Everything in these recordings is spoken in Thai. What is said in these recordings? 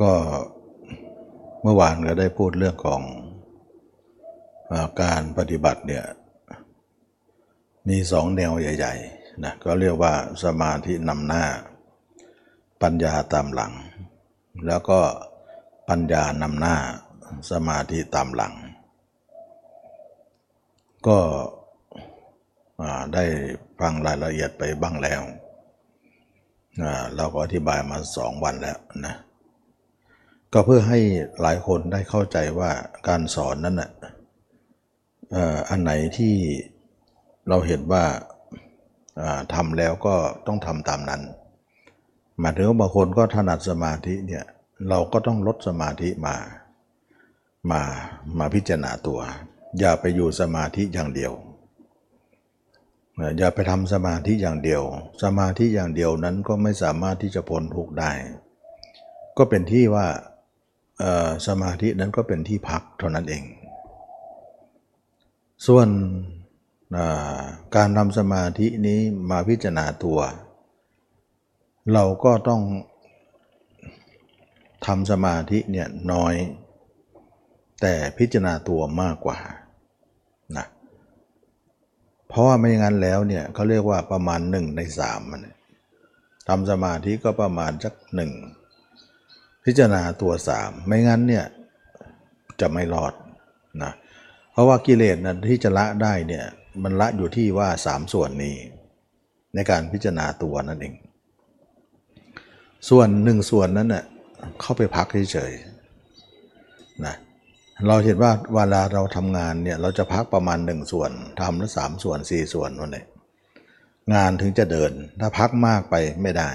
ก็เมื่อวานก็ได้พูดเรื่องของอาการปฏิบัติเนี่ยมีสองแนวใหญ่ๆนะก็เรียกว่าสมาธินำหน้า ปัญญาตามหลัง แล้วก็ปัญญานำหน้าสมาธิตามหลัง ก็ได้ฟังรายละเอียดไปบ้างแล้วเราก็อธิบายมาสองวันแล้วนะ ก็เพื่อให้หลายคนได้เข้าใจว่าการสอนนั้นน่ะอันไหนที่เราเห็นว่าทำแล้วก็ต้องทำตามนั้นหมายถึงว่าบางคนก็ถนัดสมาธิเนี่ยเราก็ต้องลดสมาธิมา มามาพิจารณาตัว อย่าไปอยู่สมาธิอย่างเดียว อย่าไปทำสมาธิอย่างเดียว สมาธิอย่างเดียวนั้นก็ไม่สามารถที่จะพ้นทุกข์ได้ ก็เป็นที่ว่า สมาธินั้นก็เป็นที่พักเท่านั้นเอง ส่วนการทำสมาธินี้มาพิจารณาตัว เราก็ต้องทำสมาธิเนี่ยน้อย แต่พิจารณาตัวมากกว่านะเพราะว่าไม่งั้นแล้วเนี่ยเขาเรียกว่าประมาณหนึ่งในสามมันทำสมาธิก็ประมาณสักหนึ่ง พิจารณาตัวสามไม่งั้นเนี่ยจะไม่รอดนะเพราะว่ากิเลสนะที่จะละได้เนี่ยมันละอยู่ที่ว่าสามส่วนนี้ ในการพิจารณาตัวนั่นเอง ส่วนหนึ่งส่วนนั้นเน่ยเข้าไปพักเฉยๆนะเราเห็นว่าเวลาเราทำงานเนี่ยเราจะพักประมาณหนึ่งส่วนทำแล้วสามส่วนสี่ส่วนวันนี้งานถึงจะเดิน ถ้าพักมากไปไม่ได้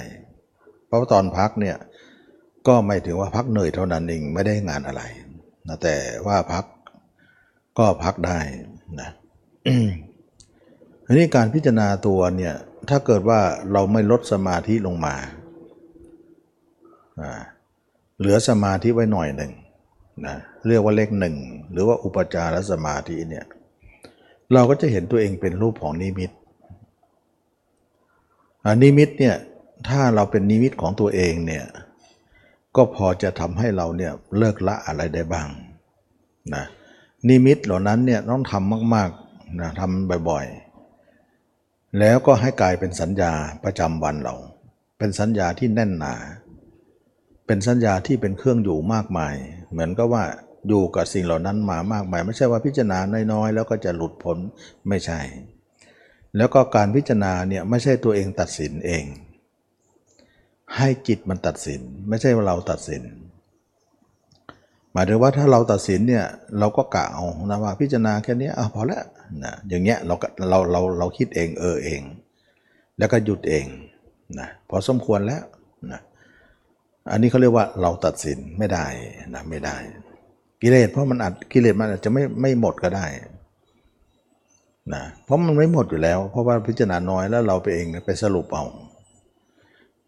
เพราะว่าตอนพักเนี่ย ก็ไม่ถึงว่าพักเหนื่อยเท่านั้นเองไม่ได้งานอะไรนะแต่ว่าพักก็พักได้นะอันนี้การพิจารณาตัวเนี่ยถ้าเกิดว่าเราไม่ลดสมาธิลงมาเหลือสมาธิไว้หน่อยหนึ่งนะเรียกว่าเลขหนึ่งหรือว่าอุปจารสมาธิเนี่ยเราก็จะเห็นตัวเองเป็นรูปของนิมิตนิมิตเนี่ยถ้าเราเป็นนิมิตของตัวเองเนี่ย ก็พอจะทำให้เราเนี่ยเลิกละอะไรได้บ้างนะนิมิตเหล่านั้นเนี่ยต้องทำมากๆนะทำบ่อยๆ แล้วก็ให้กลายเป็นสัญญาประจำวันเรา เป็นสัญญาที่แน่นหนา เป็นสัญญาที่เป็นเครื่องอยู่มากมาย เหมือนก็ว่าอยู่กับสิ่งเหล่านั้นมามากมาย ไม่ใช่ว่าพิจารณาน้อยๆ แล้วก็จะหลุดพ้นไม่ใช่ แล้วก็การพิจารณาเนี่ยไม่ใช่ตัวเองตัดสินเอง ให้จิตมันตัดสิน ไม่ใช่ว่าเราตัดสิน หมายถึงว่าถ้าเราตัดสินเนี่ยเราก็กะเอานะว่าพิจารณาแค่นี้อะพอแล้วนะอย่างเงี้ยเราเราเราเราคิดเองเออเอง แล้วก็หยุดเองนะพอสมควรแล้วนะอันนี้เขาเรียกว่าเราตัดสินไม่ได้นะไม่ได้ กิเลสเพราะมันอาจกิเลสมันอาจจะไม่ไม่หมดก็ได้นะเพราะมันไม่หมดอยู่แล้ว เพราะว่าพิจารณาน้อยแล้วเราไปเองไปสรุปเอา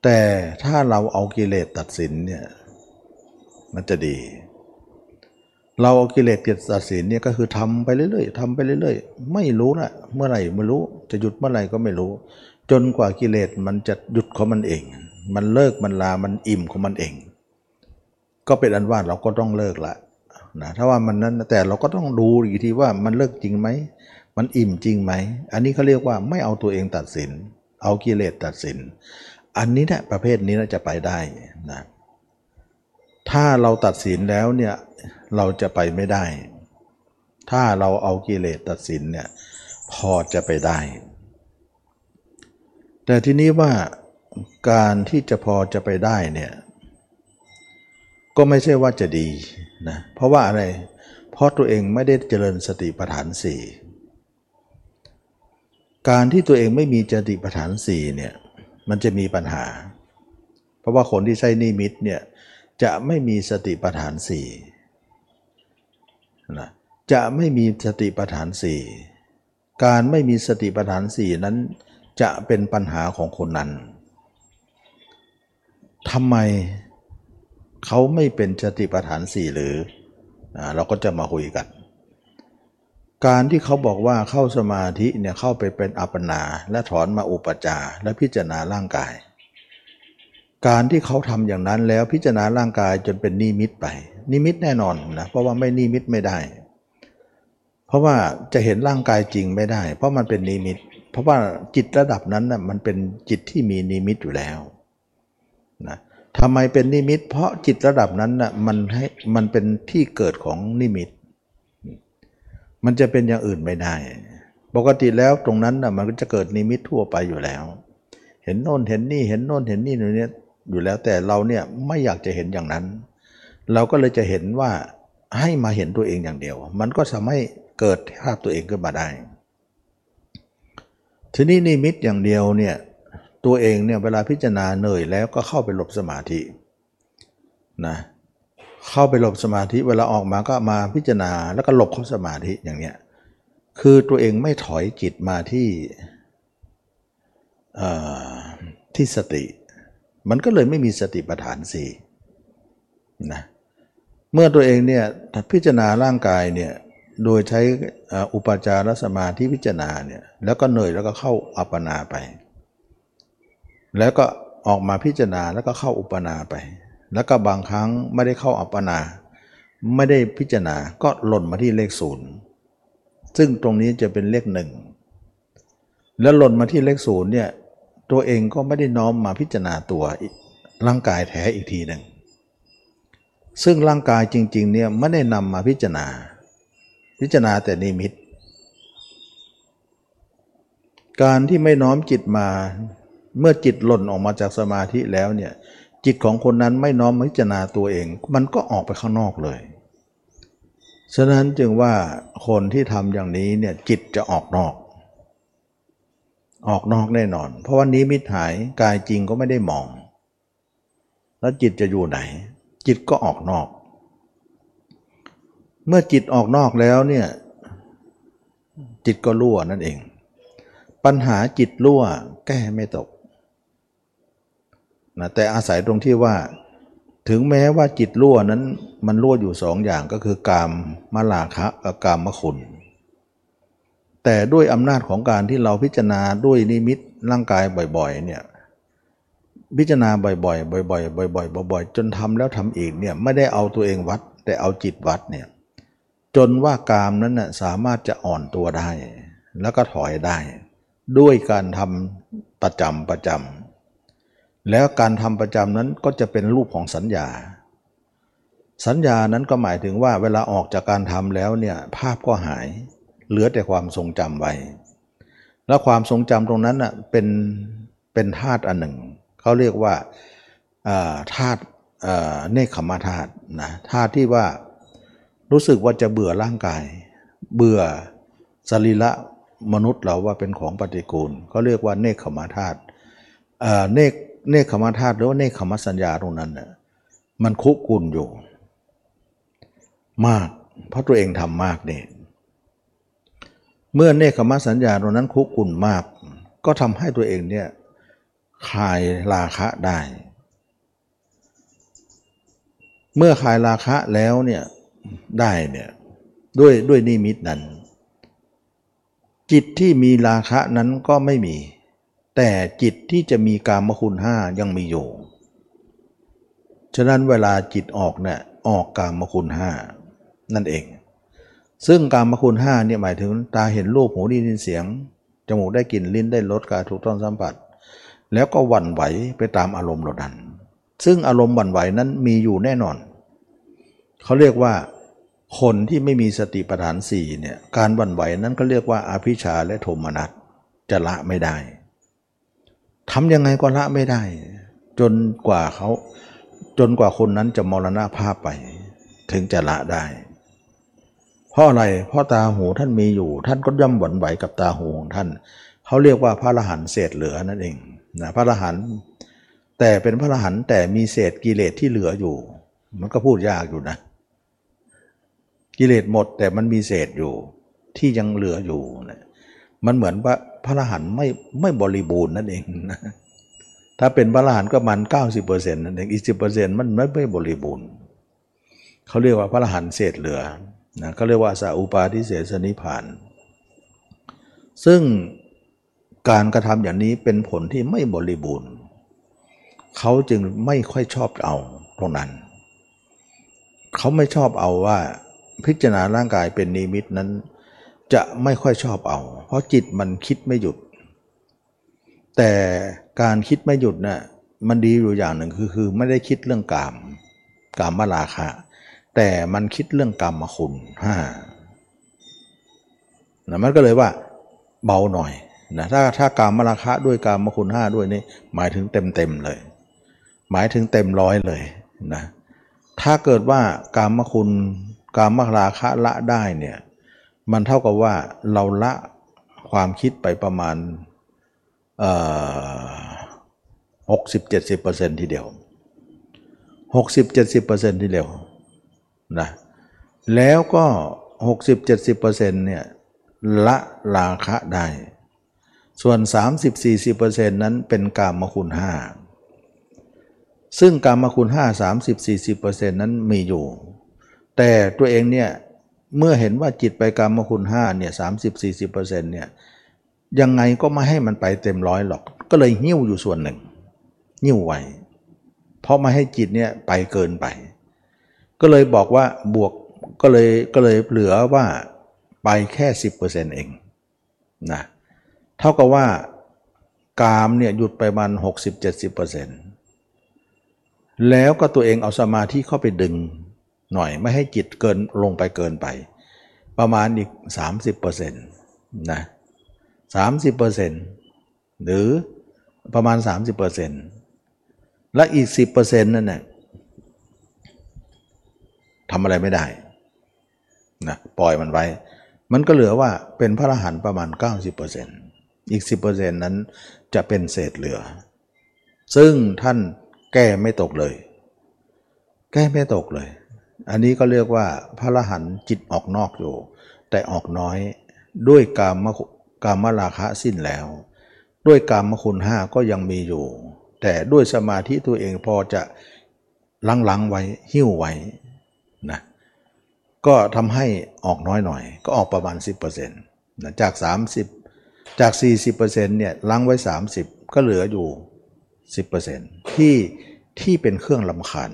แต่ถ้าเราเอากิเลสตัดสินเนี่ยมันจะดี เราเอากิเลสเกียรตัดสินเนี่ยก็คือทำไปเรื่อยๆทำไปเรื่อยๆ ไม่รู้นะเมื่อไหร่ไม่รู้ จะหยุดเมื่อไหร่ก็ไม่รู้ จนกว่ากิเลสมันจะหยุดของมันเอง มันเลิกมันลา มันอิ่มของมันเอง ก็เป็นอันว่าเราก็ต้องเลิกละนะถ้าว่ามันนั้นแต่เราก็ต้องดูอีกทีว่ามันเลิกจริงไหมมันอิ่มจริงไหม อันนี้เขาเรียกว่าไม่เอาตัวเองตัดสิน เอากิเลสตัดสิน อันนี้เนี่ยประเภทนี้น่าจะไปได้นะถ้าเราตัดสินแล้วเนี่ยเราจะไปไม่ได้ ถ้าเราเอากิเลสตัดสินเนี่ยพอจะไปได้ แต่ทีนี้ว่าการที่จะพอจะไปได้เนี่ยก็ไม่ใช่ว่าจะดีนะเพราะว่าอะไรเพราะตัวเองไม่ได้เจริญสติปัฏฐานสี่การที่ตัวเองไม่มีสติปัฏฐานสี่เนี่ย มันจะมีปัญหา เพราะว่าคนที่ใช้นิมิตเนี่ยจะไม่มีสติปัฏฐานสี่นะจะไม่มีสติปัฏฐานสี่การไม่มีสติปัฏฐานสี่นั้นจะเป็นปัญหาของคนนั้นทำไมเขาไม่เป็นสติปัฏฐานสี่หรือเราก็จะมาคุยกัน การที่เขาบอกว่าเข้าสมาธิเนี่ยเข้าไปเป็นอัปปนา และถอนมาอุปจารและพิจารณาร่างกาย การที่เขาทำอย่างนั้นแล้วพิจารณาร่างกายจนเป็นนิมิตไป นิมิตแน่นอนนะเพราะว่าไม่นิมิตไม่ได้ เพราะว่าจะเห็นร่างกายจริงไม่ได้ เพราะมันเป็นนิมิต เพราะว่าจิตระดับนั้นนะ่ะมันเป็นจิตที่มีนิมิตอยู่แล้วนะทำไมเป็นนิมิต เพราะจิตระดับนั้นนะ่ะมันให้มันเป็นที่เกิดของนิมิต มันจะเป็นอย่างอื่นไม่ได้ ปกติแล้วตรงนั้นนะ่ะมันก็จะเกิดนิมิตทั่วไปอยู่แล้ว เห็นโน่นเห็นนี่เห็นโน่นเห็นนี่อยู่เนี่ยอยู่แล้วแต่เราเนี่ยไม่อยากจะเห็นอย่างนั้น เราก็เลยจะเห็นว่าให้มาเห็นตัวเองอย่างเดียว มันก็ทำให้เกิดภาพตัวเองขึ้นมาได้ ทีนี้นิมิตอย่างเดียวเนี่ยตัวเองเนี่ยเวลาพิจารณาเหนื่อยแล้วก็เข้าไปหลบสมาธินะเเข้าไปหลบสมาธิเวลาออกมาก็มาพิจารณาแล้วก็หลบเข้าสมาธิอย่างเนี้ยคือตัวเองไม่ถอยจิตมาที่ที่สติ มันก็เลยไม่มีสติปัฏฐานสี่นะเมื่อตัวเองเนี่ยพิจารณาร่างกายเนี่ยโดยใช้อุปจารสมาธิพิจารณาเนี่ยแล้วก็เหนื่อยแล้วก็เข้าอัปปนาไป แล้วก็ออกมาพิจารณาแล้วก็เข้าอุปนาไป แล้วก็บางครั้งไม่ได้เข้าอัปปนา ไม่ได้พิจารณาก็หล่นมาที่เลขศูนย์ซึ่งตรงนี้จะเป็นเลขหนึ่งแล้วหล่นมาที่เลขศูนย์เนี่ยตัวเองก็ไม่ได้น้อมมาพิจารณาตัวร่างกายแท้อีกทีหนึ่งซึ่งร่างกายจริงๆเนี่ยไม่ได้นำมาพิจารณา พิจารณาแต่นิมิต การที่ไม่น้อมจิตมาเมื่อจิตหล่นออกมาจากสมาธิแล้วเนี่ย จิตของคนนั้นไม่น้อมพิจารณาตัวเอง มันก็ออกไปข้างนอกเลย ฉะนั้นจึงว่าคนที่ทำอย่างนี้เนี่ยจิตจะออกนอก ออกนอกแน่นอน เพราะวันนี้มิตรหายกายจริงก็ไม่ได้มอง แล้วจิตจะอยู่ไหน จิตก็ออกนอก เมื่อจิตออกนอกแล้วเนี่ยจิตก็รั่วนั่นเอง ปัญหาจิตรั่วแก้ไม่ตก นะแต่อาศัยตรงที่ว่า ถึงแม้ว่าจิตรั่วนั้นมันรั่วอยู่สองอย่างก็คือกามมาลาคะกับกามมคุณ แต่ด้วยอำนาจของการที่เราพิจารณาด้วยนิมิตร่างกายบ่อยๆเนี่ยพิจารณาบ่อยๆ บ่อยๆ บ่อยๆ บ่อยๆ จนทำแล้วทำอีกเนี่ยไม่ได้เอาตัวเองวัด แต่เอาจิตวัดเนี่ยจนว่ากามนั้นน่ะสามารถจะอ่อนตัวได้ แล้วก็ถอยได้ ด้วยการทำประจำประจำ แล้วการทำประจำนั้นก็จะเป็นรูปของสัญญา สัญญานั้นก็หมายถึงว่าเวลาออกจากการทำแล้วเนี่ยภาพก็หายเหลือแต่ความทรงจำไว้ แล้วความทรงจำตรงนั้นอะเป็นเป็นธาตุอันหนึ่ง เขาเรียกว่าธาตุเนคขมาธาตุนะธาตุที่ว่ารู้สึกว่าจะเบื่อร่างกาย เบื่อสรีระมนุษย์เราว่าเป็นของปฏิกูลเขาเรียกว่าเนคขมาธาตุเนค เนคขมาธาตุหรือว่าเนคขมสัญญาตรงนั้นน่ะมันคุกุนอยู่ มาก เพราะตัวเองทำมากเนี่ยเมื่อเนคขมสัญญาตรงนั้นคุกกุ่นมาก ก็ทำให้ตัวเองเนี่ยคลายราคะได้ เมื่อคลายราคะแล้วเนี่ยได้เนี่ยด้วยด้วยนิมิตนั้น จิตที่มีราคะนั้นก็ไม่มี แต่จิตที่จะมีกามคุณห้ายังมีอยู่ ฉะนั้นเวลาจิตออกเนี่ยออกกามคุณห้านั่นเอง ซึ่งการมคุณห้าเนี่ยหมายถึงตาเห็นรูปหูได้ยินเสียง จมูกได้กลิ่นลิ้นได้รสกายถูกต้องสัมผัส แล้วก็หวั่นไหวไปตามอารมณ์เหล่านั้น ซึ่งอารมณ์หวั่นไหวนั้นมีอยู่แน่นอน เขาเรียกว่าคนที่ไม่มีสติปัฏฐานสี่เนี่ยการหวั่นไหวนั้นก็เรียกว่าอาภิชาและโทมนัสจะละไม่ได้ ทำยังไงก็ละไม่ได้ จนกว่าเขาจนกว่าคนนั้นจะมรณาภาพไป ถึงจะละได้ เพราะอะไรเพราะตาหูท่านมีอยู่ ท่านก็ย่อมหวั่นไหวกับตาหูของท่านเขาเรียกว่าพระอรหันต์เศษเหลือนั่นเองนะพระอรหันต์แต่เป็นพระอรหันต์แต่มีเศษกิเลสที่เหลืออยู่ มันก็พูดยากอยู่นะ กิเลสหมดแต่มันมีเศษอยู่ที่ยังเหลืออยู่นะมันเหมือนว่า พระอรหันต์ไม่ไม่บริบูรณ์นั่นเองนะถ้าเป็นพระอรหันต์ก็มัน 90%นั่นเองอีก10%มันไม่ไม่บริบูรณ์เขาเรียกว่าพระอรหันต์เศษเหลือนะเขาเรียกว่าสาอุปาทิเสสนิพาน ซึ่งการกระทำอย่างนี้เป็นผลที่ไม่บริบูรณ์เขาจึงไม่ค่อยชอบเอาตรงนั้น เขาไม่ชอบเอาว่าพิจารณาร่างกายเป็นนิมิตนั้น จะไม่ค่อยชอบเอา เพราะจิตมันคิดไม่หยุด แต่การคิดไม่หยุดนะ่ะมันดีอยู่อย่างหนึ่งคือคือไม่ได้คิดเรื่องกามกามมาราคะ แต่มันคิดเรื่องกรรมคุณห้านะมันก็เลยว่าเบาหน่อยนะถ้าถ้ากามมาราคะด้วยกามคุณห้าด้วยนี่หมายถึงเต็มเต็มเลย หมายถึงเต็มร้อยเลยนะถ้าเกิดว่ากามคุณกามราคะละได้เนี่ย มันเท่ากับว่าเราละความคิดไปประมาณหกสิบเจ็ดสิบเปอร์เซ็นทีเดียวหกสิบเจ็ดสิบเปอร์เซ็นทีเดียวนะแล้วก็หกสิบเจ็ดสิบเปอร์เซ็นเนี่ยละราคะได้ ส่วน 30-40%นั้นเป็นกามคุณห้าซึ่งกามคุณห้า30-40%นั้นมีอยู่ แต่ตัวเองเนี่ย เมื่อเห็นว่าจิตไปกามคุณห้าเนี่ย30-40%เนี่ยยังไงก็ไม่ให้มันไปเต็มร้อยหรอก ก็เลยหิ้วอยู่ส่วนหนึ่งหิ้วไว้เพราะไม่ให้จิตเนี่ยไปเกินไป ก็เลยบอกว่าบวกก็เลยก็เลยเหลือว่าไปแค่ 10%เองนะเท่ากับว่ากามเนี่ยหยุดไปมัน 60-70%แล้วก็ตัวเองเอาสมาธิเข้าไปดึง หน่อยไม่ให้จิตเกินลงไปเกินไป ประมาณอีก 30%นะ30%หรือประมาณ 30%และอีก 10%นั่นน่ะทำอะไรไม่ได้นะปล่อยมันไว้ มันก็เหลือว่าเป็นพระอรหันต์ประมาณ 90%อีก 10%นั้นจะเป็นเศษเหลือ ซึ่งท่านแก้ไม่ตกเลย แก้ไม่ตกเลย อันนี้ก็เรียกว่าพระรหันต์จิตออกนอกอยู่ แต่ออกน้อยด้วยกามกามราคะสิ้นแล้ว ด้วยกามคุณห้าก็ยังมีอยู่ แต่ด้วยสมาธิตัวเองพอจะลังๆไว้หิ้วไว้นะก็ทำให้ออกน้อยหน่อย ก็ออกประมาณ 10%นะจาก 30 จาก 40%เนี่ยล้างไว้ 30 ก็เหลืออยู่ 10%ที่ที่เป็นเครื่องลำคาญ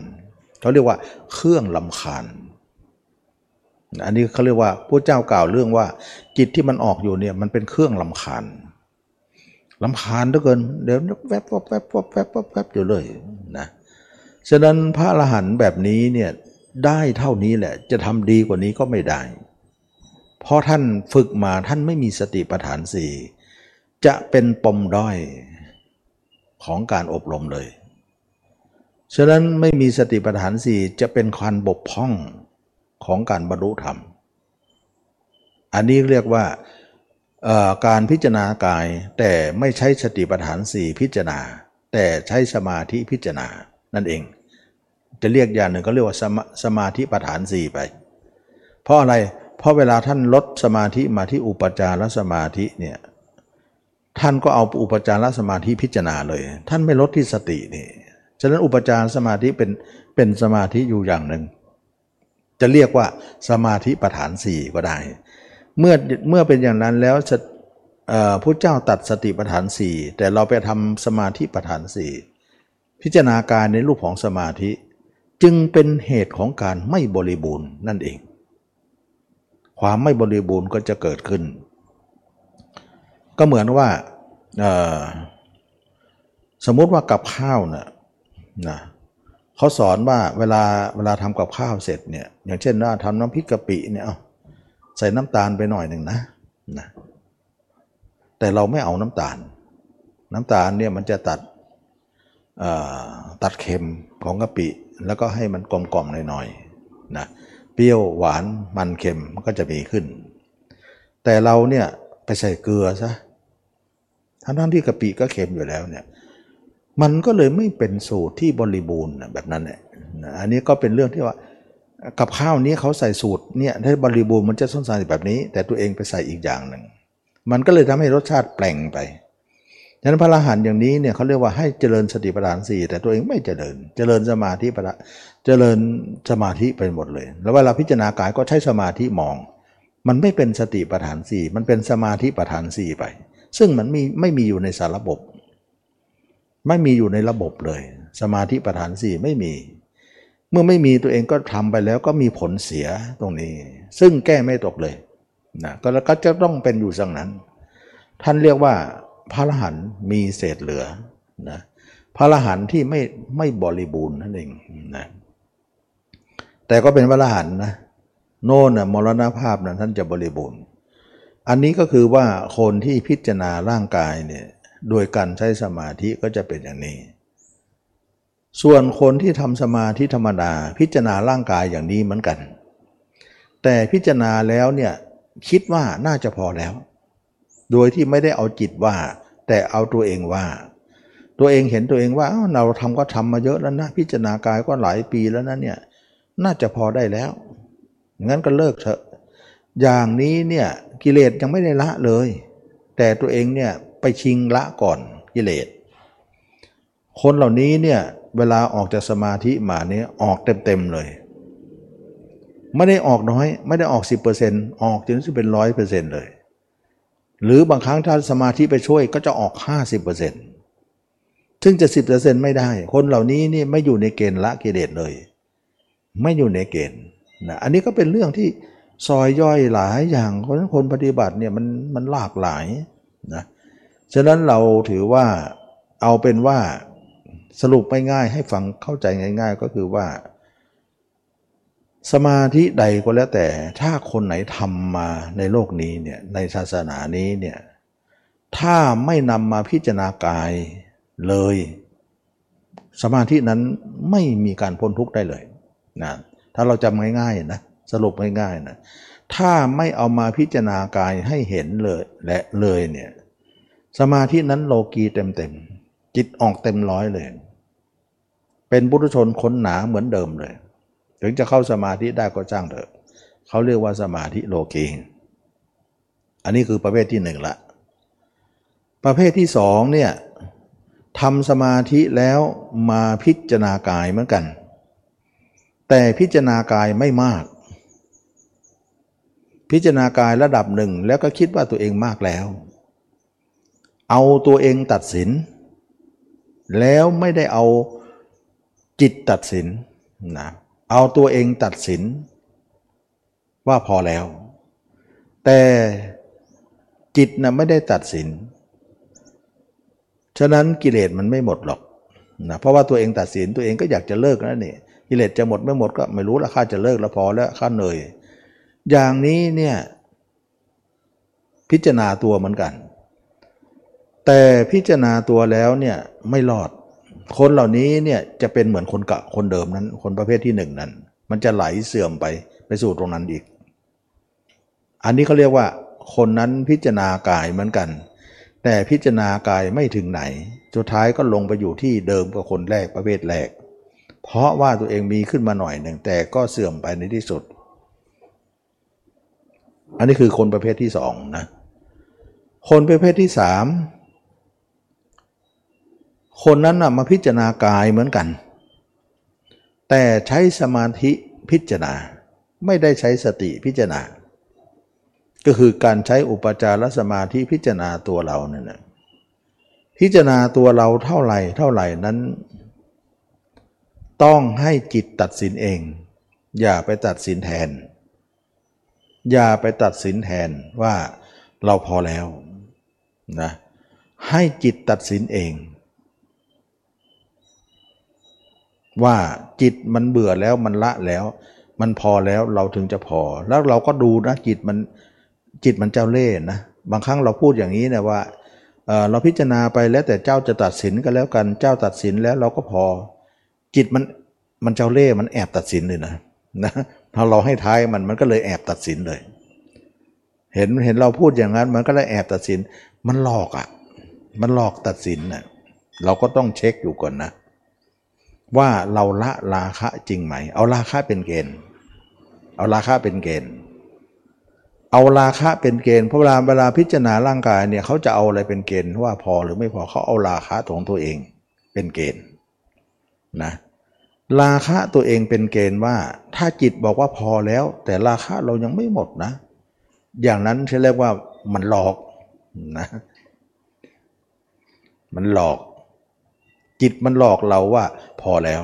เขาเรียกว่าเครื่องลำคาญ อันนี้เขาเรียกว่าพระเจ้ากล่าวเรื่องว่า จิตที่มันออกอยู่เนี่ยมันเป็นเครื่องลำคาญลำคาญเหลือเกินเดี๋ยวแวบแวบแวบแวบแวบแวบอยู่เลยนะฉะนั้นพระอรหันต์แบบนี้เนี่ยได้เท่านี้แหละ จะทำดีกว่านี้ก็ไม่ได้ เพราะท่านฝึกมาท่านไม่มีสติปัฏฐานสี่จะเป็นปมด้อยของการอบรมเลย ฉะนั้นไม่มีสติปัฏฐานสี่จะเป็นความบกพร่องของการบรรลุธรรม อันนี้เรียกว่าการพิจารณากายแต่ไม่ใช้สติปัฏฐานสี่พิจารณา แต่ใช้สมาธิพิจารณานั่นเอง จะเรียกอย่างหนึ่งก็เรียกว่าสมาสมาธิประฐานสี่ไป เพราะอะไรเพราะเวลาท่านลดสมาธิมาที่อุปจารสมาธิเนี่ยท่านก็เอาอุปจารสมาธิพิจารณาเลย ท่านไม่ลดที่สตินี่ ฉะนั้นอุปจารสมาธิเป็นเป็นสมาธิอยู่อย่างหนึ่ง จะเรียกว่าสมาธิประฐานสี่ก็ได้ เมื่อเมื่อเป็นอย่างนั้นแล้วพระเจ้าตัดสติปัฏฐานสี่แต่เราไปทำสมาธิปัฏฐานสี่พิจารณาการในรูปของสมาธิ จึงเป็นเหตุของการไม่บริบูรณ์นั่นเอง ความไม่บริบูรณ์ก็จะเกิดขึ้น ก็เหมือนว่าสมมติว่ากับข้าวนะ นะเขาสอนว่าเวลาเวลาทำกับข้าวเสร็จเนี่ยอย่างเช่นว่าทำน้ำพริกกะปิเนี่ยเอาใส่น้ำตาลไปหน่อยหนึ่งนะนะแต่เราไม่เอาน้ำตาล น้ำตาลเนี่ยมันจะตัดตัดเค็มของกะปิ แล้วก็ให้มันกลมๆหน่อยๆนะเปรี้ยวหวานมันเค็มมันก็จะมีขึ้น แต่เราเนี่ยไปใส่เกลือซะทั้งทั้งที่กะปิก็เค็มอยู่แล้วเนี่ย มันก็เลยไม่เป็นสูตรที่บริบูรณ์แบบนั้นแหละอันนี้ก็เป็นเรื่องที่ว่ากับข้าวนี้เขาใส่สูตรเนี่ยถ้าบริบูรณ์มันจะส้นสารแบบนี้ แต่ตัวเองไปใส่อีกอย่างหนึ่งมันก็เลยทำให้รสชาติแปลงไปฉะนั้นพระอรหันต์อย่างนี้เนี่ยเขาเรียกว่าให้เจริญสติปัฏฐานสี่แต่ตัวเองไม่เจริญ เจริญสมาธิปัฏเจริญสมาธิไปหมดเลย แล้วเวลาพิจารณากายก็ใช้สมาธิมอง มันไม่เป็นสติปัฏฐานสี่มันเป็นสมาธิปัฏฐานสี่ไป ซึ่งมันมีไม่มีอยู่ในสารระบบ ไม่มีอยู่ในระบบเลย สมาธิประธานสี่ไม่มี เมื่อไม่มีตัวเองก็ทำไปแล้วก็มีผลเสียตรงนี้ ซึ่งแก้ไม่ตกเลยนะก็แล้วก็จะต้องเป็นอยู่สังนั้น ท่านเรียกว่าพระอรหันต์มีเศษเหลือนะพระอรหันต์ที่ไม่ไม่บริบูรณ์นั่นเองนะแต่ก็เป็นพระอรหันต์นะโน่นนะมรณภาพนะท่านจะบริบูรณ์ อันนี้ก็คือว่าคนที่พิจารณาร่างกายเนี่ย โดยการใช้สมาธิก็จะเป็นอย่างนี้ ส่วนคนที่ทำสมาธิธรรมดา พิจารณาร่างกายอย่างนี้เหมือนกัน แต่พิจารณาแล้วเนี่ยคิดว่าน่าจะพอแล้ว โดยที่ไม่ได้เอาจิตว่า แต่เอาตัวเองว่า ตัวเองเห็นตัวเองว่าเราทำก็ทำมาเยอะแล้วนะ พิจารณากายก็หลายปีแล้วนะเนี่ยน่าจะพอได้แล้ว งั้นก็เลิกเถอะ อย่างนี้เนี่ยกิเลสยังไม่ได้ละเลย แต่ตัวเองเนี่ย ไปชิงละก่อนกิเลส คนเหล่านี้เนี่ยเวลาออกจากสมาธิมาเนี่ยออกเต็มๆเลย ไม่ได้ออกน้อย ไม่ได้ออก 10%ออกจนถึงเป็นร้อยเปอร์เซ็นต์เลย หรือบางครั้งถ้าสมาธิไปช่วยก็จะออก 50%ซึ่งจะ 10%ไม่ได้ คนเหล่านี้นี่ไม่อยู่ในเกณฑ์ละกิเลสเลย ไม่อยู่ในเกณฑ์นะอันนี้ก็เป็นเรื่องที่ซอยย่อยหลายอย่างเพราะฉะนั้นคนปฏิบัติเนี่ยมันมันหลากหลายนะ ฉะนั้นเราถือว่าเอาเป็นว่าสรุปไม่ง่ายให้ฟังเข้าใจง่าย ๆ ก็คือว่า สมาธิใดก็แล้วแต่ ถ้าคนไหนทำมาในโลกนี้เนี่ยในศาสนานี้เนี่ยถ้าไม่นำมาพิจารณากายเลย สมาธินั้นไม่มีการพ้นทุกข์ได้เลยนะถ้าเราจำง่ายๆนะสรุปง่ายๆนะถ้าไม่เอามาพิจารณากายให้เห็นเลยและเลยเนี่ย สมาธินั้นโลกีเต็มๆ จิตออกเต็มร้อยเลย เป็นบุรุชนคนหนาเหมือนเดิมเลย ถึงจะเข้าสมาธิได้ก็จ้างเถอะ เขาเรียกว่าสมาธิโลกี อันนี้คือประเภทที่หนึ่งละ ประเภทที่สองเนี่ยทำสมาธิแล้วมาพิจารณากายเหมือนกัน แต่พิจารณากายไม่มาก พิจารณากายระดับหนึ่งแล้วก็คิดว่าตัวเองมากแล้ว เอาตัวเองตัดสิน แล้วไม่ได้เอาจิตตัดสินนะเอาตัวเองตัดสิน ว่าพอแล้ว แต่จิตนะไม่ได้ตัดสิน ฉะนั้นกิเลสมันไม่หมดหรอกนะเพราะว่าตัวเองตัดสินตัวเองก็อยากจะเลิกนั่นนี่กิเลสจะหมดไม่หมดก็ไม่รู้ละข้าจะเลิกแล้วพอแล้วข้าเหนื่อยอย่างนี้เนี่ยพิจารณาตัวเหมือนกัน แต่พิจารณาตัวแล้วเนี่ยไม่รอด คนเหล่านี้เนี่ยจะเป็นเหมือนคนกะคนเดิมนั้น คนประเภทที่หนึ่งนั้น มันจะไหลเสื่อมไปไปสู่ตรงนั้นอีก อันนี้เขาเรียกว่า คนนั้นพิจารณากายเหมือนกัน แต่พิจารณากายไม่ถึงไหน สุดท้ายก็ลงไปอยู่ที่เดิมกับคนแรกประเภทแรก เพราะว่าตัวเองมีขึ้นมาหน่อยหนึ่งแต่ก็เสื่อมไปในที่สุด อันนี้คือคนประเภทที่สองนะ คนประเภทที่สาม คนนั้นนะมาพิจารณากายเหมือนกัน แต่ใช้สมาธิพิจารณา ไม่ได้ใช้สติพิจารณา ก็คือการใช้อุปจารสมาธิพิจารณาตัวเราเนี่ยพิจารณาตัวเราเท่าไหร่เท่าไหร่นั้น ต้องให้จิตตัดสินเอง อย่าไปตัดสินแทน อย่าไปตัดสินแทนว่าเราพอแล้วนะให้จิตตัดสินเอง ว่าจิตมันเบื่อแล้วมันละแล้ว มันพอแล้วเราถึงจะพอ แล้วเราก็ดูนะจิตมันจิตมันเจ้าเล่ห์นะบางครั้งเราพูดอย่างนี้นะว่าเราพิจารณาไปแล้วแต่เจ้าจะตัดสินก็แล้วกันเจ้าตัดสินแล้วเราก็พอ จิตมันมันเจ้าเล่ห์มันแอบตัดสินเลยนะนะถ้าเราให้ท้ายมันมันก็เลยแอบตัดสินเลย เห็นเห็นเราพูดอย่างนั้น มันก็เลยแอบตัดสิน มันหลอกอะ่ะ มันหลอกตัดสินน่ะเราก็ต้องเช็คอยู่ก่อนนะ ว่าเราละราคะจริงไหม เอาราคะเป็นเกณฑ์ เอาราคะเป็นเกณฑ์ เอาราคะเป็นเกณฑ์เพราะเวลาเวลาพิจารณาร่างกายเนี่ยเขาจะเอาอะไรเป็นเกณฑ์ว่าพอหรือไม่พอเขาเอาราคะของตัวเองเป็นเกณฑ์นะราคะตัวเองเป็นเกณฑ์ว่า ถ้าจิตบอกว่าพอแล้ว แต่ราคะเรายังไม่หมดนะ อย่างนั้นเรียกว่ามันหลอกนะมันหลอก จิตมันหลอกเราว่าพอแล้ว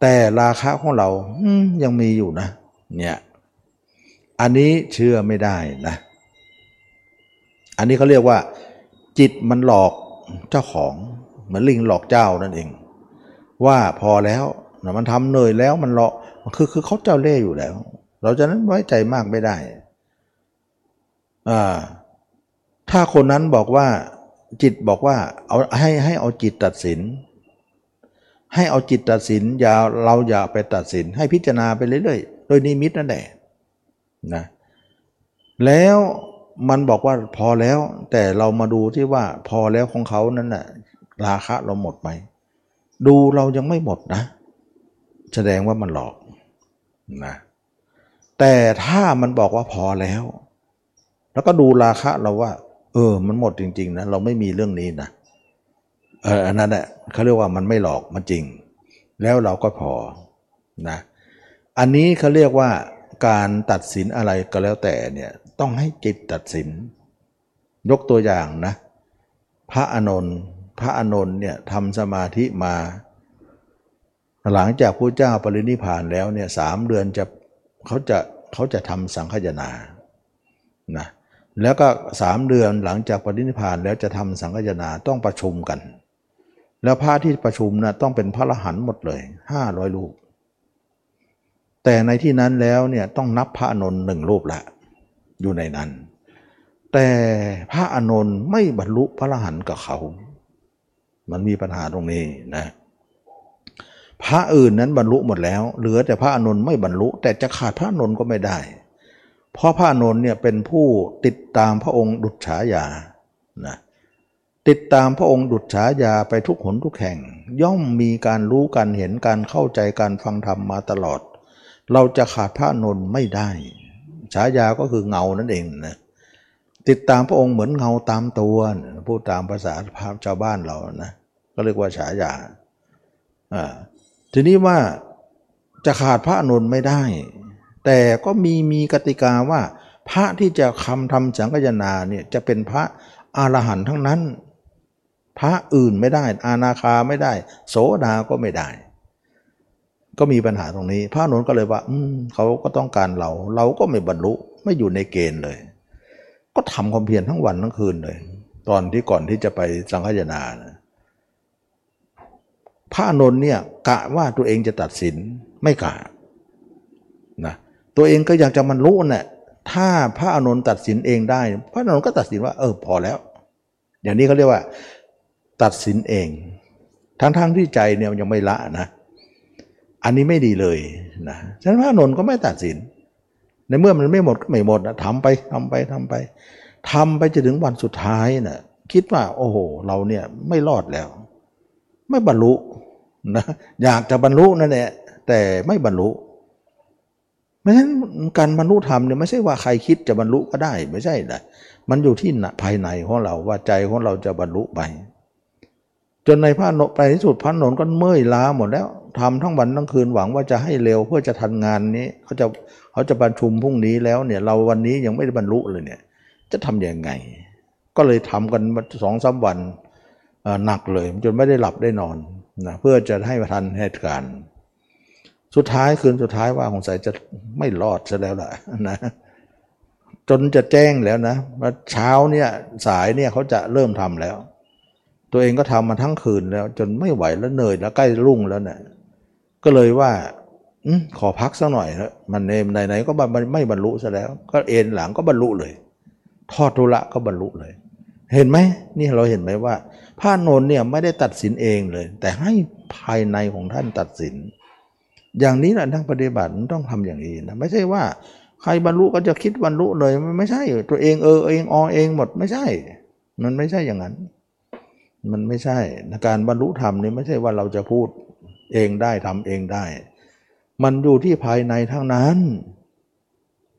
แต่ราคะของเรายังมีอยู่นะ เนี่ยอันนี้เชื่อไม่ได้นะ อันนี้เขาเรียกว่า จิตมันหลอกเจ้าของ เหมือนลิงหลอกเจ้านั่นเอง ว่าพอแล้วมันทำเหนื่อยแล้วมันหลอกคือคือเขาเจ้าเล่ห์อยู่แล้ว เราจะนั้นไว้ใจมากไม่ได้อ่าถ้าคนนั้นบอกว่า จิตบอกว่าเอาให้ให้เอาจิตตัดสิน ให้เอาจิตตัดสินอย่าเราอย่าไปตัดสิน ให้พิจารณาไปเรื่อยๆ โดยนิมิตนั่นแหละนะแล้วมันบอกว่าพอแล้วแต่เรามาดูที่ว่าพอแล้วของเขานั้นน่ะราคะเราหมดไหมดูเรายังไม่หมดนะ แสดงว่ามันหลอกนะแต่ถ้ามันบอกว่าพอแล้ว แล้วก็ดูราคะเราว่า เออ มันหมดจริง ๆนะเราไม่มีเรื่องนี้นะเอออันนั้นแหละเขาเรียกว่ามันไม่หลอกมันจริง แล้วเราก็พอนะอันนี้เขาเรียกว่าการตัดสินอะไรก็แล้วแต่เนี่ยต้องให้จิตตัดสิน ยกตัวอย่างนะ พระอานนท์พระอานนท์เนี่ยทำสมาธิมา หลังจากพระเจ้าปรินิพานแล้วเนี่ยสามเดือนจะเขาจะเขาจะทำสังฆยนานะ แล้วก็สามเดือนหลังจากปรินิพานแล้วจะทำสังฆยนาต้องประชุมกัน แล้วพระที่ประชุมนะต้องเป็นพระรหันต์หมดเลยห้าร้อยรูปแต่ในที่นั้นแล้วเนี่ยต้องนับพระอนนท์หนึ่งรูปละ อยู่ในนั้น แต่พระอนนท์ไม่บรรลุพระรหันต์กับเขา มันมีปัญหาตรงนี้นะพระอื่นนั้นบรรลุหมดแล้ว เหลือแต่พระอนนท์ไม่บรรลุ แต่จะขาดพระอนนท์ก็ไม่ได้ เพราะพระนนท์เนี่ยเป็นผู้ติดตามพระองค์ดุจฉายานะติดตามพระองค์ดุจฉายาไปทุกหนทุกแห่ง ย่อมมีการรู้การเห็นการเข้าใจการฟังธรรมมาตลอด เราจะขาดพระนนท์ไม่ได้ ฉายาก็คือเงานั่นเองนะติดตามพระองค์เหมือนเงาตามตัวพูดตามภาษาภาพชาวบ้านเรานะก็เรียกว่าฉายาอ่าทีนี้ว่าจะขาดพระอนุนไม่ได้ แต่ก็มีมีกติกาว่า พระที่จะคำทำสังฆนาเนี่ยจะเป็นพระอรหันต์ทั้งนั้น พระอื่นไม่ได้ อานาคาไม่ได้ โสดาก็ไม่ได้ ก็มีปัญหาตรงนี้ พระอนุนก็เลยว่าอืเขาก็ต้องการเรา เราก็ไม่บรรลุไม่อยู่ในเกณฑ์เลย ก็ทำความเพียรทั้งวันทั้งคืนเลย ตอนที่ก่อนที่จะไปสังฆนานะพระอนุนเนี่ยกะว่าตัวเองจะตัดสินไม่กะ ตัวเองก็อยากจะมันรู้น่ะถ้าพระอนุนตัดสินเองได้ พระอนุนก็ตัดสินว่า เออพอแล้วอย่างนี้เขาเรียกว่า ตัดสินเอง ทั้งๆทที่ใจเนี่ยยังไม่ละนะ อันนี้ไม่ดีเลยนะฉะนั้นพระอนุนก็ไม่ตัดสิน ในเมื่อมันไม่หมดก็ไม่หมดนะทำไปทำไปทำไปทำไปจนถึงวันสุดท้ายนะ่ะคิดว่า โอ้โห เราเนี่ยไม่รอดแล้ว ไม่บรรลุนะอยากจะบรรลุนั่นแหละแต่ไม่บรรลุเพราะฉะนั้นการบรรลุธรรมเนี่ยไม่ใช่ว่าใครคิดจะบรรลุก็ได้ ไม่ใช่นะมันอยู่ที่ภายในของเราว่าใจของเราจะบรรลุไป จนในพระนไปที่สุดพระนนก็เมื่อยล้าหมดแล้วทำทั้งวันทั้งคืนหวังว่าจะให้เร็วเพื่อจะทันงานนี้เขาจะเขาจะประชุมพรุ่งนี้แล้วเนี่ยเราวันนี้ยังไม่ได้บรรลุเลยเนี่ย จะทํำยังไง ก็เลยทำกันสองสาวันหนักเลย จนไม่ได้หลับได้นอนนะเพื่อจะให้ทันเหตุการณ์ สุดท้ายคืนสุดท้ายว่าสงสัยจะไม่รอดซะแล้วล่ะนะจนจะแจ้งแล้วนะว่าเช้าเนี่ยสายเนี่ยเขาจะเริ่มทำแล้ว ตัวเองก็ทำมาทั้งคืนแล้ว จนไม่ไหวแล้วเหนื่อยแล้วใกล้รุ่งแล้วเนะี่ยก็เลยว่าอขอพักสักหน่อยแล้วมันเนมไหนๆก็ไม่บรรลุซะแล้ว ก็เอ็นหลังก็บรรลุเลย ทอดทุระก็บรรลุเลย เห็นไหมนี่เราเห็นไหมว่าพระนนเนี่ยไม่ได้ตัดสินเองเลย แต่ให้ภายในของท่านตัดสิน อย่างนี้แหละนักปฏิบัติต้องทำอย่างนี้นะไม่ใช่ว่า ใครบรรลุก็จะคิดบรรลุเลยไม่ใช่ ตัวเองเออเองอเองหมดไม่ใช่ มันไม่ใช่อย่างนั้น มันไม่ใช่การบรรลุธรรมนี่ไม่ใช่ว่าเราจะพูดเองได้ทำเองได้ มันอยู่ที่ภายในทั้งนั้น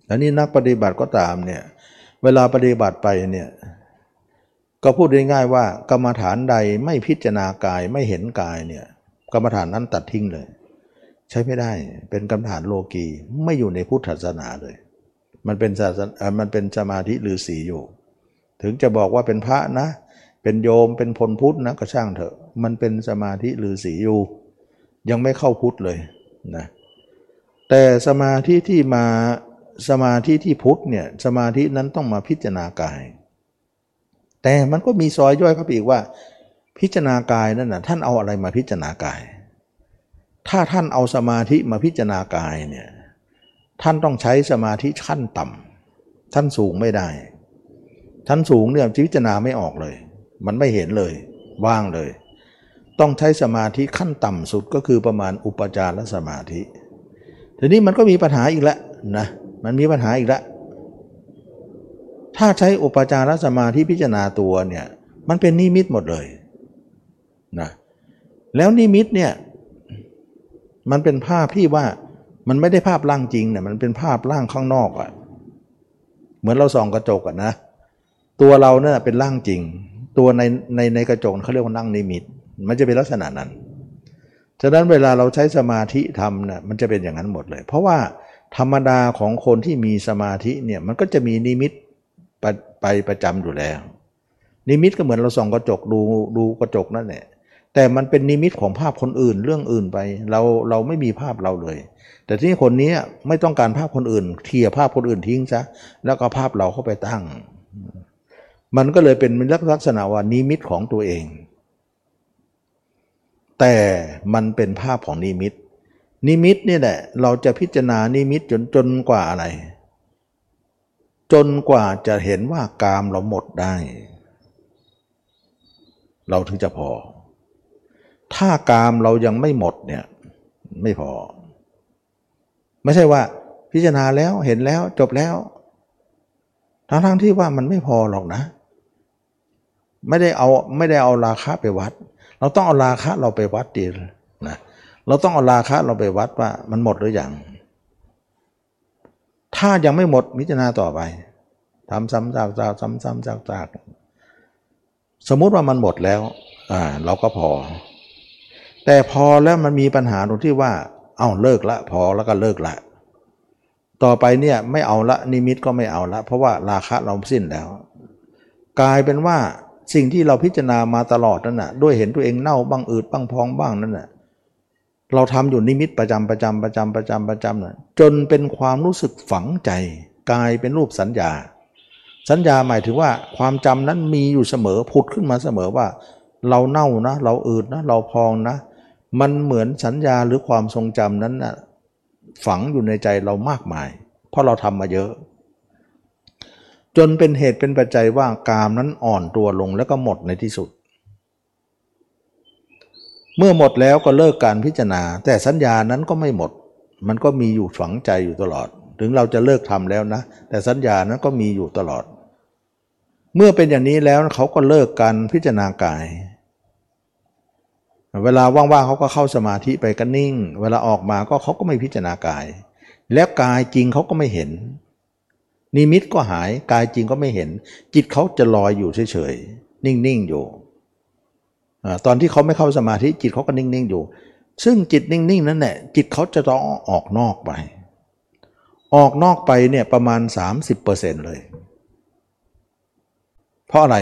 อันนี้นักปฏิบัติก็ตามเนี่ยเวลาปฏิบัติไปเนี่ยก็พูดง่ายๆว่ากรรมฐานใดไม่พิจารณากายไม่เห็นกายเนี่ยกรรมฐานนั้นตัดทิ้งเลย ช้ไม่ได้ เป็นกรรมฐานโลกีไม่อยู่ในพุทธศาสนาเลย มันเป็นศาสนามันเป็นสมาธิหรือสีอยู่ ถึงจะบอกว่าเป็นพระนะ เป็นโยมเป็นพลพุทธนะก็ช่างเถอะ มันเป็นสมาธิฤาษีอยู่ ยังไม่เข้าพุทธเลยนะแต่สมาธิที่มาสมาธิที่พุทธเนี่ยสมาธินั้นต้องมาพิจารณากาย แต่มันก็มีซอยย่อยเข้าไปอีกว่า พิจารณากายนั่นนะท่านเอาอะไรมาพิจารณากาย ถ้าท่านเอาสมาธิมาพิจารณากายเนี่ยท่านต้องใช้สมาธิขั้นต่ำท่านสูงไม่ได้ ท่านสูงเนี่ยพิจารณาไม่ออกเลย มันไม่เห็นเลยว่างเลย ต้องใช้สมาธิขั้นต่ำสุดก็คือประมาณอุปจารสมาธิ ทีนี้มันก็มีปัญหาอีกแล้วนะมันมีปัญหาอีกแล้วถ้าใช้อุปจารสมาธิพิจารณาตัวเนี่ยมันเป็นนิมิตหมดเลยนะแล้วนิมิตเนี่ย มันเป็นภาพที่ว่ามันไม่ได้ภาพร่างจริงเนี่ยมันเป็นภาพร่างข้างนอกอะเหมือนเราส่องกระจกอะนะ ตัวเราเนี่ยเป็นร่างจริง ตัวในในในกระจกเขาเรียกว่านั่งนิมิต มันจะเป็นลักษณะนั้น ฉะนั้นเวลาเราใช้สมาธิทำเนี่ยมันจะเป็นอย่างนั้นหมดเลย เพราะว่าธรรมดาของคนที่มีสมาธิเนี่ยมันก็จะมีนิมิตไปไปประจำอยู่แล้ว นิมิตก็เหมือนเราส่องกระจกดูดูกระจกนั่นแหละ แต่มันเป็นนิมิตของภาพคนอื่นเรื่องอื่นไป เราเราไม่มีภาพเราเลย แต่ที่คนนี้ไม่ต้องการภาพคนอื่นเขี่ยภาพคนอื่นทิ้งซะแล้วก็ภาพเราเข้าไปตั้ง มันก็เลยเป็นลักษณะว่านิมิตของตัวเอง แต่มันเป็นภาพของนิมิต นิมิตนี่แหละ เราจะพิจารณานิมิตจนจนกว่าอะไร จนกว่าจะเห็นว่ากามเราหมดได้ เราถึงจะพอ ถ้ากามเรายังไม่หมดเนี่ยไม่พอ ไม่ใช่ว่าพิจารณาแล้วเห็นแล้วจบแล้วทั้งทั้งที่ว่ามันไม่พอหรอกนะ ไม่ได้เอาไม่ได้เอาราคาไปวัด เราต้องเอาราคาเราไปวัดดีนะเราต้องเอาราคะเราไปวัดว่ามันหมดหรืออยังถ้ายังไม่หมดพิจารณาต่อไปทำซ้ำๆๆซ้ำๆจากๆสมมุติว่ามันหมดแล้วอ่าเราก็พอ แต่พอแล้วมันมีปัญหาตรงที่ว่า เอา้าเลิกละ พอแล้วก็เลิกละ ต่อไปเนี่ยไม่เอาละนิมิตก็ไม่เอาละ เพราะว่าราคะเราสิ้นแล้ว กลายเป็นว่าสิ่งที่เราพิจารณามาตลอดนั่นน่ะด้วยเห็นตัวเองเน่าบ้างอืดบ้างพองบ้างนั่นน่ะเราทำอยู่นิมิตประจำประจำประจำประจำประจำนะจนเป็นความรู้สึกฝังใจ กลายเป็นรูปสัญญา สัญญาหมายถึงว่าความจำนั้นมีอยู่เสมอผุดขึ้นมาเสมอว่า เราเน่านะ เราอืดนะ เราพองนะ มันเหมือนสัญญาหรือความทรงจำนั้นนะฝังอยู่ในใจเรามากมาย เพราะเราทำมาเยอะ จนเป็นเหตุเป็นปัจจัยว่ากามนั้นอ่อนตัวลงแล้วก็หมดในที่สุด เมื่อหมดแล้วก็เลิกการพิจารณา แต่สัญญานั้นก็ไม่หมด มันก็มีอยู่ฝังใจอยู่ตลอด ถึงเราจะเลิกทำแล้วนะ แต่สัญญานั้นก็มีอยู่ตลอด เมื่อเป็นอย่างนี้แล้วเขาก็เลิกการพิจารณากาย เวลาว่างๆเขาก็เข้าสมาธิไปก็นิ่ง เวลาออกมาก็เขาก็ไม่พิจารณากาย แล้วกายจริงเขาก็ไม่เห็น นิมิตก็หายกายจริงก็ไม่เห็น จิตเขาจะลอยอยู่เฉยๆนิ่งๆอยู่ตอนที่เขาไม่เข้าสมาธิจิตเขาก็นิ่งๆอยู่ ซึ่งจิตนิ่งๆนั้นแหละจิตเขาจะต้องออกนอกไป ออกนอกไปเนี่ยประมาณ 30%เลย เพราะอะไร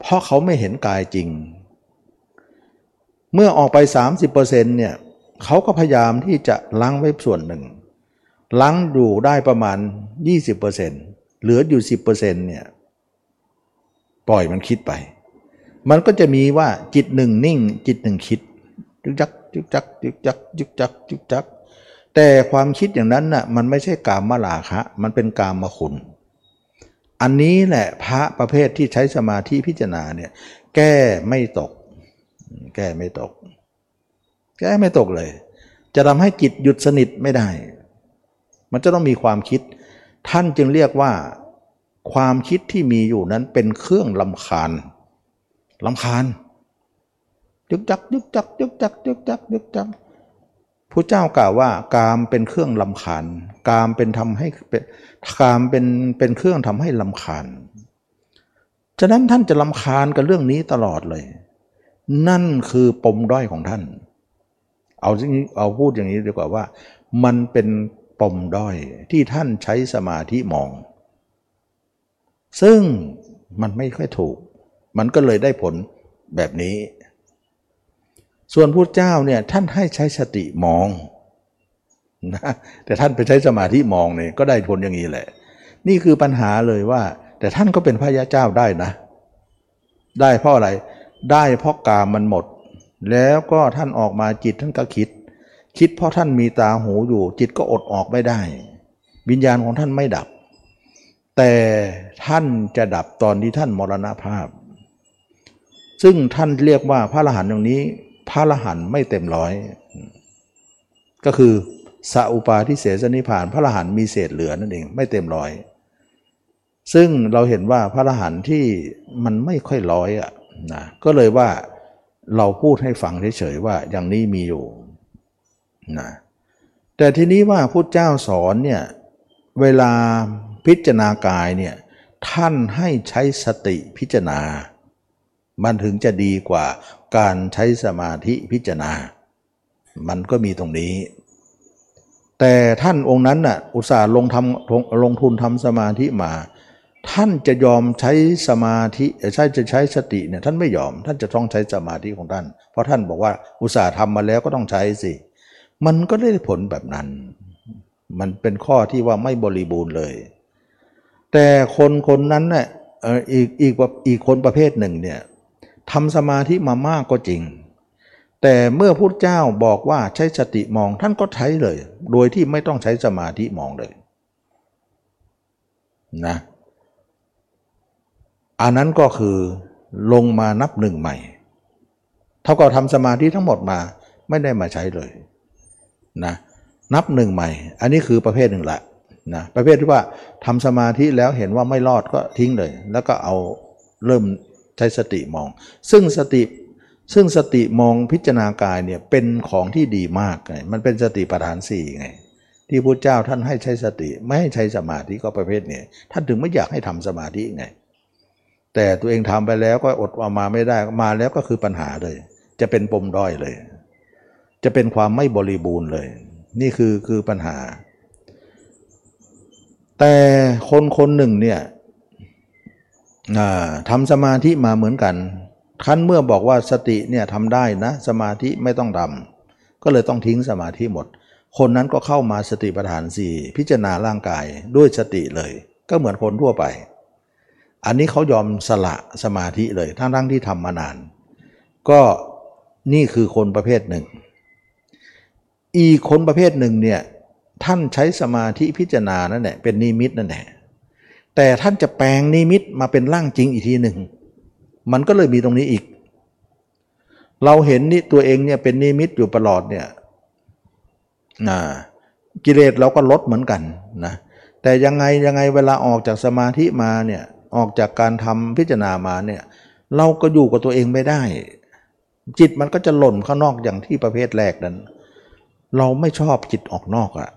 เพราะเขาไม่เห็นกายจริง เมื่อออกไป 30%เนี่ยเขาก็พยายามที่จะล้างไว้ส่วนหนึ่ง ล้างอยู่ได้ประมาณ 20%เหลืออยู่ 10%เนี่ยปล่อยมันคิดไป มันก็จะมีว่าจิตหนึ่งนิ่ง จิตหนึ่งคิดจึกจักจึกจักจึกจักจึกจักจึกจักแต่ความคิดอย่างนั้นน่ะมันไม่ใช่กามมาลาคะ มันเป็นกามมาคุณ อันนี้แหละพระประเภทที่ใช้สมาธิพิจารณาเนี่ยแก้ไม่ตก แก้ไม่ตก แก้ไม่ตกเลย จะทำให้จิตหยุดสนิทไม่ได้ มันจะต้องมีความคิด ท่านจึงเรียกว่า ความคิดที่มีอยู่นั้นเป็นเครื่องลำคาญลำคาญยึกจักยึกจักยึกจักยึกจักยึกจักพระเจ้ากล่าวว่ากามเป็นเครื่องลำคาญกามเป็นทำให้เป็นกามเป็นเป็นเครื่องทำให้ลำคาญฉะนั้นท่านจะลำคาญกับเรื่องนี้ตลอดเลย นั่นคือปมด้อยของท่าน เอาเอาพูดอย่างนี้ดีกว่าว่า มันเป็นปมด้อยที่ท่านใช้สมาธิมอง ซึ่งมันไม่ค่อยถูก มันก็เลยได้ผลแบบนี้ ส่วนพุทธเจ้าเนี่ยท่านให้ใช้สติมองนะแต่ท่านไปใช้สมาธิมองเนี่ยก็ได้ผลอย่างนี้แหละ นี่คือปัญหาเลยว่า แต่ท่านก็เป็นพระยาเจ้าได้นะ ได้เพราะอะไร ได้เพราะกามมันหมด แล้วก็ท่านออกมาจิตท่านก็คิด คิดเพราะท่านมีตาหูอยู่ จิตก็อดออกไม่ได้ วิญญาณของท่านไม่ดับ แต่ท่านจะดับตอนที่ท่านมรณภาพ ซึ่งท่านเรียกว่าพระอรหันต์ตรงนี้ พระอรหันต์ไม่เต็มร้อย ก็คือสัอุปาทิเสสนิพาน พระอรหันต์มีเศษเหลือนั่นเองไม่เต็มร้อยซึ่งเราเห็นว่าพระอรหันต์ที่มันไม่ค่อยร้อยอะ นะก็เลยว่าเราพูดให้ฟังเฉยๆว่าอย่างนี้มีอยู่นะแต่ทีนี้ว่าพุทธเจ้าสอนเนี่ยเวลาพิจารณากายเนี่ยท่านให้ใช้สติพิจารณา มันถึงจะดีกว่าการใช้สมาธิพิจารณา มันก็มีตรงนี้ แต่ท่านองค์นั้นน่ะอุตส่าห์ลงทำลงทุนทำสมาธิมา ท่านจะยอมใช้สมาธิใช่จะใช้สติเนี่ยท่านไม่ยอม ท่านจะต้องใช้สมาธิของท่าน เพราะท่านบอกว่าอุตส่าห์ทำมาแล้วก็ต้องใช้สิ มันก็ได้ผลแบบนั้น มันเป็นข้อที่ว่าไม่บริบูรณ์เลย แต่คนคนนั้นเนี่ยอีกอีกอีกคนประเภทหนึ่งเนี่ยทำสมาธิมามากก็จริง แต่เมื่อพุทธเจ้าบอกว่าใช้สติมองท่านก็ใช้เลย โดยที่ไม่ต้องใช้สมาธิมองเลยนะ อันนั้นก็คือลงมานับหนึ่งใหม่ เท่ากับทำสมาธิทั้งหมดมาไม่ได้มาใช้เลยนะนับหนึ่งใหม่ อันนี้คือประเภทหนึ่งแหละนะประเภทที่ว่าทำสมาธิแล้วเห็นว่าไม่รอดก็ทิ้งเลย แล้วก็เอาเริ่มใช้สติมอง ซึ่งสติซึ่งสติมองพิจารณากายเนี่ยเป็นของที่ดีมากไงมันเป็นสติปัฏฐานสี่ไง ที่พระเจ้าท่านให้ใช้สติ ไม่ให้ใช้สมาธิก็ประเภทนี้ท่านถึงไม่อยากให้ทำสมาธิไง แต่ตัวเองทำไปแล้วก็อดออกมาไม่ได้มาแล้วก็คือปัญหาเลย จะเป็นปมด้อยเลย จะเป็นความไม่บริบูรณ์เลย นี่คือคือปัญหา แต่คนคนหนึ่งเนี่ยทำสมาธิมาเหมือนกันท่านเมื่อบอกว่าสติเนี่ยทำได้นะสมาธิไม่ต้องทำก็เลยต้องทิ้งสมาธิหมด คนนั้นก็เข้ามาสติปัฏฐานสี่พิจารณาร่างกายด้วยสติเลย ก็เหมือนคนทั่วไป อันนี้เขายอมสละสมาธิเลยทั้งทั้งที่ทำมานาน ก็นี่คือคนประเภทหนึ่ง อีกคนประเภทหนึ่งเนี่ยท่านใช้สมาธิพิจารณานั่นแหละเป็นนิมิตนั่นแหละแต่ท่านจะแปลงนิมิตมาเป็นร่างจริงอีกทีหนึ่ง มันก็เลยมีตรงนี้อีก เราเห็นนี่ตัวเองเนี่ยเป็นนิมิตอยู่ตลอดเนี่ยนะกิเลสเราก็ลดเหมือนกันนะแต่ยังไงยังไงเวลาออกจากสมาธิมาเนี่ย ออกจากการทำพิจารณามาเนี่ยเราก็อยู่กับตัวเองไม่ได้ จิตมันก็จะหล่นข้างนอกอย่างที่ประเภทแรกนั้น เราไม่ชอบจิตออกนอกอะ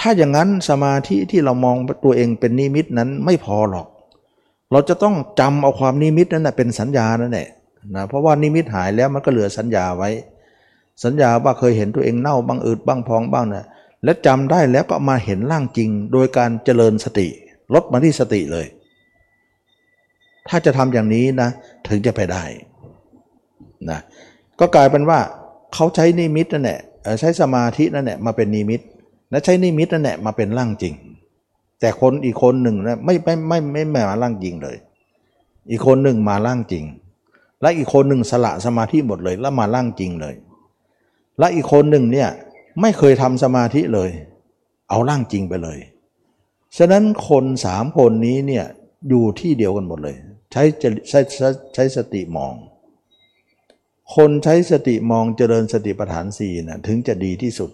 ถ้าอย่างนั้นสมาธิที่เรามองตัวเองเป็นนิมิตนั้นไม่พอหรอก เราจะต้องจำเอาความนิมิตนั้นนะเป็นสัญญานั่นแหละนะเพราะว่านิมิตหายแล้วมันก็เหลือสัญญาไว้ สัญญาว่าเคยเห็นตัวเองเน่าบ้างอืดบ้างพองบ้างนะและจำได้แล้วก็มาเห็นร่างจริง โดยการเจริญสติ ลดมาที่สติเลย ถ้าจะทำอย่างนี้นะถึงจะไปได้นะก็กลายเป็นว่าเขาใช้นิมิตนั่นแหละใช้สมาธินั่นแหละมาเป็นนิมิตและใช้นิมิตนั่นแหละมาเป็นร่างจริง แต่คนอีกคนหนึ่งนะไม่ไม่ไม่ไม่ไม่มาร่างจริงเลย อีกคนหนึ่งมาร่างจริง และอีกคนหนึ่งสละสมาธิหมดเลยแล้วมาร่างจริงเลย และอีกคนหนึ่งเนี่ยไม่เคยทำสมาธิเลย เอาร่างจริงไปเลย ฉะนั้นคนสามคนนี้เนี่ยอยู่ที่เดียวกันหมดเลย ใช้ใช้ใช้ใช้สติมอง คนใช้สติมองเจริญสติปัฏฐานสี่นะถึงจะดีที่สุด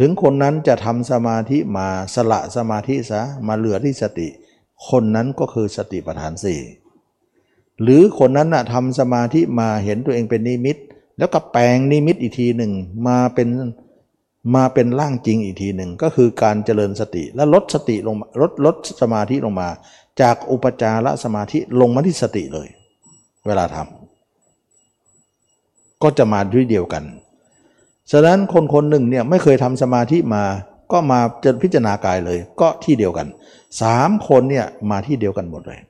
ถึงคนนั้นจะทำสมาธิมาสละสมาธิซะมาเหลือที่สติ คนนั้นก็คือสติปัฏฐานสี่หรือคนนั้นนะทำสมาธิมาเห็นตัวเองเป็นนิมิต แล้วก็แปลงนิมิตอีกทีหนึ่งมาเป็นมาเป็นร่างจริงอีกทีหนึ่งก็คือการเจริญสติและลดสติลงลดลดสมาธิลงมา จากอุปจารสมาธิลงมาที่สติเลย เวลาทำก็จะมาด้วยเดียวกัน ฉะนั้นคนคนหนึ่งเนี่ยไม่เคยทำสมาธิมาก็มาจะพิจารณากายเลยก็ที่เดียวกันสามคนเนี่ยมาที่เดียวกันหมดเลย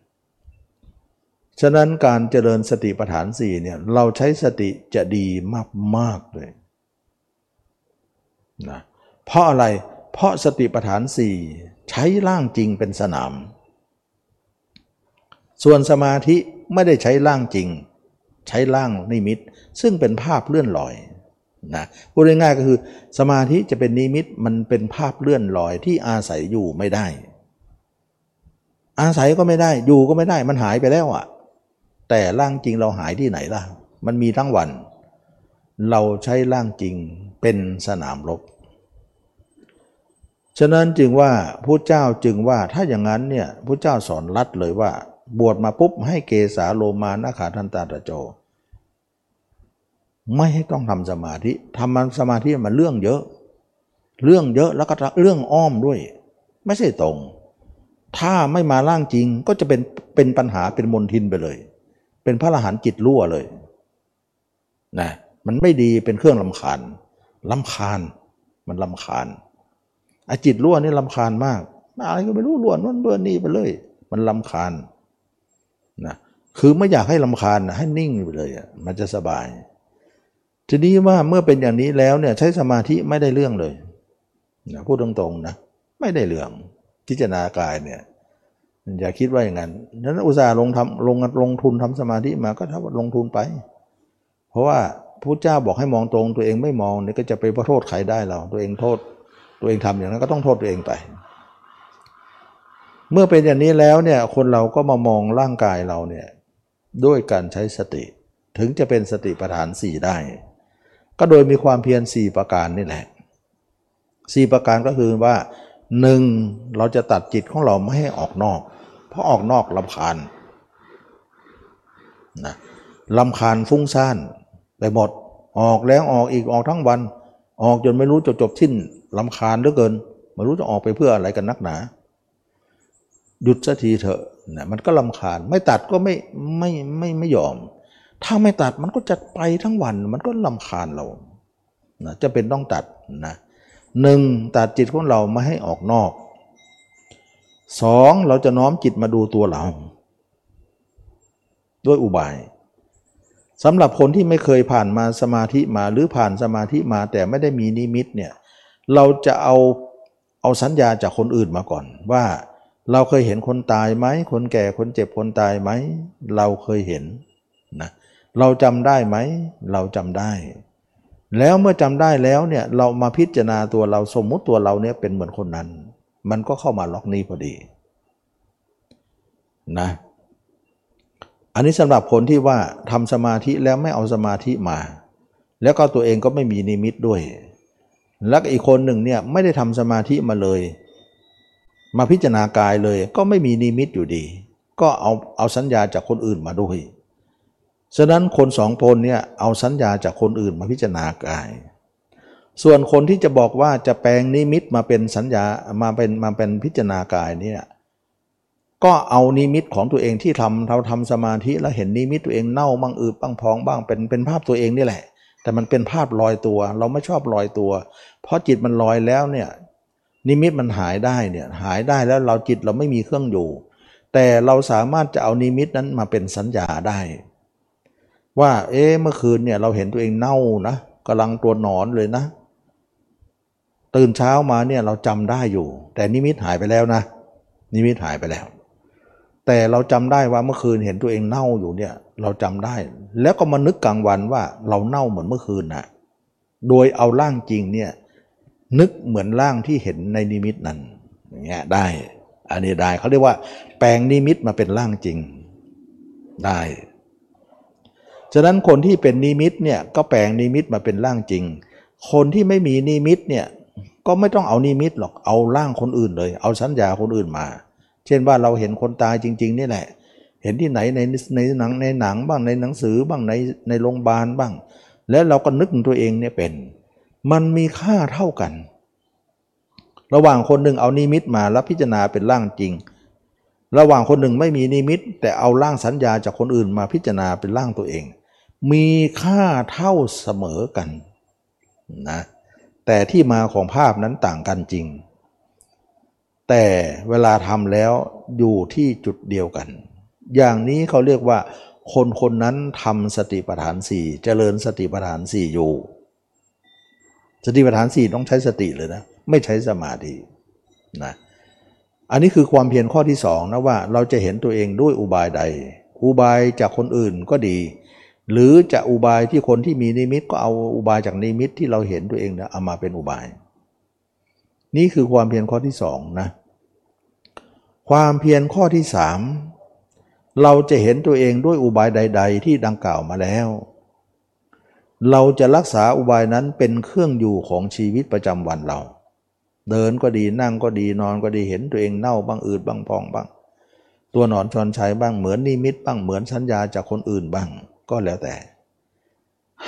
ฉะนั้นการเจริญสติปัฏฐานสี่เนี่ยเราใช้สติจะดีมากๆเลยนะเพราะอะไรเพราะสติปัฏฐานสี่ใช้ร่างจริงเป็นสนาม ส่วนสมาธิไม่ได้ใช้ร่างจริง ใช้ร่างนิมิต ซึ่งเป็นภาพเลื่อนลอยนะพูดง่ายๆก็คือสมาธิจะเป็นนิมิตมันเป็นภาพเลื่อนลอยที่อาศัยอยู่ไม่ได้ อาศัยก็ไม่ได้อยู่ก็ไม่ได้มันหายไปแล้วอะ่ะแต่ร่างจริงเราหายที่ไหนล่ะ มันมีทั้งวัน เราใช้ร่างจริงเป็นสนามรบฉะนั้นจึงว่าพระเจ้าจึงว่าถ้าอย่างนั้นเนี่ยพระเจ้าสอนรัดเลยว่า บวชมาปุ๊บให้เกสาโลมานาขาทันตาตะโจ ไม่ให้ต้องทำสมาธิทำสมาธิมันเรื่องเยอะ เรื่องเยอะแล้วก็เรื่องอ้อมด้วย ไม่ใช่ตรง ถ้าไม่มาร่างจริงก็จะเป็นเป็นปัญหาเป็นมนทินไปเลย เป็นพระอรหันต์จิตรั่วเลยนะมันไม่ดีเป็นเครื่องลำคาญลำคาญมันลำคาญไอ้จิตรั่วนี่ลำคาญมากอะไรก็ไม่รู้รั่วนั่นรั่วนี่ไปเลย มันลำคาญ นะคือไม่อยากให้ลำคาญนะให้นิ่งไปเลยมันจะสบาย ทีนี้ว่าเมื่อเป็นอย่างนี้แล้วเนี่ยใช้สมาธิไม่ได้เรื่องเลยนะพูดตรงๆนะไม่ได้เรื่องพิจารณากายเนี่ยอย่าคิดว่าอย่างนั้นนั้นอุตส่าห์ลงทำลงลงทุนทำสมาธิมาก็ถ้าลงทุนไป เพราะว่าพระเจ้าบอกให้มองตรงตัวเองไม่มองเนี่ยก็จะไปโทษใครได้เรา ตัวเองโทษ ตัวเองทำอย่างนั้นก็ต้องโทษตัวเองไป เมื่อเป็นอย่างนี้แล้วเนี่ยคนเราก็มามองร่างกายเราเนี่ยด้วยการใช้สติ ถึงจะเป็นสติปัฏฐานสี่ได้ ก็โดยมีความเพียรสี่ประการนี่แหละสี่ประการก็คือว่าหนึ่งเราจะตัดจิตของเราไม่ให้ออกนอก เพราะออกนอกลำคาญนะลำคาญฟุ้งซ่านไปหมดออกแล้วออกอีกออกทั้งวัน ออกจนไม่รู้จบจบสิ้นลำคาญเหลือเกินไม่รู้จะออกไปเพื่ออะไรกันนักหนา หยุดสักทีเถอะนะมันก็ลำคาญไม่ตัดก็ไม่ไม่ไม่ไม่ยอม ถ้าไม่ตัดมันก็จะไปทั้งวันมันก็ลำคาญเรานะจะเป็นต้องตัดนะหนึ่งตัดจิตของเราไม่ให้ออกนอกสองเราจะน้อมจิตมาดูตัวเรา ด้วยอุบายสำหรับคนที่ไม่เคยผ่านมาสมาธิมาหรือผ่านสมาธิมาแต่ไม่ได้มีนิมิตเนี่ยเราจะเอาเอาสัญญาจากคนอื่นมาก่อนว่า เราเคยเห็นคนตายไหม คนแก่คนเจ็บคนตายไหม เราเคยเห็นนะเราจำได้ไหม เราจำได้ แล้วเมื่อจำได้แล้วเนี่ยเรามาพิจารณาตัวเราสมมุติตัวเราเนี่ยเป็นเหมือนคนนั้น มันก็เข้ามาล็อกนี้พอดีนะอันนี้สำหรับคนที่ว่าทำสมาธิแล้วไม่เอาสมาธิมา แล้วก็ตัวเองก็ไม่มีนิมิตด้วย แล้วอีกคนหนึ่งเนี่ยไม่ได้ทำสมาธิมาเลย มาพิจารณากายเลยก็ไม่มีนิมิตอยู่ดี ก็เอาเอาสัญญาจากคนอื่นมาด้วยฉะนั้นคนสองคนเนี่ยเอาสัญญาจากคนอื่นมาพิจารณากาย ส่วนคนที่จะบอกว่าจะแปลงนิมิตมาเป็นสัญญามาเป็นมาเป็นพิจารณากายเนี่ยก็เอานิมิตของตัวเองที่ทำเราทำสมาธิแล้วเห็นนิมิตตัวเองเน่าบ้างอืดบ้างพองบ้างเป็นเป็นภาพตัวเองนี่แหละ แต่มันเป็นภาพลอยตัว เราไม่ชอบลอยตัว เพราะจิตมันลอยแล้วเนี่ย นิมิตมันหายได้เนี่ยหายได้แล้วเราจิตเราไม่มีเครื่องอยู่ แต่เราสามารถจะเอานิมิตนั้นมาเป็นสัญญาได้ ว่าเอ๊ะเมื่อคืนเนี่ยเราเห็นตัวเองเน่านะกำลังตัวหนอนเลยนะ ตื่นเช้ามาเนี่ยเราจำได้อยู่ แต่นิมิตหายไปแล้วนะ นิมิตหายไปแล้ว แต่เราจำได้ว่าเมื่อคืนเห็นตัวเองเน่าอยู่เนี่ยเราจำได้ แล้วก็มานึกกลางวันว่าเราเน่าเหมือนเมื่อคืนนะโดยเอาร่างจริงเนี่ย นึกเหมือนร่างที่เห็นในนิมิตนั้นอย่างเงี้ยได้ อันนี้ได้เขาเรียกว่า แปลงนิมิตมาเป็นร่างจริงได้ ฉะนั้นคนที่เป็นนิมิตเนี่ยก็แปลงนิมิตมาเป็นร่างจริง คนที่ไม่มีนิมิตเนี่ยก็ไม่ต้องเอานิมิตหรอกเอาร่างคนอื่นเลย เอาสัญญาคนอื่นมา เช่นว่าเราเห็นคนตายจริง ๆ นี่แหละ เห็นที่ไหนในในหนังในหนังบ้างในหนังสือบ้างในในโรงพยาบาลบ้าง แล้วเราก็นึกตัวเองเนี่ยเป็น มันมีค่าเท่ากัน ระหว่างคนหนึ่งเอานิมิตมาแล้วพิจารณาเป็นร่างจริง ระหว่างคนหนึ่งไม่มีนิมิต แต่เอาร่างสัญญาจากคนอื่นมาพิจารณาเป็นร่างตัวเอง มีค่าเท่าเสมอกันนะแต่ที่มาของภาพนั้นต่างกันจริง แต่เวลาทำแล้วอยู่ที่จุดเดียวกัน อย่างนี้เขาเรียกว่า คนคนนั้นทำสติปัฏฐานสี่เจริญสติปัฏฐานสี่อยู่ สติปัฏฐานสี่ต้องใช้สติเลยนะ ไม่ใช้สมาธินะอันนี้คือความเพียรข้อที่สองนะว่าเราจะเห็นตัวเองด้วยอุบายใด อุบายจากคนอื่นก็ดี หรือจะอุบายที่คนที่มีนิมิตก็เอาอุบายจากนิมิตที่เราเห็นตัวเองเนี่ยเอามาเป็นอุบาย นี่คือความเพียรข้อที่สองนะความเพียรข้อที่สามเราจะเห็นตัวเองด้วยอุบายใด ๆ ที่ดังกล่าวมาแล้ว เราจะรักษาอุบายนั้นเป็นเครื่องอยู่ของชีวิตประจำวันเรา เดินก็ดีนั่งก็ดีนอนก็ดีเห็นตัวเองเน่าบ้างอืดบ้างพองบ้าง ตัวหนอนชอนชัยบ้างเหมือนนิมิตบ้างเหมือนสัญญาจากคนอื่นบ้าง ก็แล้วแต่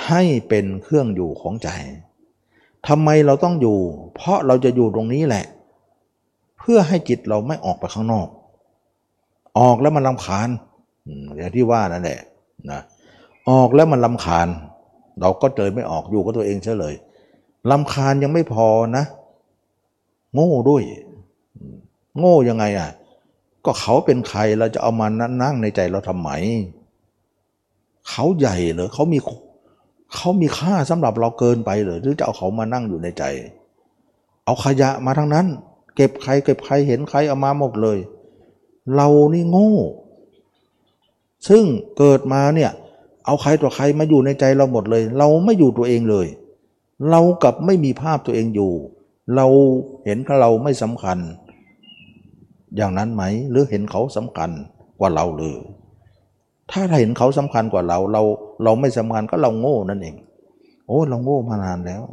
ให้เป็นเครื่องอยู่ของใจทำไมเราต้องอยู่ เพราะเราจะอยู่ตรงนี้แหละ เพื่อให้จิตเราไม่ออกไปข้างนอก ออกแล้วมันลำคาญอย่างที่ว่านั่นแหละนะออกแล้วมันลำคาญ เราก็เจอไม่ออกอยู่กับตัวเองเฉยเลยลำคาญยังไม่พอนะ โง่ด้วย โง่ยังไงอะ ก็เขาเป็นใครเราจะเอามานั่งในใจเราทำไม เขาใหญ่เหรอเขามีเขามีค่าสำหรับเราเกินไปเหรอหรือจะเอาเขามานั่งอยู่ในใจ เอาขยะมาทั้งนั้น เก็บใคร เก็บใครเห็นใครเอามาหมดเลย เรานี่โง่ ซึ่งเกิดมาเนี่ย เอาใครต่อใครมาอยู่ในใจเราหมดเลย เราไม่อยู่ตัวเองเลย เรากับไม่มีภาพตัวเองอยู่ เราเห็นเขาเราไม่สำคัญ อย่างนั้นไหม หรือเห็นเขาสำคัญกว่าเราเลยถ้าเห็นเขาสำคัญกว่าเรา เราเราไม่สำคัญก็เราโง่นั่นเอง โอ้เราโง่มานานแล้ว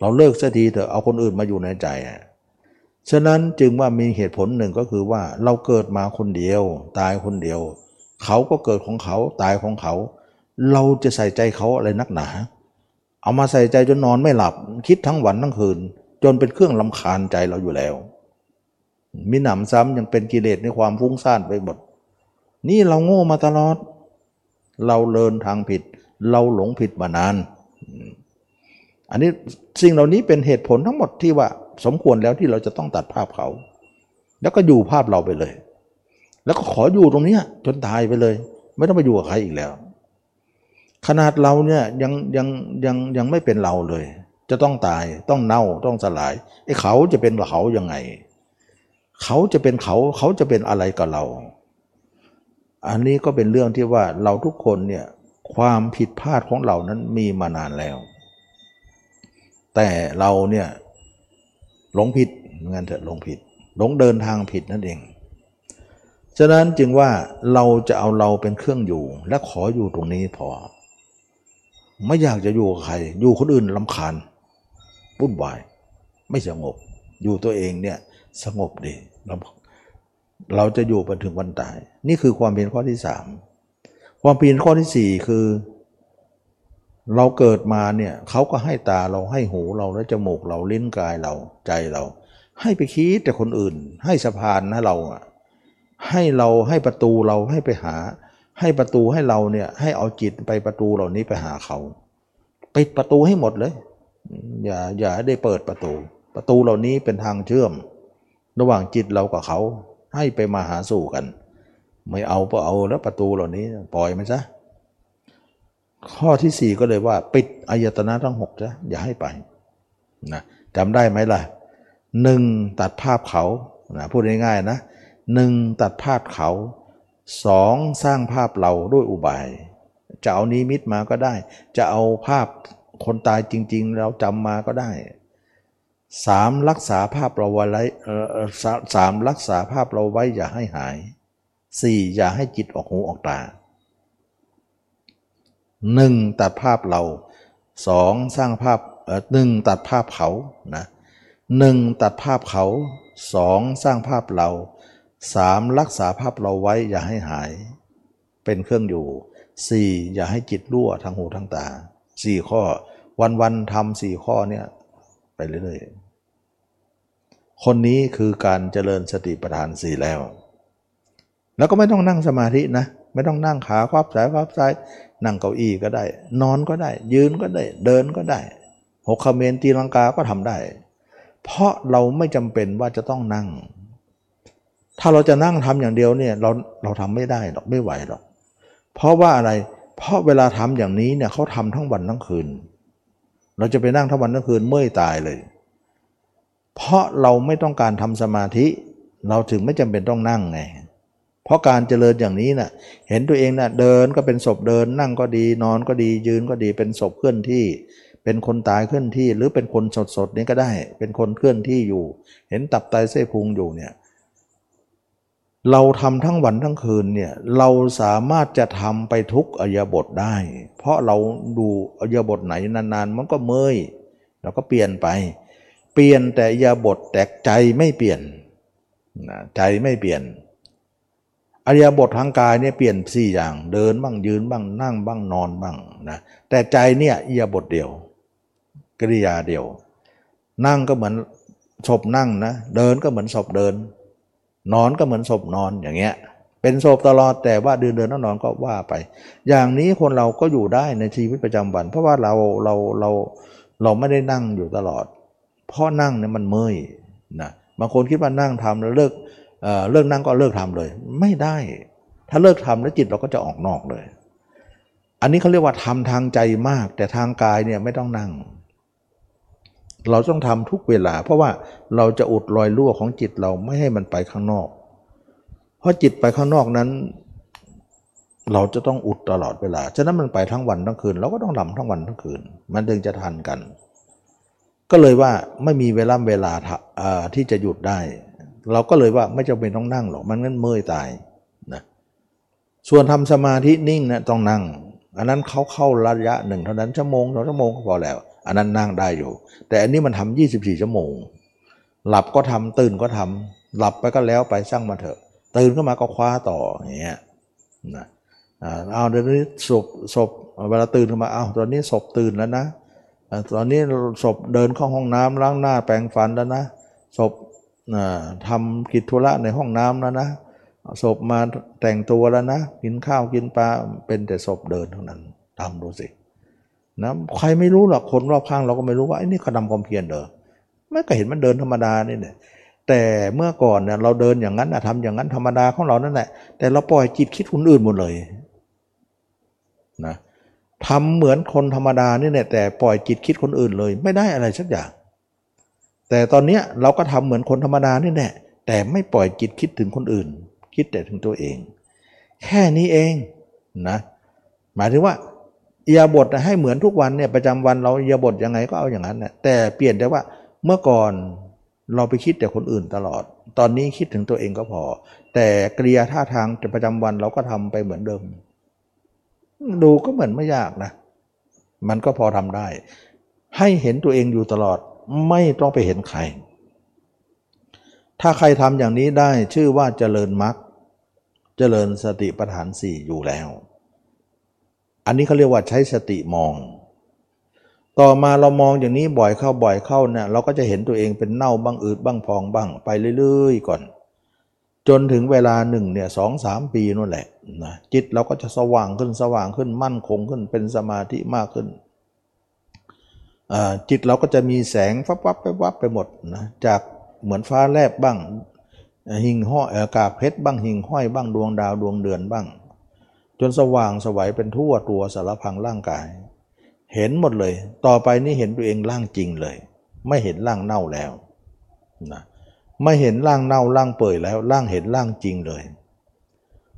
เราเลิกสักทีเถอะเอาคนอื่นมาอยู่ในใจฉะนั้นจึงว่ามีเหตุผลหนึ่งก็คือว่าเราเกิดมาคนเดียว ตายคนเดียว เขาก็เกิดของเขาตายของเขา เราจะใส่ใจเขาอะไรนักหนา เอามาใส่ใจจนนอนไม่หลับ คิดทั้งวันทั้งคืน จนเป็นเครื่องลำคาญใจเราอยู่แล้ว มีหนำซ้ำยังเป็นกิเลสในความฟุ้งซ่านไปหมด นี่เราโง่มาตลอด เราเลินทางผิด เราหลงผิดมานาน อันนี้สิ่งเหล่านี้เป็นเหตุผลทั้งหมดที่ว่าสมควรแล้วที่เราจะต้องตัดภาพเขา แล้วก็อยู่ภาพเราไปเลย แล้วก็ขออยู่ตรงนี้จนตายไปเลย ไม่ต้องไปอยู่กับใครอีกแล้ว ขนาดเราเนี่ยยังยังยังยังไม่เป็นเราเลย จะต้องตายต้องเน่าต้องสลายไอ้เขาจะเป็นเขายังไง เขาจะเป็นเขาเขาจะเป็นอะไรกับเรา อันนี้ก็เป็นเรื่องที่ว่าเราทุกคนเนี่ยความผิดพลาดของเรานั้นมีมานานแล้ว แต่เราเนี่ยหลงผิดเงินเถอะหลงผิด หลงเดินทางผิดนั่นเองฉะนั้นจึงว่าเราจะเอาเราเป็นเครื่องอยู่ และขออยู่ตรงนี้พอ ไม่อยากจะอยู่กับใคร อยู่คนอื่นลำคาญวุ่นวาย ไม่สงบ อยู่ตัวเองเนี่ยสงบดีเราเราจะอยู่ไปถึงวันตาย นี่คือความเพียรข้อที่สามความเพียรข้อที่สี่คือ เราเกิดมาเนี่ยเขาก็ให้ตาเราให้หูเราและจมูกเราลิ้นกายเราใจเรา ให้ไปคิดแต่คนอื่น ให้สะพานนะเราอะให้เราให้ประตูเราให้ไปหา ให้ประตูให้เราเนี่ยให้เอาจิตไปประตูเหล่านี้ไปหาเขาปิดประตูให้หมดเลย อย่าอย่าได้เปิดประตู ประตูเหล่านี้เป็นทางเชื่อม ระหว่างจิตเรากับเขา ให้ไปมาหาสู่กัน ไม่เอาก็เอาแล้วประตูเหล่านี้ปล่อยมันซะข้อที่สี่ก็เลยว่า ปิดอายตนะทั้งหกจ้ะอย่าให้ไปนะจำได้ไหมล่ะหนึ่งตัดภาพเขานะพูดง่ายๆนะหนึ่งตัดภาพเขา สองสร้างภาพเราด้วยอุบาย จะเอานิมิตมาก็ได้ จะเอาภาพคนตายจริง ๆ เราจำมาก็ได้สามรักษาภาพเราไว้สามรักษาภาพเราไว้อย่าให้หายสี่อย่าให้จิตออกหูออกตาหนึ่งตัดภาพเราสองสร้างภาพหนึ่งตัดภาพเขานะหนึ่งตัดภาพเขาสองสร้างภาพเรา สามรักษาภาพเราไว้อย่าให้หาย เป็นเครื่องอยู่สี่อย่าให้จิตรั่วทางหูทางตาสี่ข้อ วันวันทำสี่ข้อเนี่ยไปเรื่อยๆคนนี้คือการเจริญสติปัฏฐานสี่แล้ว แล้วก็ไม่ต้องนั่งสมาธินะ ไม่ต้องนั่งขาควับสายควับซ้ายนั่งเก้าอี้ก็ได้ นอนก็ได้ ยืนก็ได้ เดินก็ได้ หกคเมนตีลังกาก็ทำได้ เพราะเราไม่จำเป็นว่าจะต้องนั่ง ถ้าเราจะนั่งทำอย่างเดียวเนี่ยเราเราทำไม่ได้หรอกไม่ไหวหรอก เพราะว่าอะไร เพราะเวลาทำอย่างนี้เนี่ยเขาทำทั้งวันทั้งคืน เราจะไปนั่งทั้งวันทั้งคืนเมื่อยตายเลย เพราะเราไม่ต้องการทำสมาธิ เราถึงไม่จำเป็นต้องนั่งไง เพราะการเจริญอย่างนี้นะ่ะเห็นตัวเองนะ่ะเดินก็เป็นศพเดิน นั่งก็ดีนอนก็ดียืนก็ดีเป็นศพเคลื่อนที่เป็นคนตายเคลื่อนที่หรือเป็นคนสดสดนี้ก็ได้ เป็นคนเคลื่อนที่อยู่ เห็นตับไตเส้พุงอยู่เนี่ย เราทำทั้งวันทั้งคืนเนี่ยเราสามารถจะทำไปทุกอริยบทได้ เพราะเราดูอริยบทไหนนานๆ มันก็เมยเราก็เปลี่ยนไป เปลี่ยนแต่อริยบทแต่ใจไม่เปลี่ยนนะใจไม่เปลี่ยนอริยบททางกายเนี่ยเปลี่ยนสี่อย่างเดินบ้างยืนบ้างนั่งบ้างนอนบ้างนะแต่ใจเนี่ยอริยบทเดียวกริยาเดียว นั่งก็เหมือนศพนั่งนะเดินก็เหมือนศพเดิน นอนก็เหมือนศพนอนอย่างเงี้ย เป็นศพตลอดแต่ว่าเดินเดินนอนก็ว่าไป อย่างนี้คนเราก็อยู่ได้ในชีวิตประจำวัน เพราะว่าเราเราเราเราไม่ได้นั่งอยู่ตลอด เพราะนั่งเนี่ยมันเมื่อยนะบางคนคิดว่านั่งทำแล้วเลิกเอ่อเลิกนั่งก็เลิกทำเลย ไม่ได้ ถ้าเลิกทำแล้วจิตเราก็จะออกนอกเลย อันนี้เขาเรียกว่าทำทางใจมาก แต่ทางกายเนี่ยไม่ต้องนั่ง เราต้องทำทุกเวลา เพราะว่าเราจะอุดรอยรั่วของจิตเราไม่ให้มันไปข้างนอก เพราะจิตไปข้างนอกนั้น เราจะต้องอุดตลอดเวลา ฉะนั้นมันไปทั้งวันทั้งคืน เราก็ต้องลำทั้งวันทั้งคืน มันถึงจะทันกัน ก็เลยว่าไม่มีเวลาเวลาที่จะหยุดได้ เราก็เลยว่าไม่จำเป็นต้องนั่งหรอกมันงั้นเมื่อยตายนะส่วนทำสมาธินิ่งนะต้องนั่ง อันนั้นเขาเข้าระยะหนึ่งเท่านั้นชั่วโมงสองชั่วโมงก็พอแล้ว อันนั้นนั่งได้อยู่ แต่อันนี้มันทำ24 ชั่วโมง หลับก็ทำตื่นก็ทำหลับไปก็แล้วไปสร้างมาเถอะ ตื่นขึ้นมาก็คว้าต่ออย่างเงี้ยนะเอาเดี๋ยวนี้ศพศพเวลาตื่นขึ้นมาเอาตอนนี้ศพตื่นแล้วนะตอนนี้ศพเดินเข้าห้องน้ำล้างหน้าแปรงฟันแล้วนะศพทำกิจธุระในห้องน้ำแล้วนะศพมาแต่งตัวแล้วนะ กินข้าวกินปลาเป็นแต่ศพเดินเท่านั้นทำดูสิ นะใครไม่รู้หรอกคนรอบข้างเราก็ไม่รู้ว่าไอ้นี่เขาทำความเพียรเด้อไม่ก็เห็นมันเดินธรรมดานี่เนี่ยแต่เมื่อก่อนเนี่ยเราเดินอย่างนั้นทำอย่างนั้นธรรมดาของเรานั่นแหละ แต่เราปล่อยจิตคิดคนอื่นหมดเลยนะทำเหมือนคนธรรมดานี่แหละแต่ปล่อยจิตคิดคนอื่นเลย ไม่ได้อะไรสักอย่าง แต่ตอนเนี้ยเราก็ทำเหมือนคนธรรมดานี่แหละแต่ไม่ปล่อยจิตคิดถึงคนอื่น คิดแต่ถึงตัวเอง แค่นี้เองนะหมายถึงว่า อียบทให้เหมือนทุกวันเนี่ยประจำวันเราอียบทยังไงก็เอาอย่างนั้นนะแต่เปลี่ยนแต่ว่าเมื่อก่อนเราไปคิดแต่คนอื่นตลอด ตอนนี้คิดถึงตัวเองก็พอ แต่กริยาท่าทางประจำวันเราก็ทำไปเหมือนเดิม ดูก็เหมือนไม่ยากนะ มันก็พอทำได้ ให้เห็นตัวเองอยู่ตลอดไม่ต้องไปเห็นใคร ถ้าใครทำอย่างนี้ได้ชื่อว่าเจริญมรรคเจริญสติปัฏฐานสี่อยู่แล้ว อันนี้เขาเรียกว่าใช้สติมอง ต่อมาเรามองอย่างนี้บ่อยเข้าบ่อยเข้าเนี่ยเราก็จะเห็นตัวเองเป็นเน่าบ้างอืดบ้างพองบ้างไปเรื่อยๆ ก่อน จนถึงเวลาหนึ่งเนี่ยสองสามปีนั่นแหละนะจิตเราก็จะสว่างขึ้นสว่างขึ้นมั่นคงขึ้นเป็นสมาธิมากขึ้นจิตเราก็จะมีแสงฟับวับไปวับไปหมดนะจากเหมือนฟ้าแลบบ้างหิ่งห้อยอากาศเพชรบ้างหิ่งห้อยบ้างดวงดาวดวงเดือนบ้าง จนสว่างสวัยเป็นทั่วตัวสารพังร่างกาย เห็นหมดเลย ต่อไปนี่เห็นตัวเองร่างจริงเลย ไม่เห็นร่างเน่าแล้วนะไม่เห็นร่างเน่าร่างเปื่อยแล้วร่างเห็นร่างจริงเลย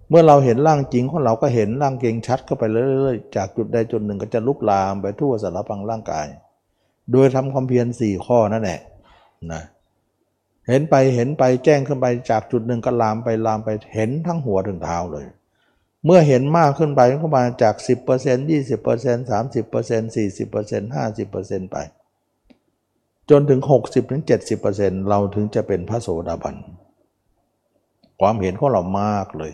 เมื่อเราเห็นร่างจริงของเราก็เห็นร่างเก่งชัดเข้าไปเรื่อยๆจากจุดใดจุดหนึ่งก็จะลุกลามไปทั่วสารพังร่างกาย โดยทำความเพียรสี่ข้อนั่นแหละนะเห็นไปเห็นไปแจ้งขึ้นไปจากจุดหนึ่งก็ลามไปลามไปเห็นทั้งหัวถึงเท้าเลย เมื่อเห็นมากขึ้นไปก็มาจาก 10% 20% 30% 40% 50%ไป จนถึง 60-70%เราถึงจะเป็นพระโสดาบัน ความเห็นของเรามากเลย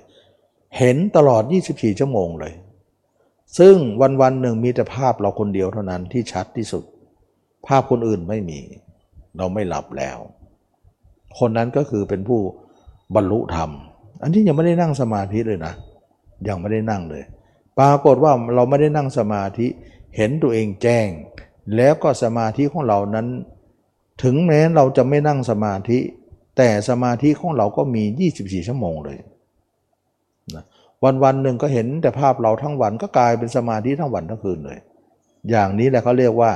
เห็นตลอด 24 ชั่วโมงเลย ซึ่งวันวันหนึ่งมีแต่ภาพเราคนเดียวเท่านั้นที่ชัดที่สุด ภาพคนอื่นไม่มี เราไม่หลับแล้ว คนนั้นก็คือเป็นผู้บรรลุธรรม อันที่ยังไม่ได้นั่งสมาธิเลยนะ ยังไม่ได้นั่งเลย ปรากฏว่าเราไม่ได้นั่งสมาธิเห็นตัวเองแจ้ง แล้วก็สมาธิของเรานั้น ถึงแม้เราจะไม่นั่งสมาธิ แต่สมาธิของเราก็มี 24 ชั่วโมงเลยนะวันวันหนึ่งก็เห็นแต่ภาพเราทั้งวันก็กลายเป็นสมาธิทั้งวันทั้งคืนเลย อย่างนี้แหละเขาเรียกว่า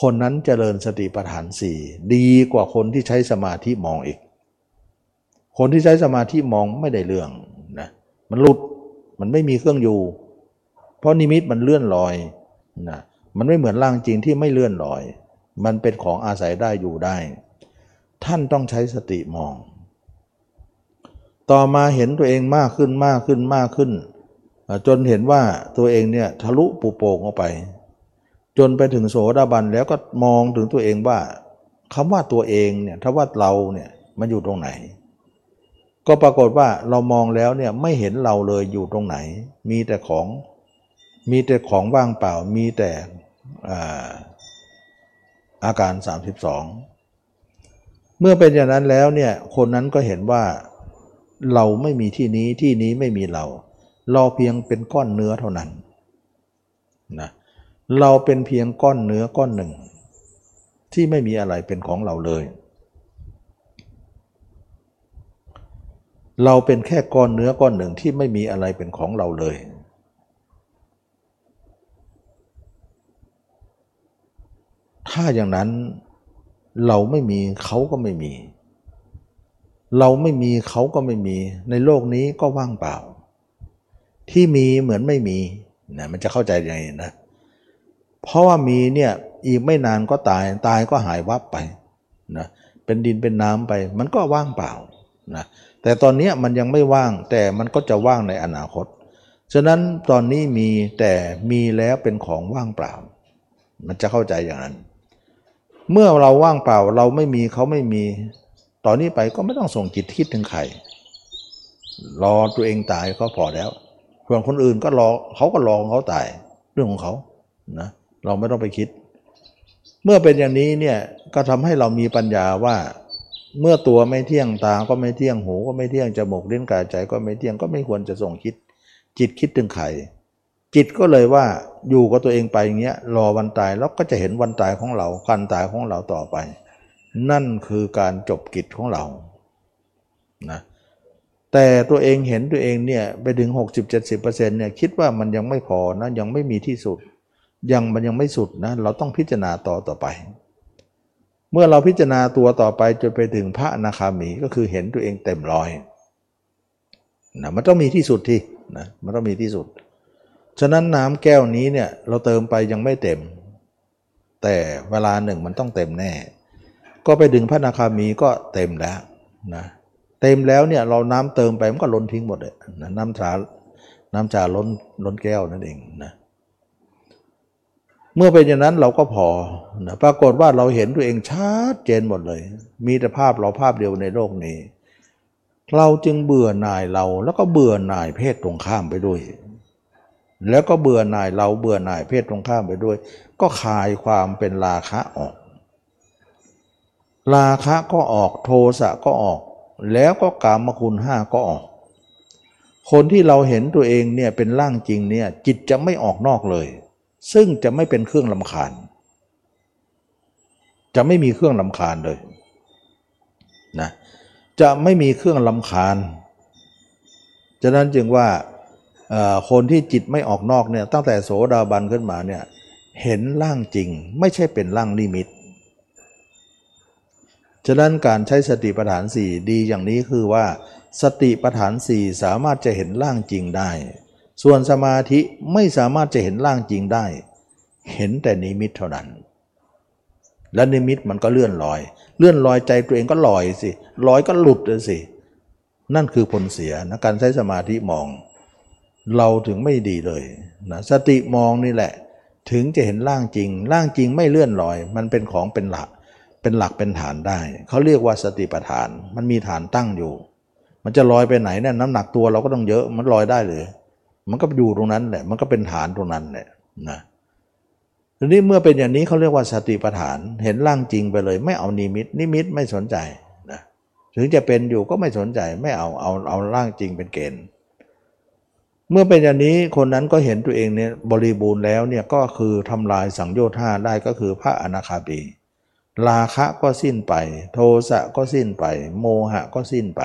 คนนั้นเจริญสติปัฏฐานสี่ดีกว่าคนที่ใช้สมาธิมองอีก คนที่ใช้สมาธิมองไม่ได้เรื่องนะมันหลุด มันไม่มีเครื่องอยู่ เพราะนิมิตมันเลื่อนลอยนะมันไม่เหมือนร่างจริงที่ไม่เลื่อนลอย มันเป็นของอาศัยได้อยู่ได้ ท่านต้องใช้สติมอง ต่อมาเห็นตัวเองมากขึ้นมากขึ้นมากขึ้น จนเห็นว่าตัวเองเนี่ยทะลุปูโป่งออกไป จนไปถึงโสดาบันแล้วก็มองถึงตัวเองว่าคำว่าตัวเองเนี่ยถ้าว่าเราเนี่ยมันอยู่ตรงไหน ก็ปรากฏว่าเรามองแล้วเนี่ยไม่เห็นเราเลยอยู่ตรงไหน มีแต่ของมีแต่ของว่างเปล่ามีแต่อาการ 32 เมื่อเป็นอย่างนั้นแล้วเนี่ยคนนั้นก็เห็นว่าเราไม่มีที่นี้ที่นี้ไม่มีเรา เราเพียงเป็นก้อนเนื้อเท่านั้นนะเราเป็นเพียงก้อนเนื้อก้อนหนึ่ง ที่ไม่มีอะไรเป็นของเราเลย เราเป็นแค่ก้อนเนื้อก้อนหนึ่งที่ไม่มีอะไรเป็นของเราเลย ถ้าอย่างนั้นเราไม่มีเขาก็ไม่มี เราไม่มีเขาก็ไม่มี ในโลกนี้ก็ว่างเปล่า ที่มีเหมือนไม่มีนะมันจะเข้าใจยังไงนะ เพราะว่ามีเนี่ยอีกไม่นานก็ตายตายก็หายวับไปนะเป็นดินเป็นน้ำไป มันก็ว่างเปล่านะ แต่ตอนนี้มันยังไม่ว่างแต่มันก็จะว่างในอนาคต ฉะนั้นตอนนี้มีแต่มีแล้วเป็นของว่างเปล่า มันจะเข้าใจอย่างนั้น เมื่อเราว่างเปล่าเราไม่มีเขาไม่มี ตอนนี้ไปก็ไม่ต้องส่งจิตคิดถึงใครรอตัวเองตายก็พอแล้วส่วนคนอื่นก็รอเขาก็รอเขาตายเรื่องของเขานะเราไม่ต้องไปคิด เมื่อเป็นอย่างนี้เนี่ยก็ทำให้เรามีปัญญาว่า เมื่อตัวไม่เที่ยงตาก็ไม่เที่ยงหูก็ไม่เที่ยงจมูกลิ้นกายใจก็ไม่เที่ยงก็ไม่ควรจะส่งคิด จิตคิดถึงใครจิตก็เลยว่าอยู่กับตัวเองไปอย่างเงี้ยรอวันตายแล้วก็จะเห็นวันตายของเราการตายของเราต่อไป นั่นคือการจบกิจของเรานะแต่ตัวเองเห็นตัวเองเนี่ยไปถึง 60-70%เนี่ยคิดว่ามันยังไม่พอนะยังไม่มีที่สุด ยังมันยังไม่สุดนะเราต้องพิจารณาต่อต่อไป เมื่อเราพิจารณาตัวต่อไปจนไปถึงพระอนาคามีก็คือเห็นตัวเองเต็มร้อยนะมันต้องมีที่สุดที่นะมันต้องมีที่สุด ฉะนั้นน้ำแก้วนี้เนี่ยเราเติมไปยังไม่เต็ม แต่เวลาหนึ่งมันต้องเต็มแน่ ก็ไปดึงพระนาคามีก็เต็มแล้วนะเต็มแล้วเนี่ยเราน้ำเติมไปมันก็ล้นทิ้งหมดเลยนะน้ำชาน้ำชาล้นล้นแก้วนั่นเองนะเเมื่อเป็นอย่างนั้นเราก็พอนะปรากฏว่าเราเห็นตัวเองชัดเจนหมดเลย มีแต่ภาพเราภาพเดียวในโลกนี้ เราจึงเบื่อหน่ายเราแล้วก็เบื่อหน่ายเพศตรงข้ามไปด้วย แล้วก็เบื่อหน่ายเราเบื่อหน่ายเพศตรงข้ามไปด้วย ก็คลายความเป็นราคะออก ราคะก็ออกโทสะก็ออก แล้วก็กามคุณห้าก็ออก คนที่เราเห็นตัวเองเนี่ยเป็นร่างจริงเนี่ยจิตจะไม่ออกนอกเลย ซึ่งจะไม่เป็นเครื่องลำคาญ จะไม่มีเครื่องลำคาญเลยนะจะไม่มีเครื่องลำคาญฉะนั้นจึงว่าคนที่จิตไม่ออกนอกเนี่ยตั้งแต่โสดาบันขึ้นมาเนี่ยเห็นร่างจริงไม่ใช่เป็นร่างนิมิต ฉะนั้นการใช้สติปัฏฐานสี่ดีอย่างนี้คือว่าสติปัฏฐานสี่สามารถจะเห็นร่างจริงได้ ส่วนสมาธิไม่สามารถจะเห็นร่างจริงได้ เห็นแต่นิมิตเท่านั้น และนิมิตมันก็เลื่อนลอย เลื่อนลอยใจตัวเองก็ลอยสิลอยก็หลุดเลยสินั่นคือผลเสียนะการใช้สมาธิมอง เราถึงไม่ดีเลยนะสติมองนี่แหละ ถึงจะเห็นร่างจริง ร่างจริงไม่เลื่อนลอย มันเป็นของเป็นหลัก เป็นหลักเป็นฐานได้ เขาเรียกว่าสติปัฏฐาน มันมีฐานตั้งอยู่ มันจะลอยไปไหนเนี่ยน้ำหนักตัวเราก็ต้องเยอะมันลอยได้เลย มันก็อยู่ตรงนั้นแหละมันก็เป็นฐานตรงนั้นแหละนะทีนี้เมื่อเป็นอย่างนี้เขาเรียกว่าสติปัฏฐานเห็นร่างจริงไปเลย ไม่เอานิมิต นิมิตไม่สนใจนะถึงจะเป็นอยู่ก็ไม่สนใจไม่เอาเอาเอาร่างจริงเป็นเกณฑ์ เมื่อเป็นอย่างนี้คนนั้นก็เห็นตัวเองเนี่ยบริบูรณ์แล้วเนี่ยก็คือทำลายสังโยชน์ห้าได้ก็คือพระอนาคามีราคะก็สิ้นไป โทสะก็สิ้นไป โมหะก็สิ้นไป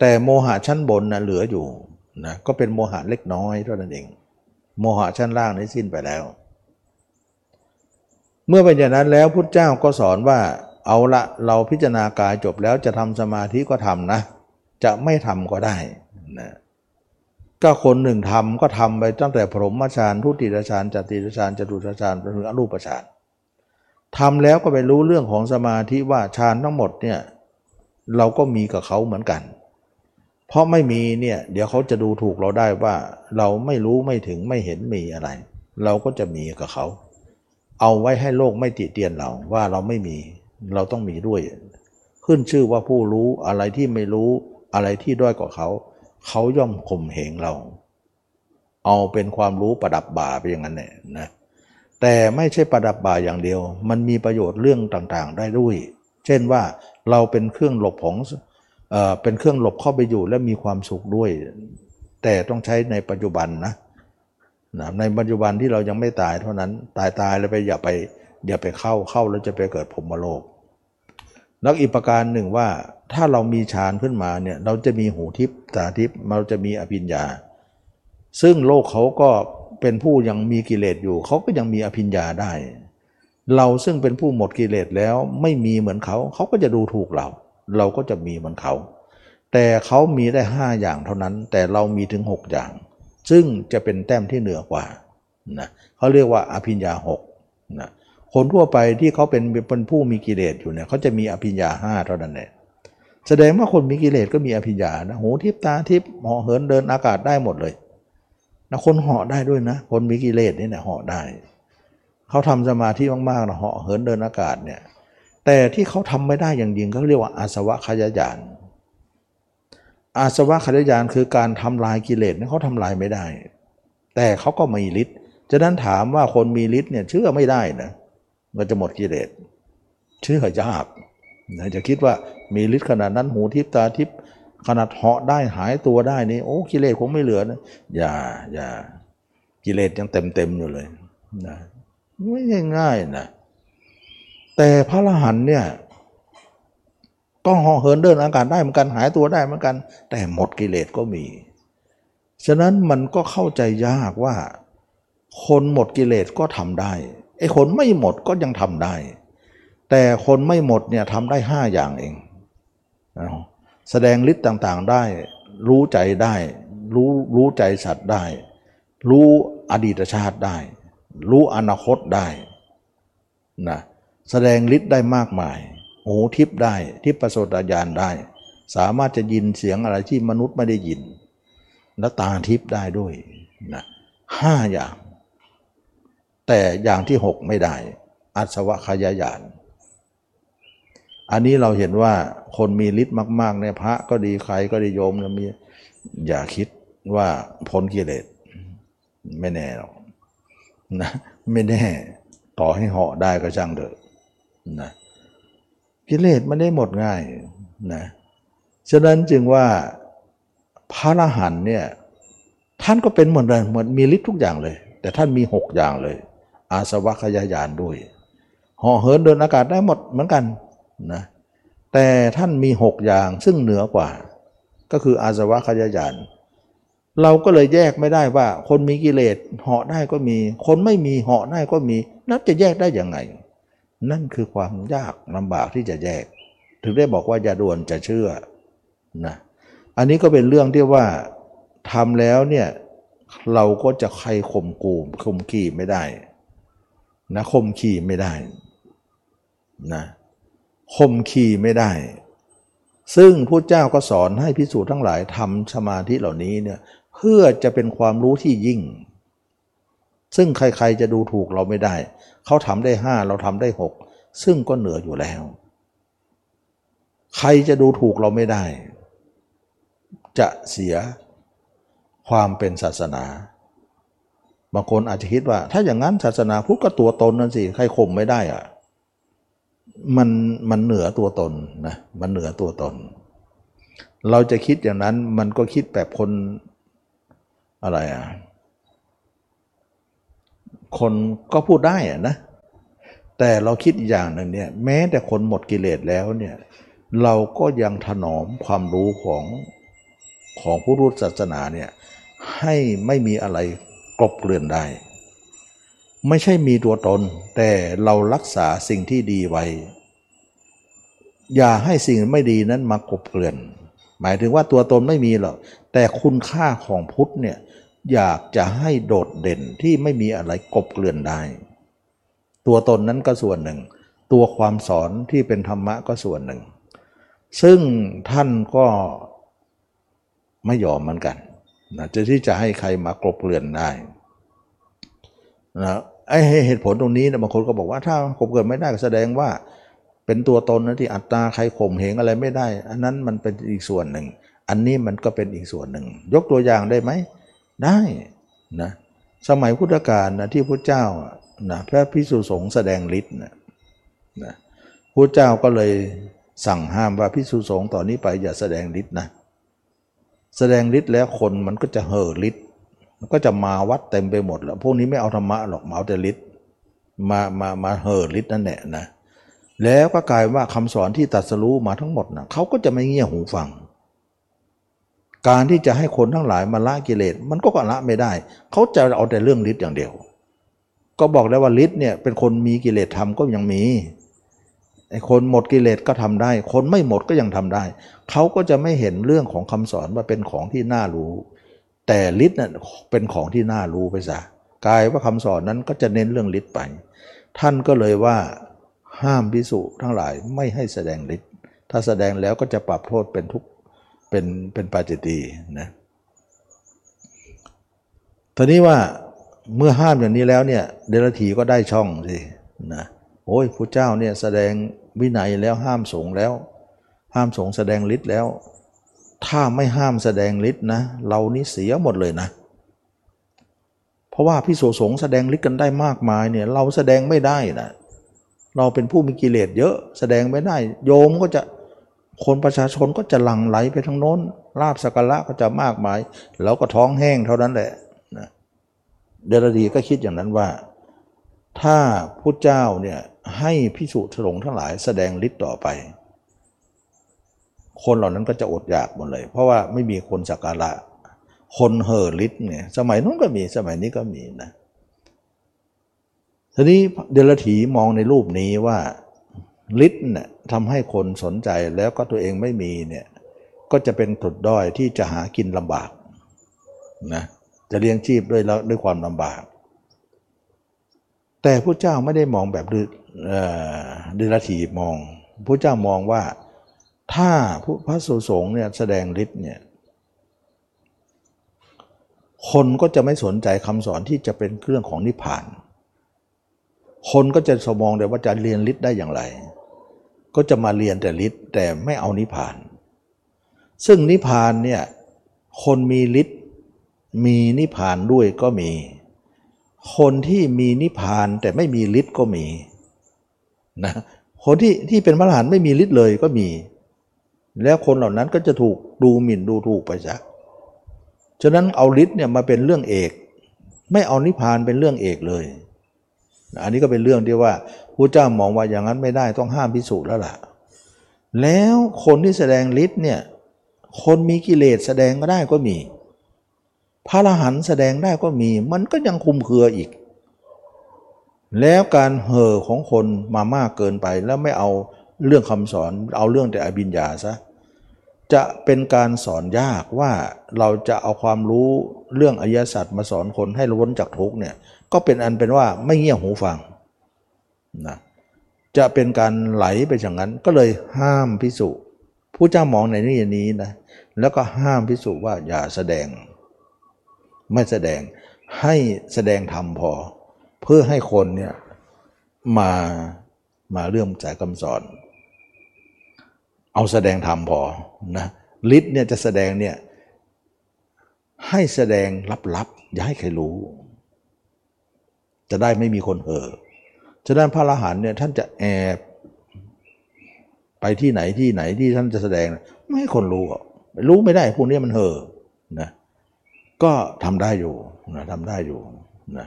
แต่โมหะชั้นบนนะเหลืออยู่นะก็เป็นโมหะเล็กน้อยเท่านั้นเอง โมหะชั้นล่างนี้สิ้นไปแล้ว เมื่อเป็นอย่างนั้นแล้วพุทธเจ้าก็สอนว่าเอาละเราพิจารณากายจบแล้วจะทำสมาธิก็ทำนะ จะไม่ทำก็ได้นะก็คนหนึ่งทำก็ทำไปตั้งแต่พรหมฌานทุติยฌานจติยฌานจตุตฌานไปถึงอรูปฌานทำแล้วก็ไปรู้เรื่องของสมาธิว่าฌานทั้งหมดเนี่ยเราก็มีกับเขาเหมือนกัน เพราะไม่มีเนี่ยเดี๋ยวเขาจะดูถูกเราได้ว่า เราไม่รู้ไม่ถึงไม่เห็นมีอะไร เราก็จะมีกับเขา เอาไว้ให้โลกไม่ติเตียนเราว่าเราไม่มี เราต้องมีด้วย ขึ้นชื่อว่าผู้รู้อะไรที่ไม่รู้อะไรที่ด้อยกว่าเขา เขาย่อมข่มเหงเรา เอาเป็นความรู้ประดับบ่าไปอย่างนั้นแหละนะแต่ไม่ใช่ประดับบ่าอย่างเดียว มันมีประโยชน์เรื่องต่างๆ ได้ด้วย เช่นว่าเราเป็นเครื่องหลบของ เป็นเครื่องหลบเข้าไปอยู่และมีความสุขด้วย แต่ต้องใช้ในปัจจุบันนะนะในปัจจุบันที่เรายังไม่ตายเท่านั้นตายตายแล้วไปอย่าไปอย่าไปเข้าเข้าแล้วจะไปเกิดพรมโลกแล้วอีกประการหนึ่งว่าถ้าเรามีฌานขึ้นมาเนี่ยเราจะมีหูทิพตาทิพเราจะมีอภิญญา ซึ่งโลกเขาก็เป็นผู้ยังมีกิเลสอยู่ เขาก็ยังมีอภิญญาได้ เราซึ่งเป็นผู้หมดกิเลสแล้วไม่มีเหมือนเขา เขาก็จะดูถูกเรา เราก็จะมีเหมือนเขา แต่เขามีได้ 5 อย่างเท่านั้น แต่เรามีถึง 6 อย่าง ซึ่งจะเป็นแต้มที่เหนือกว่านะเขาเรียกว่าอภิญญาหกนะคนทั่วไปที่เขาเป็นเป็นผู้มีกิเลสอยู่เนี่ยเขาจะมีอภิญญาห้าเท่านั้นแหละแสดงว่าคนมีกิเลสก็มีอภิญญานะหูทิพตาทิพเหาะเหินเดินอากาศได้หมดเลยนะคนเหาะได้ด้วยนะ คนมีกิเลสนี่เนี่ยเหาะได้ เขาทำสมาธิมากๆนะเหาะเหินเดินอากาศเนี่ย แต่ที่เขาทำไม่ได้อย่างยิ่งเขาเรียกว่าอาสวะขยายาน อาสวะขยายานคือการทำลายกิเลสนี่เขาทำลายไม่ได้ แต่เขาก็มีฤทธิ์ฉะนั้นถามว่าคนมีฤทธิ์เนี่ยเชื่อไม่ได้นะมันจะหมดกิเลสเชื่อยากนะจะคิดว่ามีฤทธิ์ขนาดนั้นหูทิพตาทิพขนาดเหาะได้หายตัวได้นี่โอ้กิเลสคงไม่เหลือนะอย่าอย่ากิเลสยังเต็มเต็มอยู่เลยนะไม่ง่ายๆนะ แต่พระอรหันเนี่ยก็ห่อเหินเดินอากาศได้เหมือนกันหายตัวได้เหมือนกัน แต่หมดกิเลสก็มี ฉะนั้นมันก็เข้าใจยากว่า คนหมดกิเลสก็ทำได้ไอ้คนไม่หมดก็ยังทำได้ แต่คนไม่หมดเนี่ยทำได้ห้าอย่างเอง แสดงฤทธิ์ต่างๆได้ รู้ใจได้ รู้รู้ใจสัตว์ได้ รู้อดีตชาติได้ รู้อนาคตได้นะ แสดงฤทธิ์ได้มากมาย หูทิพได้ทิพประสดญาณได้ สามารถจะยินเสียงอะไรที่มนุษย์ไม่ได้ยิน และตาทิพได้ด้วยนะห้าอย่าง แต่อย่างที่หกไม่ได้ อัศวะขยายาน อันนี้เราเห็นว่าคนมีฤทธิ์มากๆเนี่ยพระก็ดีใครก็ดีโยมนะมีอย่าคิดว่าพ้นกิเลสไม่แน่หรอกนะไม่แน่ ต่อให้เหาะได้ก็ช่างเถอะ นะกิเลสไม่ได้หมดง่ายนะฉะนั้นจึงว่าพระอรหันเนี่ยท่านก็เป็นเหมือนเดิมเหมือนมีฤทธิ์ทุกอย่างเลย แต่ท่านมีหกอย่างเลย อาสวะขยายานด้วยห่อเหินเดินอากาศได้หมดเหมือนกันนะแต่ท่านมีหกอย่างซึ่งเหนือกว่า ก็คืออาสวะขยายานเราก็เลยแยกไม่ได้ว่า คนมีกิเลสเหาะได้ก็มี คนไม่มีเหาะได้ก็มีนับจะแยกได้ยังไง นั่นคือความยากลำบากที่จะแยก ถึงได้บอกว่าอย่าด่วนจะเชื่อนะอันนี้ก็เป็นเรื่องที่ว่าทำแล้วเนี่ยเราก็จะใครข่มกูมข่มขี่ไม่ได้นะข่มขี่ไม่ได้นะข่มขี่ไม่ได้ ซึ่งพระเจ้าก็สอนให้พิสูจน์ทั้งหลายทำสมาธิเหล่านี้เนี่ยเพื่อจะเป็นความรู้ที่ยิ่ง ซึ่งใครๆจะดูถูกเราไม่ได้ เขาทำได้ห้าเราทำได้หกซึ่งก็เหนืออยู่แล้ว ใครจะดูถูกเราไม่ได้ จะเสียความเป็นศาสนา บางคนอาจจะคิดว่า ถ้าอย่างนั้นศาสนาพุทธก็ตัวตนนั่นสิใครข่มไม่ได้อะมันมันเหนือตัวตนนะมันเหนือตัวตน เราจะคิดอย่างนั้นมันก็คิดแบบคนอะไรอะ คนก็พูดได้อะนะ แต่เราคิดอีกอย่างหนึ่งเนี่ยแม้แต่คนหมดกิเลสแล้วเนี่ยเราก็ยังถนอมความรู้ของของผู้รู้ศาสนาเนี่ยให้ไม่มีอะไรกลบเกลื่อนได้ ไม่ใช่มีตัวตน แต่เรารักษาสิ่งที่ดีไว้ อย่าให้สิ่งไม่ดีนั้นมากลบเกลื่อน หมายถึงว่าตัวตนไม่มีหรอกแต่คุณค่าของพุทธเนี่ย อยากจะให้โดดเด่นที่ไม่มีอะไรกบเกลื่อนได้ ตัวตนนั้นก็ส่วนหนึ่ง ตัวความสอนที่เป็นธรรมะก็ส่วนหนึ่ง ซึ่งท่านก็ไม่ยอมเหมือนกันนะจะที่จะให้ใครมากลบเกลื่อนได้นะไอ้เหตุผลตรงนี้นะบางคนก็บอกว่าถ้ากลบเกลื่อนไม่ได้ก็แสดงว่า เป็นตัวตนนะที่อัตตาใครข่มเหงอะไรไม่ได้ อันนั้นมันเป็นอีกส่วนหนึ่ง อันนี้มันก็เป็นอีกส่วนหนึ่ง ยกตัวอย่างได้ไหม ได้นะสมัยพุทธกาลนะที่พระเจ้านะพระพิสุสงฆ์แสดงฤทธิ์นะนะพระเจ้าก็เลยสั่งห้ามว่าพิสุสงฆ์ต่อนนี้ไปอย่าแสดงฤทธิ์นะแสดงฤทธิ์แล้วคนมันก็จะเห่อฤทธิ์มันก็จะมาวัดเต็มไปหมดแล้ว พวกนี้ไม่เอาธรรมะหรอกเอาแต่ฤทธิ์มามามาเห่อฤทธิ์นั่นแหละนะแล้วก็กลายว่าคำสอนที่ตัดสรู้มาทั้งหมดนะเขาก็จะไม่เงี่ยหูฟัง การที่จะให้คนทั้งหลายมาละกิเลสมันก็ละไม่ได้ เขาจะเอาแต่เรื่องฤทธิ์อย่างเดียว ก็บอกแล้วว่าฤทธิ์เนี่ยเป็นคนมีกิเลสทำก็ยังมีไอ้คนหมดกิเลสก็ทำได้ คนไม่หมดก็ยังทำได้ เขาก็จะไม่เห็นเรื่องของคำสอนว่าเป็นของที่น่ารู้ แต่ฤทธิ์น่ะเป็นของที่น่ารู้ไปซะกลายว่าคำสอนนั้นก็จะเน้นเรื่องฤทธิ์ไป ท่านก็เลยว่าห้ามพิสุทั้งหลายไม่ให้แสดงฤทธิ์ถ้าแสดงแล้วก็จะปรับโทษเป็นทุก เป็นเป็นปาจิตีนะทีนี้ว่าเมื่อห้ามอย่างนี้แล้วเนี่ยเดลทีก็ได้ช่องสินะโอ้ยพระเจ้าเนี่ยแสดงวินัยแล้วห้ามสงแล้ว ห้ามสงแสดงฤทธิ์แล้ว ถ้าไม่ห้ามแสดงฤทธิ์นะ เรานี่เสียหมดเลยนะ เพราะว่าพิโสสงแสดงฤทธิ์กันได้มากมายเนี่ยเราแสดงไม่ได้นะเราเป็นผู้มีกิเลสเยอะ แสดงไม่ได้ โยมก็จะ คนประชาชนก็จะหลั่งไหลไปทางโน้นลาบสักการะก็จะมากมายแล้วก็ท้องแห้งเท่านั้นแหละนะเดรดีก็คิดอย่างนั้นว่า ถ้าพุทธเจ้าเนี่ยให้พิสุทรงทั้งหลายแสดงฤทธิ์ต่อไป คนเหล่านั้นก็จะอดอยากหมดเลย เพราะว่าไม่มีคนสักการะ คนเห่อฤทธิ์เนี่ยสมัยนู้นก็มีสมัยนี้ก็มีนะทีนี้เดลถีมองในรูปนี้ว่า ฤทธิ์เนี่ยทำให้คนสนใจแล้วก็ตัวเองไม่มีเนี่ยก็จะเป็นถุดด้อยที่จะหากินลำบากนะจะเลี้ยงชีพด้วยแล้วด้วยความลำบาก แต่พระเจ้าไม่ได้มองแบบดิลทีมองพระเจ้ามองว่าถ้าพระสุสงฆ์เนี่ยแสดงฤทธิ์เนี่ยคนก็จะไม่สนใจคำสอนที่จะเป็นเครื่องของนิพพาน คนก็จะสมองแต่ว่าจะเรียนฤทธิ์ได้อย่างไร ก็จะมาเรียนแต่ฤทธิ์แต่ไม่เอานิพพาน ซึ่งนิพพานเนี่ยคนมีฤทธิ์มีนิพพานด้วยก็มี คนที่มีนิพพานแต่ไม่มีฤทธิ์ก็มีนะคนที่ที่เป็นพระอรหันต์ไม่มีฤทธิ์เลยก็มี แล้วคนเหล่านั้นก็จะถูกดูหมิ่นดูถูกไปซะฉะนั้นเอาฤทธิ์เนี่ยมาเป็นเรื่องเอก ไม่เอานิพพานเป็นเรื่องเอกเลย อันนี้ก็เป็นเรื่องที่ว่าพระเจ้ามองว่าอย่างนั้นไม่ได้ต้องห้ามพิสูจน์แล้วล่ะ แล้วคนที่แสดงฤทธิ์เนี่ยคนมีกิเลสแสดงก็ได้ก็มี พระอรหันต์แสดงได้ก็มี มันก็ยังคุมเครืออีก แล้วการเห่อของคนมามากเกินไปแล้วไม่เอาเรื่องคำสอนเอาเรื่องแต่อภิญญาซะจะเป็นการสอนยากว่าเราจะเอาความรู้เรื่องอริยสัจมาสอนคนให้ล้นจากทุกเนี่ย ก็เป็นอันเป็นว่าไม่เงี่ยหูฟังนะจะเป็นการไหลไปอย่างนั้นก็เลยห้ามพิสุผู้เจ้ามองในนี้นี้นะแล้วก็ห้ามพิสุว่าอย่าแสดง ไม่แสดงให้แสดงธรรมพอ เพื่อให้คนเนี่ยมามาเรื่องสายคำสอน เอาแสดงธรรมพอนะฤทธิ์เนี่ยจะแสดงเนี่ยให้แสดงลับๆอย่าให้ใครรู้ จะได้ไม่มีคนเห่อฉะนั้นพระอรหันเนี่ยท่านจะแอบไปที่ไหนที่ไหนที่ท่านจะแสดง ไม่ให้คนรู้รู้ไม่ได้พวกนี้มันเห่อนะก็ทำได้อยู่นะทำได้อยู่นะ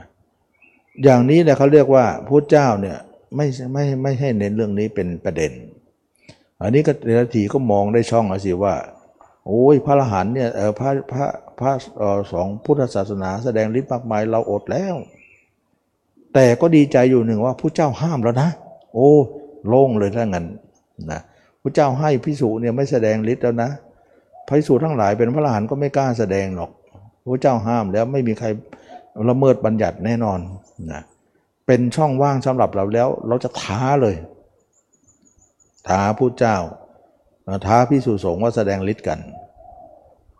อย่างนี้เนี่ยเขาเรียกว่าพระเจ้าเนี่ยไม่ไม่ไม่ให้เน้นเรื่องนี้เป็นประเด็น อันนี้ก็เดรัจฉีก็มองได้ช่องแล้วสิว่า โอ้ยพระอรหันเนี่ยเออพระพระพระสองพุทธศาสนาแสดงฤทธิ์มากมายเราอดแล้ว แต่ก็ดีใจอยู่หนึ่งว่าผู้เจ้าห้ามแล้วนะ โอ้โล่งเลยถ้างั้นนะผู้เจ้าให้พิสุเนี่ยไม่แสดงฤทธิ์แล้วนะพิสุทั้งหลายเป็นพระอรหันต์ก็ไม่กล้าแสดงหรอกพระเจ้าห้ามแล้วไม่มีใครละเมิดบัญญัติแน่นอนนะเป็นช่องว่างสำหรับเราแล้ว เราจะท้าเลย ท้าผู้เจ้าท้าพิสุสงว่าแสดงฤทธิ์กัน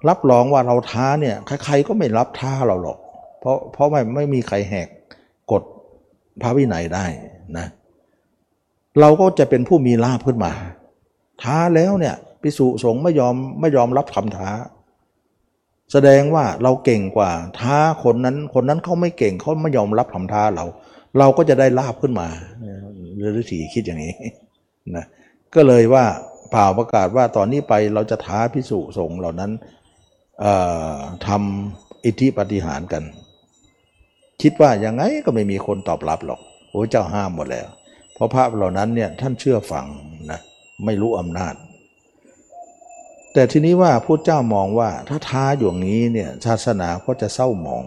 รับรองว่าเราท้าเนี่ยใครๆก็ไม่รับท้าเราหรอก เพราะเพราะไม่ไม่มีใครแหกกฎ พระวินัยได้นะเราก็จะเป็นผู้มีลาภขึ้นมา ท้าแล้วเนี่ยพิสุสงฆ์ไม่ยอมไม่ยอมรับคำท้า แสดงว่าเราเก่งกว่า ท้าคนนั้นคนนั้นเขาไม่เก่งเขาไม่ยอมรับคำท้าเรา เราก็จะได้ลาบขึ้นมาฤาษีคิดอย่างนี้นะก็เลยว่าเปล่าประกาศว่าตอนนี้ไปเราจะท้าพิสุสงฆ์เหล่านั้นทำอิทธิปฏิหารกัน คิดว่ายังไงก็ไม่มีคนตอบรับหรอกโอ้เจ้าห้ามหมดแล้ว เพราะพระเหล่านั้นเนี่ยท่านเชื่อฟังนะไม่รู้อำนาจ แต่ทีนี้ว่าพระเจ้ามองว่าถ้าท้าอย่างนี้เนี่ยศาสนาก็จะเศร้าหมอง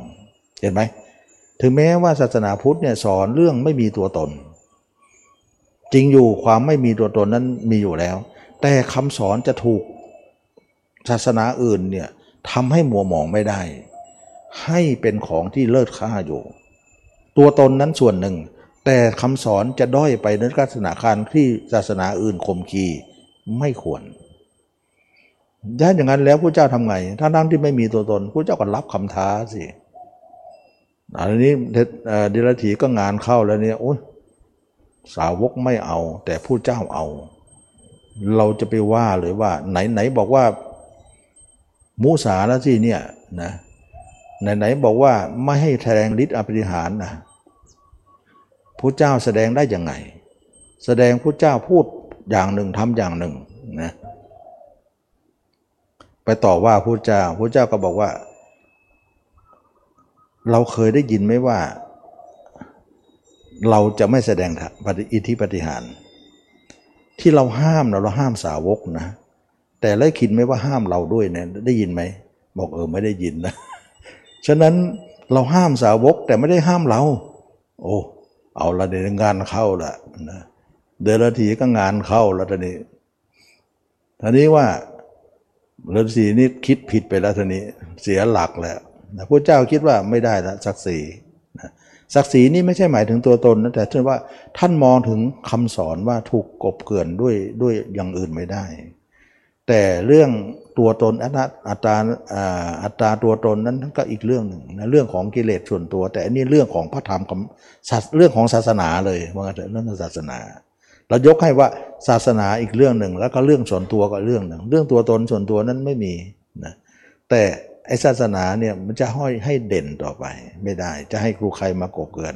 เห็นไหมถึงแม้ว่าศาสนาพุทธเนี่ยสอนเรื่องไม่มีตัวตน จริงอยู่ความไม่มีตัวตนนั้นมีอยู่แล้ว แต่คำสอนจะถูกศาสนาอื่นเนี่ยทำให้มัวหมองไม่ได้ ให้เป็นของที่เลิศค่าอยู่ ตัวตนนั้นส่วนหนึ่ง แต่คำสอนจะด้อยไปในลักษณะการที่ศาสนาอื่นข่มขีไม่ควรถ้าอย่างนั้นแล้วพระเจ้าทำไง ถ้านั่งที่ไม่มีตัวตนพระเจ้าก็รับคำท้าสิอันนี้เดลถีก็งานเข้าแล้วเนี่ยโอ้ยสาวกไม่เอา แต่ผู้เจ้าเอา เราจะไปว่าเลยว่า ไหนไหนบอกว่า มุสาแล้วสิเนี่ยนะ ไหนไหนบอกว่าไม่ให้แสดงฤทธิ์อภิหารนะพระเจ้าแสดงได้ยังไง แสดงพระเจ้าพูดอย่างหนึ่งทำอย่างหนึ่งนะไปต่อว่าพระเจ้าพระเจ้าก็บอกว่า เราเคยได้ยินไหมว่า เราจะไม่แสดงปฏิอิทธิปฏิหาร ที่เราห้ามเราเราห้ามสาวกนะ แต่ได้คิดไหมว่าห้ามเราด้วยเนี่ยได้ยินไหมบอกเออไม่ได้ยินนะ ฉะนั้นเราห้ามสาวกแต่ไม่ได้ห้ามเรา โอ้เอาละเดี๋ยวงานเข้าละนะเดือนละทีก็งานเข้าแล้วทีนี้ทีนี้ว่าฤาษีนี่คิดผิดไปแล้วทีนี้เสียหลักแล้วนะพระเจ้าคิดว่าไม่ได้ละศักดิ์ศรีนะศักดิ์ศรีนี่ไม่ใช่หมายถึงตัวตนนะแต่ท่านว่าท่านมองถึงคำสอนว่าถูกกบเกลื่อนด้วยด้วยอย่างอื่นไม่ได้ แต่เรื่องตัวตนอัตอัตราอัตราตัวตนนั้นก็อีกเรื่องหนึ่งนะเรื่องของกิเลสส่วนตัว แต่อันนี้เรื่องของพระธรรมของเรื่องของศาสนาเลยว่าแต่เรื่องศาสนา เรายกให้ว่าศาสนาอีกเรื่องหนึ่ง แล้วก็เรื่องส่วนตัวก็เรื่องหนึ่ง เรื่องตัวตนส่วนตัวนั้นไม่มีนะแต่ไอ้ศาสนาเนี่ยมันจะห้อยให้เด่นต่อไป ไม่ได้จะให้ครูใครมากบเกิน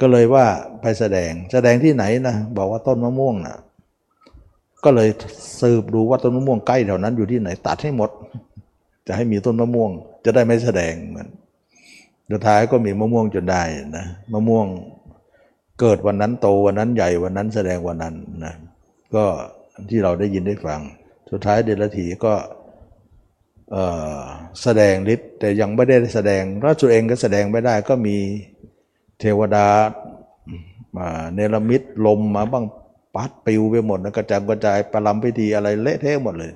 ก็เลยว่าไปแสดงแสดงที่ไหนนะบอกว่าต้นมะม่วงนะ ก็เลยสืบดูว่าต้นมะม่วงใกล้แถวนั้นอยู่ที่ไหนตัดให้หมด จะให้มีต้นมะม่วง จะได้ไม่แสดงเหมือนสุดท้ายก็มีมะม่วงจนได้นะมะม่วงเกิดวันนั้นโตวันนั้นใหญ่วันนั้นแสดงวันนั้นนะก็ที่เราได้ยินได้ฟัง สุดท้ายเดลทีก็แสดงฤทธิ์แต่ยังไม่ได้แสดงพระสุเองก็แสดงไม่ได้ก็มีเทวดาเนรมิตลมมาบ้าง ปัดปิวไปหมดนะกระจายกระจายประลำพิธีอะไรเละเทะหมดเลย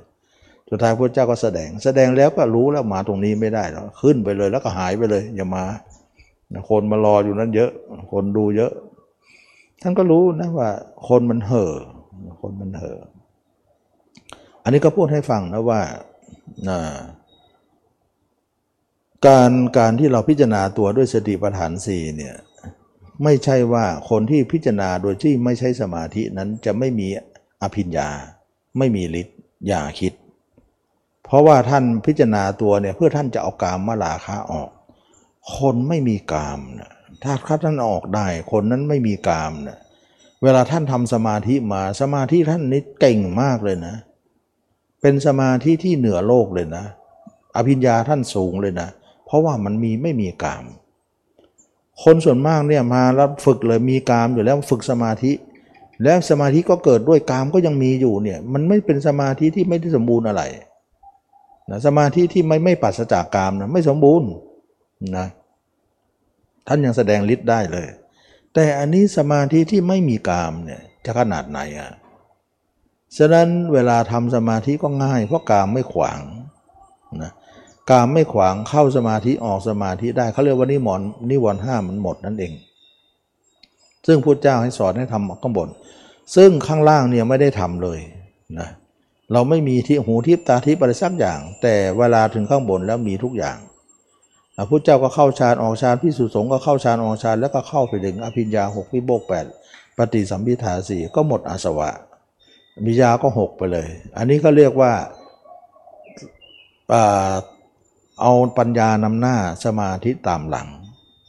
สุดท้ายพระเจ้าก็แสดง แสดงแล้วก็รู้แล้วมาตรงนี้ไม่ได้แล้วขึ้นไปเลยแล้วก็หายไปเลย อย่ามาคนมารออยู่นั้นเยอะ คนดูเยอะ ท่านก็รู้นะว่า คนมันเห่อคนมันเห่ออันนี้ก็พูดให้ฟังนะว่าการการที่เราพิจารณาตัวด้วยสติปัฏฐานสี่เนี่ย ไม่ใช่ว่าคนที่พิจารณาโดยที่ไม่ใช่สมาธินั้นจะไม่มีอภิญญา ไม่มีฤทธิ์อย่าคิด เพราะว่าท่านพิจารณาตัวเนี่ยเพื่อท่านจะเอากามมาลาคาออก คนไม่มีกามนะถ้าท่านออกได้ คนนั้นไม่มีกามนะเวลาท่านทำสมาธิมาสมาธิท่านนี่เก่งมากเลยนะ เป็นสมาธิที่เหนือโลกเลยนะ อภิญญาท่านสูงเลยนะ เพราะว่ามันมีไม่มีกาม คนส่วนมากเนี่ยมาแล้วฝึกเลยมีกามอยู่แล้วฝึกสมาธิ แล้วสมาธิก็เกิดด้วยกามก็ยังมีอยู่เนี่ยมันไม่เป็นสมาธิที่ไม่ได้สมบูรณ์อะไรนะสมาธิที่ไม่ไม่ปัสจากกามนะไม่สมบูรณ์นะท่านยังแสดงฤทธิ์ได้เลย แต่อันนี้สมาธิที่ไม่มีกามเนี่ยจะขนาดไหนอะฉะนั้นเวลาทำสมาธิก็ง่ายเพราะกามไม่ขวางนะ กามไม่ขวางเข้าสมาธิออกสมาธิได้เขาเรียกว่านิมนนิวรณ์ห้ามันหมดนั่นเอง ซึ่งพุทธเจ้าให้สอนให้ทำข้างบน ซึ่งข้างล่างเนี่ยไม่ได้ทำเลยนะเราไม่มีที่หูทิพตาทิพอะไรสักอย่าง แต่เวลาถึงข้างบนแล้วมีทุกอย่างพระพุทธเจ้าก็เข้าฌานออกฌานพิสุสงก็เข้าฌานออกฌานแล้วก็เข้าไปถึงอภิญญาหกวิโบกแปดปฏิสัมพิทาสี่ก็หมดอาสวะมิยาก็หกไปเลย อันนี้ก็เรียกว่า เอาปัญญานำหน้าสมาธิตามหลัง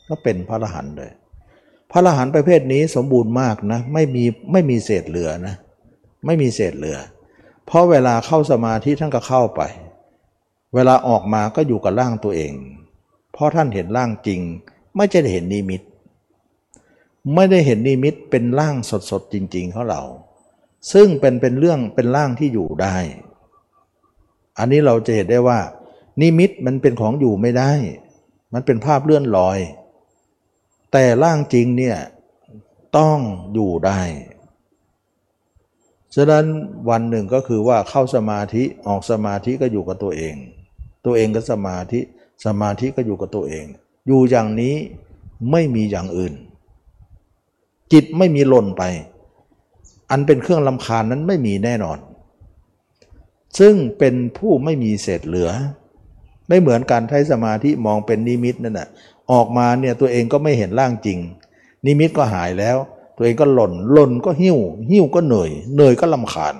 ก็เป็นพระอรหันต์เลย พระอรหันต์ประเภทนี้สมบูรณ์มากนะไม่มีไม่มีเศษเหลือนะไม่มีเศษเหลือ เพราะเวลาเข้าสมาธิท่านก็เข้าไป เวลาออกมาก็อยู่กับร่างตัวเอง เพราะท่านเห็นร่างจริง ไม่ใช่เห็นนิมิต ไม่ได้เห็นนิมิตเป็นร่างสดๆจริงๆเขาเรา ซึ่งเป็นเป็นเรื่องเป็นร่างที่อยู่ได้ อันนี้เราจะเห็นได้ว่า นิมิตมันเป็นของอยู่ไม่ได้ มันเป็นภาพเลื่อนลอย แต่ร่างจริงเนี่ยต้องอยู่ได้ฉะนั้นวันหนึ่งก็คือว่าเข้าสมาธิออกสมาธิก็อยู่กับตัวเอง ตัวเองก็สมาธิสมาธิก็อยู่กับตัวเอง อยู่อย่างนี้ไม่มีอย่างอื่น จิตไม่มีหล่นไป อันเป็นเครื่องลำคาญนั้นไม่มีแน่นอน ซึ่งเป็นผู้ไม่มีเศษเหลือ ไม่เหมือนการใช้สมาธิมองเป็นนิมิตนั่นแหะออกมาเนี่ยตัวเองก็ไม่เห็นร่างจริง นิมิตก็หายแล้ว ตัวเองก็หล่นหล่นก็หิ้ว หิ้วก็เหนื่อยเหนื่อยก็ลำคาญ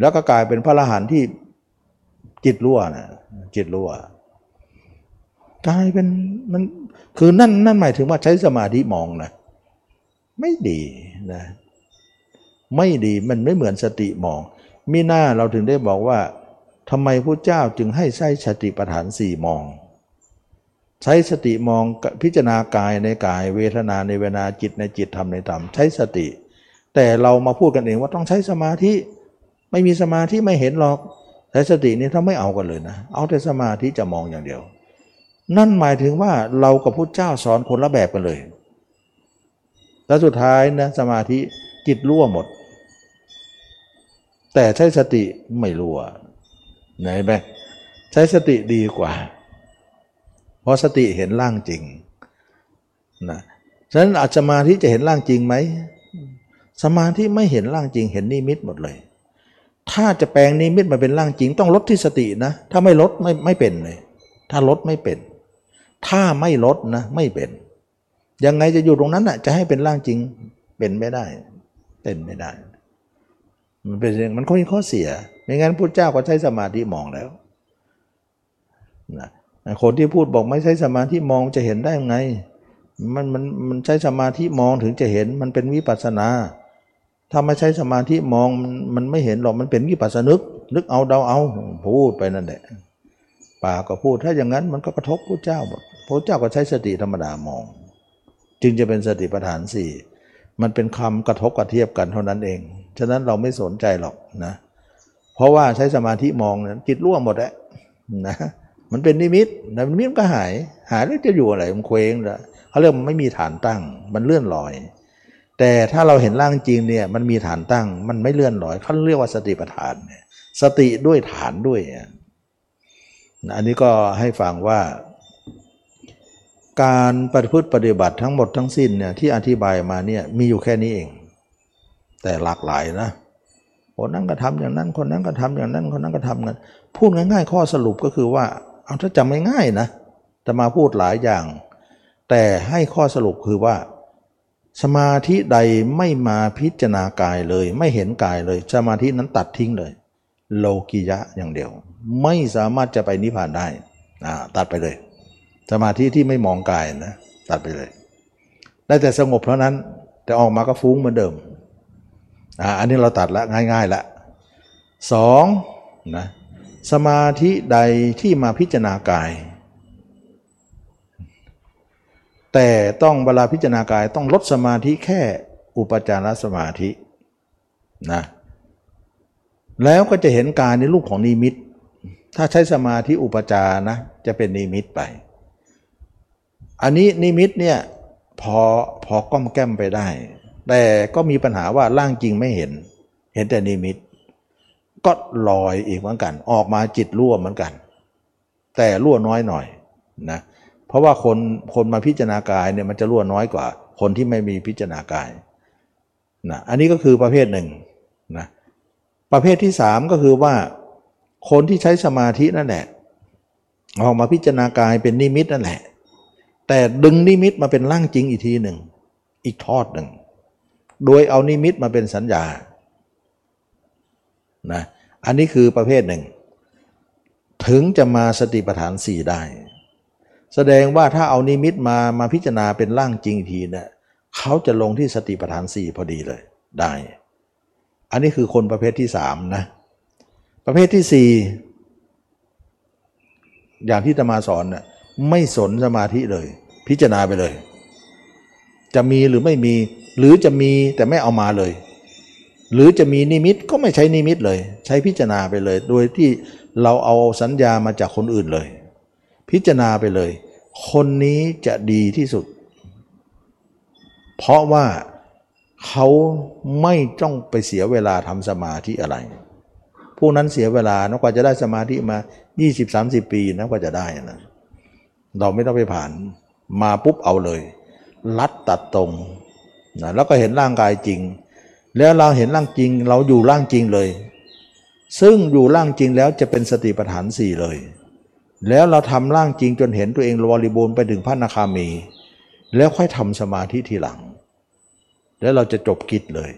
แล้วก็กลายเป็นพระอรหันต์ที่จิตรั่วนะจิตรั่วกลายเป็นมันคือนั่นนั่นหมายถึงว่าใช้สมาธิมองนะไม่ดีนะไม่ดีมันไม่เหมือนสติมองมีหน้าเราถึงได้บอกว่า ทำไมพระเจ้าจึงให้ใช้สติปัฏฐานสี่มอง ใช้สติมองพิจารณากายในกาย เวทนาในเวทนาจิตในจิตธรรมในธรรมใช้สติ แต่เรามาพูดกันเองว่าต้องใช้สมาธิไม่มีสมาธิไม่เห็นหรอกใช้สตินี่ถ้าไม่เอากันเลยนะ เอาแต่สมาธิจะมองอย่างเดียว นั่นหมายถึงว่าเรากับพุทธเจ้าสอนคนละแบบกันเลย แล้วสุดท้ายนะสมาธิจิตรั่วหมด แต่ใช้สติไม่รั่ว ไหนไหมใช้สติดีกว่า เพราะสติเห็นร่างจริงนะฉะนั้นอาจสมาธิจะเห็นร่างจริงไหมสมาธิไม่เห็นร่างจริงเห็นนิมิตหมดเลย ถ้าจะแปลงนิมิตมาเป็นร่างจริง ต้องลดที่สตินะ ถ้าไม่ลดไม่ไม่เป็นเลย ถ้าลดไม่เป็น ถ้าไม่ลดนะไม่เป็น ยังไงจะอยู่ตรงนั้นอะจะให้เป็นร่างจริงเป็นไม่ได้ เป็นไม่ได้ มันเป็นมันข้อข้อเสียไม่งั้นพุทธเจ้าก็ใช้สมาธิมองแล้วนะคนที่พูดบอกไม่ใช้สมาธิมองจะเห็นได้ยังไง มันมันมันใช้สมาธิมองถึงจะเห็นมันเป็นวิปัสนา ถ้าไม่ใช้สมาธิมองมันไม่เห็นหรอกมันเป็นวิปัสสนึก นึกเอาเดาเอาพูดไปนั่นแหละปากก็พูดถ้าอย่างนั้นมันก็กระทบพระเจ้าหมดพระเจ้าก็ใช้สติธรรมดามอง จึงจะเป็นสติปัฏฐานสี่มันเป็นคำกระทบกระเทียบกันเท่านั้นเอง ฉะนั้นเราไม่สนใจหรอกนะ เพราะว่าใช้สมาธิมองนจิตร่วงหมดแล้วนะมันเป็นนิมิตนะนิมิตก็หาย หายแล้วจะอยู่อะไรมันเคว้งแล้วเขาเรียกมันไม่มีฐานตั้ง มันเลื่อนลอย แต่ถ้าเราเห็นร่างจริงเนี่ยมันมีฐานตั้ง มันไม่เลื่อนลอยเขาเรียกว่าสติปัฏฐาน สติด้วยฐานด้วยอันนี้ก็ให้ฟังว่า การปฏิพฤติปฏิบัติทั้งหมดทั้งสิ้นเนี่ยที่อธิบายมาเนี่ยมีอยู่แค่นี้เอง แต่หลากหลายนะ คนนั้นก็ทำอย่างนั้น คนนั้นก็ทำอย่างนั้น คนนั้นก็ทำกันพูดง่ายๆ ข้อสรุปก็คือว่า เอาถ้าจำง่ายๆนะจะมาพูดหลายอย่าง แต่ให้ข้อสรุปคือว่า สมาธิใดไม่มาพิจารณากายเลย ไม่เห็นกายเลย สมาธินั้นตัดทิ้งเลย โลกิยะอย่างเดียว ไม่สามารถจะไปนิพพานได้ตัดไปเลย สมาธิที่ไม่มองกายนะ ตัดไปเลย ได้แต่สงบเท่านั้น แต่ออกมาก็ฟุ้งเหมือนเดิม อันนี้เราตัดละง่ายๆละสองนะสมาธิใดที่มาพิจารณากาย แต่ต้องเวลาพิจารณากายต้องลดสมาธิแค่อุปจารสมาธินะแล้วก็จะเห็นกายในรูปของนิมิต ถ้าใช้สมาธิอุปจานะจะเป็นนิมิตไป อันนี้นิมิตเนี่ยพอพอก้อมแก้มไปได้ แต่ก็มีปัญหาว่าร่างจริงไม่เห็น เห็นแต่นิมิต ก็ลอยอีกเหมือนกัน ออกมาจิตรั่วเหมือนกัน แต่รั่วน้อยหน่อยนะเพราะว่าคนคนมาพิจารณากายเนี่ยมันจะรั่วน้อยกว่า คนที่ไม่มีพิจารณากายนะอันนี้ก็คือประเภทหนึ่งนะประเภทที่สามก็คือว่า คนที่ใช้สมาธินั่นแหละออกมาพิจารณากายเป็นนิมิตนั่นแหละ แต่ดึงนิมิตมาเป็นร่างจริงอีกทีหนึ่ง อีกทอดหนึ่ง โดยเอานิมิตมาเป็นสัญญานะอันนี้คือประเภทหนึ่ง ถึงจะมาสติปัฏฐานสี่ได้ แสดงว่าถ้าเอานิมิตมามาพิจารณาเป็นร่างจริงทีเนะี่ยเขาจะลงที่สติปัฏฐานสี่พอดีเลยได้ อันนี้คือคนประเภทที่สามนะประเภทที่สี่อย่างที่ตมาสอนนะ่ะไม่สนสมาธิเลย พิจารณาไปเลย จะมีหรือไม่มี หรือจะมีแต่ไม่เอามาเลย หรือจะมีนิมิตก็ไม่ใช้นิมิตเลย ใช้พิจารณาไปเลย โดยที่เราเอาสัญญามาจากคนอื่นเลย พิจารณาไปเลย คนนี้จะดีที่สุด เพราะว่าเขาไม่ต้องไปเสียเวลาทำสมาธิอะไรผู้นั้นเสียเวลานะกว่าจะได้สมาธิมา 20-30 ปีนะกว่าจะได้นะเราไม่ต้องไปผ่านมาปุ๊บเอาเลย ลัดตัดตรงนะแล้วก็เห็นร่างกายจริง แล้วเราเห็นร่างจริง เราอยู่ร่างจริงเลย ซึ่งอยู่ร่างจริงแล้วจะเป็นสติปัฏฐานสี่เลย แล้วเราทำร่างจริงจนเห็นตัวเองบริบูรณ์ไปถึงพระนาคามี แล้วค่อยทำสมาธิทีหลัง แล้วเราจะจบกิจเลย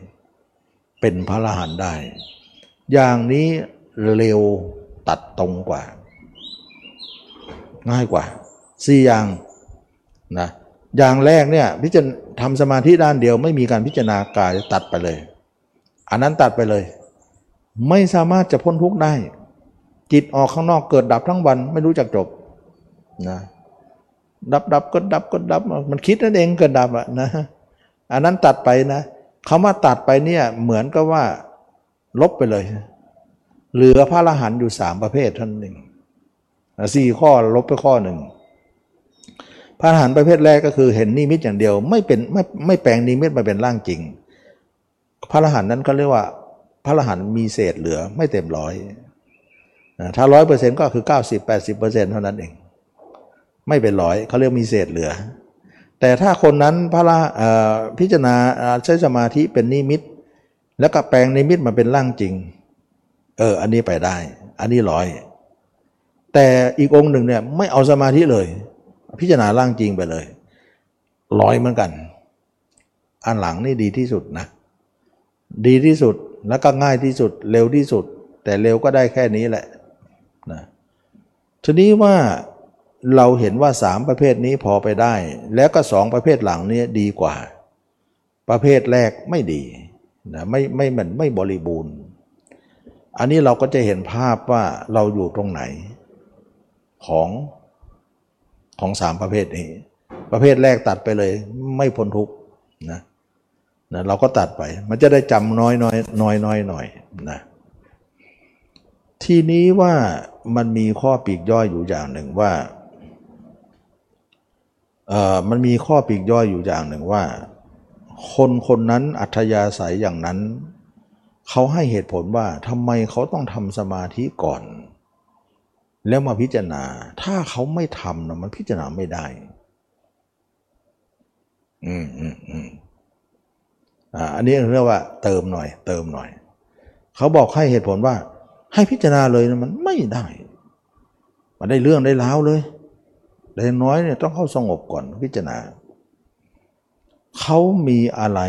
เป็นพระอรหันต์ได้ อย่างนี้เร็วตัดตรงกว่า ง่ายกว่าสี่อย่างนะ อย่างแรกเนี่ยพิจารทำสมาธิด้านเดียว ไม่มีการพิจารณากายตัดไปเลย อันนั้นตัดไปเลย ไม่สามารถจะพ้นทุกข์ได้ จิตออกข้างนอกเกิดดับทั้งวันไม่รู้จักจบนะดับดับก็ดับก็ดับ มันคิดนั่นเองเกิดดับอะนะอันนั้นตัดไปนะคำว่าตัดไปเนี่ยเหมือนกับว่า ลบไปเลย เหลือพระอรหันต์อยู่สามประเภทท่านหนึ่งสี่ข้อลบไปข้อหนึ่ง พระอรหันต์ประเภทแรกก็คือเห็นนิมิตอย่างเดียว ไม่เป็นไม่ไม่แปลงนิมิตมาเป็นร่างจริง พระอรหันต์นั้นเขาเรียกว่า พระอรหันต์มีเศษเหลือไม่เต็มร้อยถ้าร้อยเปอร์เซ็นต์ก็คือเก้าสิบแปดสิบเปอร์เซ็นต์เท่านั้นเอง ไม่เป็นร้อยเขาเรียกมีเศษเหลือ แต่ถ้าคนนั้นพระละพิจารณาใช้สมาธิเป็นนิมิต แล้วก็แปลงนิมิตมาเป็นร่างจริง เออ อันนี้ไปได้ อันนี้ร้อย แต่อีกองค์หนึ่งเนี่ยไม่เอาสมาธิเลย พิจารณาร่างจริงไปเลย ร้อยเหมือนกัน อันหลังนี่ดีที่สุดนะ ดีที่สุดแล้วก็ง่ายที่สุดเร็วที่สุด แต่เร็วก็ได้แค่นี้แหละนะทีนี้ว่าเราเห็นว่าสามประเภทนี้พอไปได้ แล้วก็สองประเภทหลังนี้ดีกว่า ประเภทแรกไม่ดีนะไม่ไม่เหมือนไม่บริบูรณ์ อันนี้เราก็จะเห็นภาพว่าเราอยู่ตรงไหน ของ ของสามประเภทนี้ ประเภทแรกตัดไปเลย ไม่พ้นทุกนะนะเราก็ตัดไป มันจะได้จำน้อยน้อยน้อยน้อยหน่อยนะทีนี้ว่ามันมีข้อปีกย่อยอยู่อย่างหนึ่งว่าเออมันมีข้อปีกย่อยอยู่อย่างหนึ่งว่า คนคนนั้นอัธยาศัยอย่างนั้น เขาให้เหตุผลว่าทำไมเขาต้องทำสมาธิก่อน แล้วมาพิจารณา ถ้าเขาไม่ทำนะมันพิจารณาไม่ได้ อืมอืมอืมอ่าอันนี้เรียกว่า เติมหน่อย เติมหน่อย เขาบอกให้เหตุผลว่า ให้พิจารณาเลยนะมันไม่ได้ มันได้เรื่องได้ราวเลยแต่น้อยเนี่ยต้องเข้าสงบก่อนพิจารณา เขามีอะไร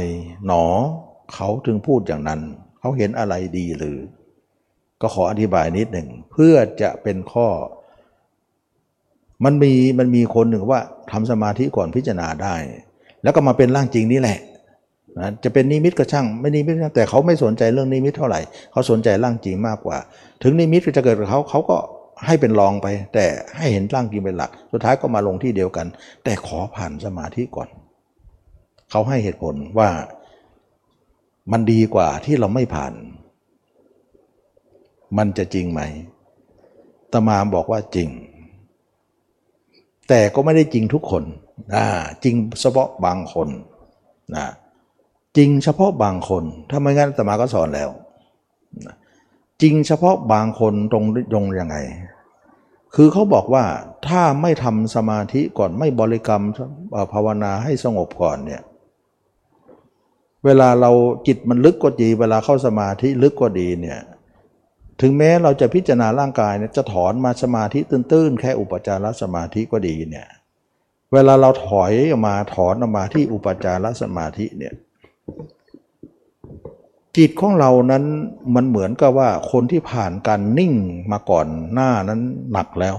หนอ เขาถึงพูดอย่างนั้น เขาเห็นอะไรดีหรือ ก็ขออธิบายนิดหนึ่งเพื่อจะเป็นข้อ มันมีมันมีคนหนึ่งว่าทำสมาธิก่อนพิจารณาได้ แล้วก็มาเป็นร่างจริงนี่แหละนะจะเป็นนิมิตก็ช่างไม่นิมิตแต่เขาไม่สนใจเรื่องนิมิตเท่าไหร่เขาสนใจร่างจริงมากกว่า ถึงนิมิตจะเกิดกับเขาเขาก็ให้เป็นรองไป แต่ให้เห็นร่างจริงเป็นหลัก สุดท้ายก็มาลงที่เดียวกัน แต่ขอผ่านสมาธิก่อน เขาให้เหตุผลว่ามันดีกว่าที่เราไม่ผ่าน มันจะจริงไหมตมาบอกว่าจริง แต่ก็ไม่ได้จริงทุกคนนะจริงเฉพาะบางคนนะจริงเฉพาะบางคน ถ้าไม่งั้นตมาก็สอนแล้วนะจริงเฉพาะบางคนตรงยงยังไง คือเขาบอกว่าถ้าไม่ทำสมาธิก่อนไม่บริกรรมภาวนาให้สงบก่อนเนี่ย เวลาเราจิตมันลึกก็ดี เวลาเข้าสมาธิลึกก็ดีเนี่ย ถึงแม้เราจะพิจารณาร่างกายเนี่ยจะถอนมาสมาธิตื้นๆ แค่อุปจารสมาธิก็ดีเนี่ยเวลาเราถอยออกมาถอนออกมาที่อุปจารสมาธิเนี่ยจิตของเรานั้นมันเหมือนกับว่าคนที่ผ่านการนิ่งมาก่อนหน้านั้นหนักแล้ว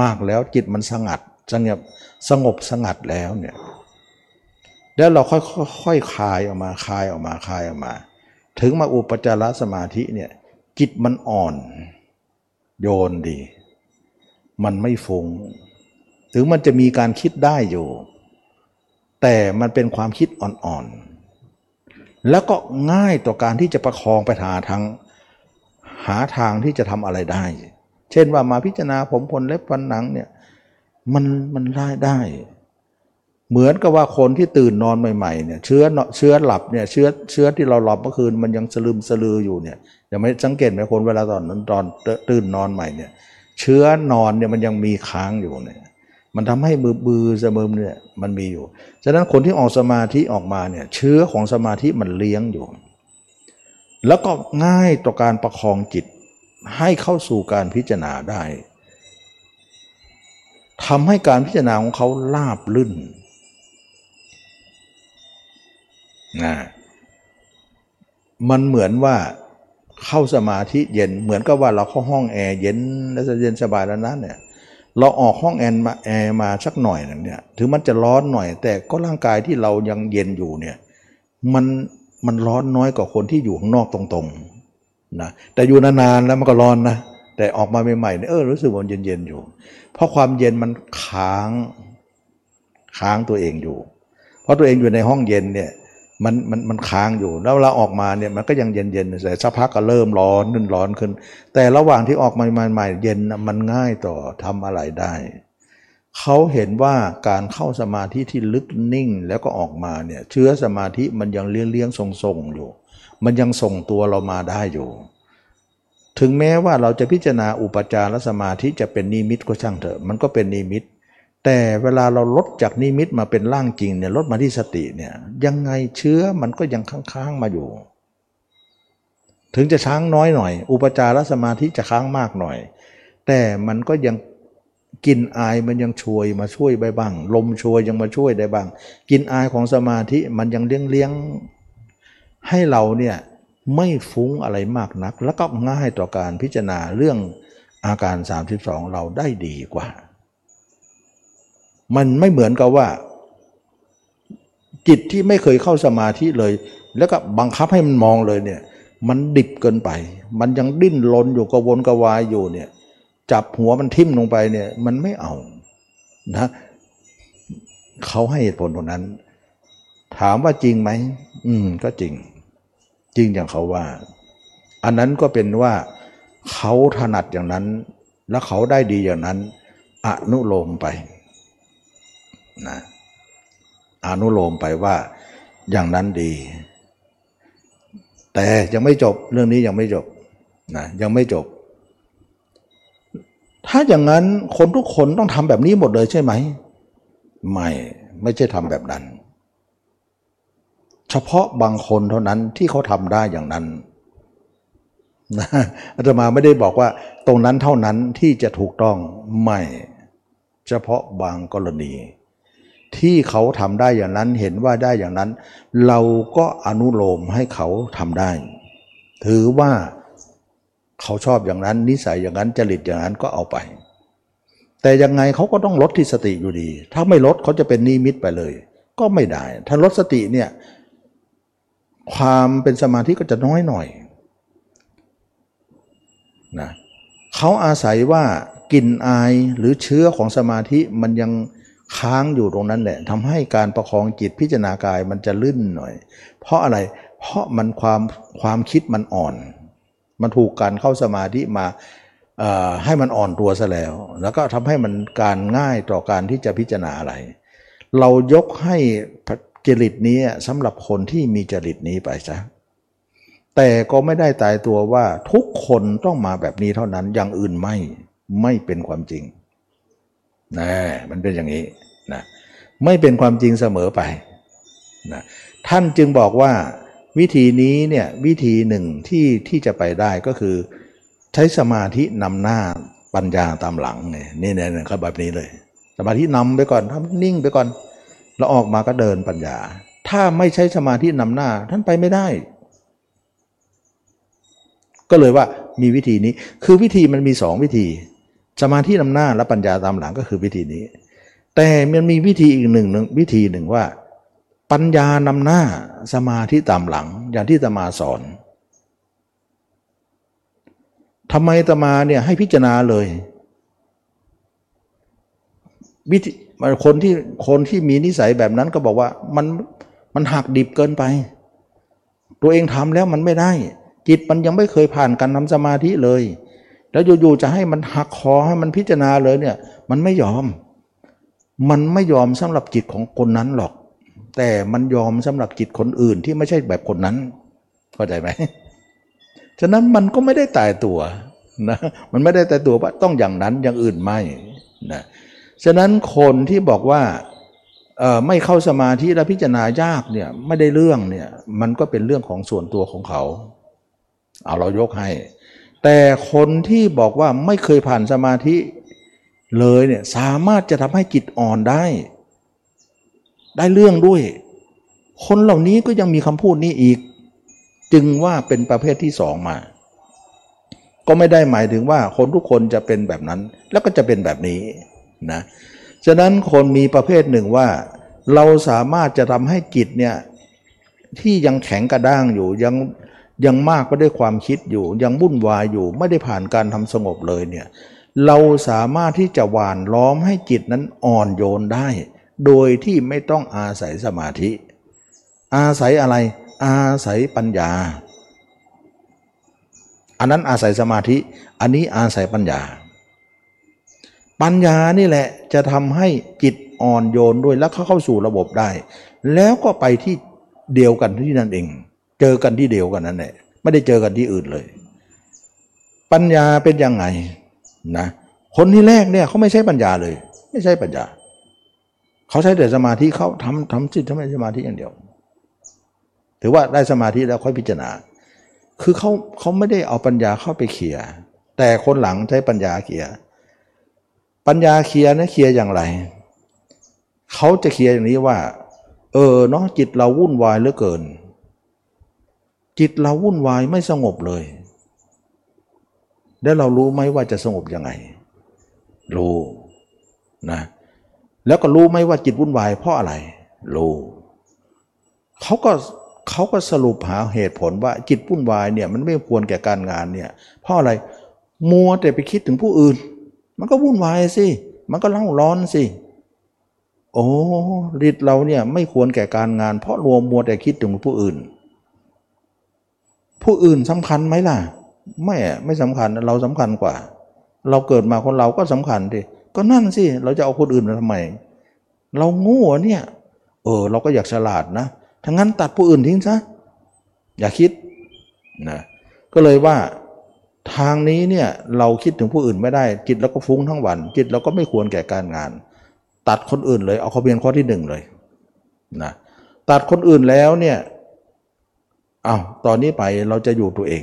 มากแล้วจิตมันสงัดสงบสงบสงัดแล้วเนี่ยแล้วเราค่อยค่อยคลายออกมาคลายออกมาคลายออกมา ถึงมาอุปจารสมาธิเนี่ย จิตมันอ่อน โยนดี มันไม่ฟงถึงมันจะมีการคิดได้อยู่ แต่มันเป็นความคิดอ่อนๆ แล้วก็ง่ายต่อการที่จะประคองไปหาทางหาทางที่จะทำอะไรได้ เช่นว่ามาพิจารณาผมขนเล็บฟันหนังเนี่ยมันมันได้ได้ เหมือนกับว่าคนที่ตื่นนอนใหม่ๆเนี่ยเชื้อเชื้อหลับเนี่ยเชื้อเชื้อที่เราหลับเมื่อคืนมันยังสลืมสลืออยู่เนี่ย ยังไม่สังเกตไหมคนเวลาตอนนั้นตอนตื่นนอนใหม่เนี่ย เชื้อนอนเนี่ยมันยังมีค้างอยู่เนี่ยมันทำให้มือบือเสมอเนี่ยมันมีอยู่ ฉะนั้นคนที่ออกสมาธิออกมาเนี่ยเชื้อของสมาธิมันเลี้ยงอยู่ แล้วก็ง่ายต่อการประคองจิตให้เข้าสู่การพิจารณาได้ทำให้การพิจารณาของเขาราบรื่นนะมันเหมือนว่า เข้าสมาธิเย็นเหมือนกับว่าเราเข้าห้องแอร์เย็นแล้วจะเย็นสบายแล้วนั้นเนี่ยเราออกห้องแอร์มาแอร์มาสักหน่อยนึงเนี่ยถึงมันจะร้อนหน่อย แต่ก็ร่างกายที่เรายังเย็นอยู่เนี่ยมันมันร้อนน้อยกว่าคนที่อยู่ข้างนอกตรงๆนะแต่อยู่นานๆแล้วมันก็ร้อนนะแต่ออกมาใหม่ๆเนี่ยเออรู้สึกว่าเย็นๆอยู่ เพราะความเย็นมันค้างค้างตัวเองอยู่ เพราะตัวเองอยู่ในห้องเย็นเนี่ย มันมันมันค้างอยู่ แล้วเราออกมาเนี่ยมันก็ยังเย็นเย็นแต่สักพักก็เริ่มร้อนขึ้นร้อนขึ้น แต่ระหว่างที่ออกมาใหม่ๆเย็นมันง่ายต่อทำอะไรได้เขาเห็นว่าการเข้าสมาธิที่ลึกนิ่งแล้วก็ออกมาเนี่ยเชื้อสมาธิมันยังเลี้ยงเลี้ยงทรงทรงอยู่ มันยังส่งตัวเรามาได้อยู่ ถึงแม้ว่าเราจะพิจารณาอุปจารสมาธิจะเป็นนิมิตก็ช่างเถอะ มันก็เป็นนิมิต แต่เวลาเราลดจากนิมิตมาเป็นร่างจริงเนี่ยลดมาที่สติเนี่ยยังไงเชื้อมันก็ยังค้างๆมาอยู่ ถึงจะช้างน้อยหน่อย อุปจารสมาธิจะค้างมากหน่อย แต่มันก็ยังกินอายมันยังช่วยมาช่วยไปบ้าง ลมช่วยยังมาช่วยได้บ้าง กินอายของสมาธิมันยังเลี้ยงเลี้ยงให้เราเนี่ยไม่ฟุ้งอะไรมากนัก แล้วก็ง่ายต่อการพิจารณาเรื่องอาการ 32 เราได้ดีกว่า มันไม่เหมือนกับว่า จิตที่ไม่เคยเข้าสมาธิเลย แล้วก็บังคับให้มันมองเลยเนี่ย มันดิบเกินไป มันยังดิ้นรนอยู่กระวนกระวายอยู่เนี่ย จับหัวมันทิ่มลงไปเนี่ย มันไม่เอานะเขาให้เหตุผลตรงนั้น ถามว่าจริงไหมอืม ก็จริง จริงอย่างเขาว่า อันนั้นก็เป็นว่าเขาถนัดอย่างนั้น แล้วเขาได้ดีอย่างนั้น อนุโลมไป นะอนุโลมไปว่าอย่างนั้นดี แต่ยังไม่จบเรื่องนี้ยังไม่จบนะยังไม่จบ ถ้าอย่างนั้นคนทุกคนต้องทำแบบนี้หมดเลยใช่ไหม ไม่ไม่ใช่ทำแบบนั้น เฉพาะบางคนเท่านั้นที่เขาทำได้อย่างนั้นนะอาตมาไม่ได้บอกว่า ตรงนั้นเท่านั้นที่จะถูกต้องไม่ เฉพาะบางกรณี ที่เขาทำได้อย่างนั้นเห็นว่าได้อย่างนั้น เราก็อนุโลมให้เขาทำได้ ถือว่าเขาชอบอย่างนั้น นิสัยอย่างนั้นจริตอย่างนั้นก็เอาไป แต่ยังไงเขาก็ต้องลดที่สติอยู่ดี ถ้าไม่ลดเขาจะเป็นนิมิตไปเลย ก็ไม่ได้ ถ้าลดสติเนี่ยความเป็นสมาธิก็จะน้อยหน่อยนะเขาอาศัยว่ากลิ่นอายหรือเชื้อของสมาธิมันยัง ค้างอยู่ตรงนั้นแหละทำให้การประคองจิตพิจารณากายมันจะลื่นหน่อย เพราะอะไรเพราะมันความความคิดมันอ่อน มันถูกการเข้าสมาธิมาให้มันอ่อนตัวซะแล้ว แล้วก็ทำให้มันการง่ายต่อการที่จะพิจารณาอะไร เรายกให้จริตนี้สำหรับคนที่มีจริตนี้ไปซะแต่ก็ไม่ได้ตายตัวว่าทุกคนต้องมาแบบนี้เท่านั้นอย่างอื่นไม่ไม่เป็นความจริงนะมันเป็นอย่างนี้ นะไม่เป็นความจริงเสมอไปนะท่านจึงบอกว่าวิธีนี้เนี่ยวิธีหนึ่งที่ที่จะไปได้ก็คือ ใช้สมาธินำหน้าปัญญาตามหลังเนี่ยนี่เนี่ยครับแบบนี้เลย สมาธินำไปก่อนทำนิ่งไปก่อน แล้วออกมาก็เดินปัญญา ถ้าไม่ใช้สมาธินำหน้า ท่านไปไม่ได้ ก็เลยว่ามีวิธีนี้คือวิธีมันมีสองวิธี สมาธินำหน้าและปัญญาตามหลังก็คือวิธีนี้ แต่มันมีวิธีอีกหนึ่งวิธีหนึ่งว่า ปัญญานำหน้าสมาธิตามหลัง อย่างที่ตมาสอนทำไมตมาเนี่ยให้พิจารณาเลยวิธีคนที่คนที่มีนิสัยแบบนั้นก็บอกว่ามันมันหักดิบเกินไป ตัวเองทำแล้วมันไม่ได้ จิตมันยังไม่เคยผ่านการทำสมาธิเลย แล้วอยู่ๆจะให้มันหักคอให้มันพิจารณาเลยเนี่ย มันไม่ยอม มันไม่ยอมสำหรับจิตของคนนั้นหรอก แต่มันยอมสำหรับจิตคนอื่นที่ไม่ใช่แบบคนนั้นเข้าใจไหมฉะนั้นมันก็ไม่ได้ตายตัวนะมันไม่ได้ตายตัวว่าต้องอย่างนั้นอย่างอื่นไม่นะฉะนั้นคนที่บอกว่าไม่เข้าสมาธิและพิจารณายากเนี่ยไม่ได้เรื่องเนี่ยมันก็เป็นเรื่องของส่วนตัวของเขาเอาเรายกให้ แต่คนที่บอกว่าไม่เคยผ่านสมาธิ เลยเนี่ยสามารถจะทำให้จิตอ่อนได้ ได้เรื่องด้วย คนเหล่านี้ก็ยังมีคำพูดนี้อีก จึงว่าเป็นประเภทที่สองมา ก็ไม่ได้หมายถึงว่าคนทุกคนจะเป็นแบบนั้น แล้วก็จะเป็นแบบนี้นะฉะนั้นคนมีประเภทหนึ่งว่า เราสามารถจะทำให้จิตเนี่ยที่ยังแข็งกระด้างอยู่ยังยังมากไปด้วยความคิดอยู่ ยังวุ่นวายอยู่ ไม่ได้ผ่านการทำสงบเลยเนี่ย เราสามารถที่จะหวานล้อมให้จิตนั้นอ่อนโยนได้ โดยที่ไม่ต้องอาศัยสมาธิ อาศัยอะไร อาศัยปัญญา อันนั้นอาศัยสมาธิ อันนี้อาศัยปัญญา ปัญญานี่แหละจะทำให้จิตอ่อนโยนด้วยแล้วเข้าเข้าสู่ระบบได้ แล้วก็ไปที่เดียวกันที่นั่นเอง เจอกันที่เดียวกันนั่นแหละไม่ได้เจอกันที่อื่นเลย ปัญญาเป็นยังไง นะคนที่แรกเนี่ยเขาไม่ใช่ปัญญาเลย ไม่ใช่ปัญญา เขาใช้แต่สมาธิเขาทำทำจิตทำสมาธิอย่างเดียว ถือว่าได้สมาธิแล้วค่อยพิจารณา คือเขาเขาไม่ได้เอาปัญญาเข้าไปเคลียร์แต่คนหลังใช้ปัญญาเคลียร์ปัญญาเคลียร์นะเคลียร์อย่างไรเขาจะเคลียร์อย่างนี้ว่า เออเนาะจิตเราวุ่นวายเหลือเกิน จิตเราวุ่นวายไม่สงบเลย แล้วเรารู้ไหมว่าจะสงบยังไง รู้นะแล้วก็รู้ไหมว่าจิตวุ่นวายเพราะอะไร รู้เขาก็เขาก็สรุปหาเหตุผลว่าจิตวุ่นวายเนี่ยมันไม่ควรแก่การงานเนี่ยเพราะอะไรมัวแต่ไปคิดถึงผู้อื่น มันก็วุ่นวายสิมันก็เล่าร้อนสิ โอ้ฤทธิ์เราเนี่ยไม่ควรแก่การงาน เพราะรวมมัวแต่คิดถึงผู้อื่น ผู้อื่นสำคัญไหมล่ะ ไม่ไม่สำคัญเราสำคัญกว่า เราเกิดมาคนเราก็สำคัญดิก็นั่นสิเราจะเอาคนอื่นมาทำไม เราโง่เนี่ย เออ เราก็อยากฉลาดนะทั้งนั้นตัดผู้อื่นทิ้งซะอย่าคิดนะก็เลยว่าทางนี้เนี่ยเราคิดถึงผู้อื่นไม่ได้ จิตเราก็ฟุ้งทั้งวัน จิตเราก็ไม่ควรแก่การงาน ตัดคนอื่นเลย เอาข้อเบียนข้อที่หนึ่งเลยนะตัดคนอื่นแล้วเนี่ยอา้าวตอนนี้ไปเราจะอยู่ตัวเอง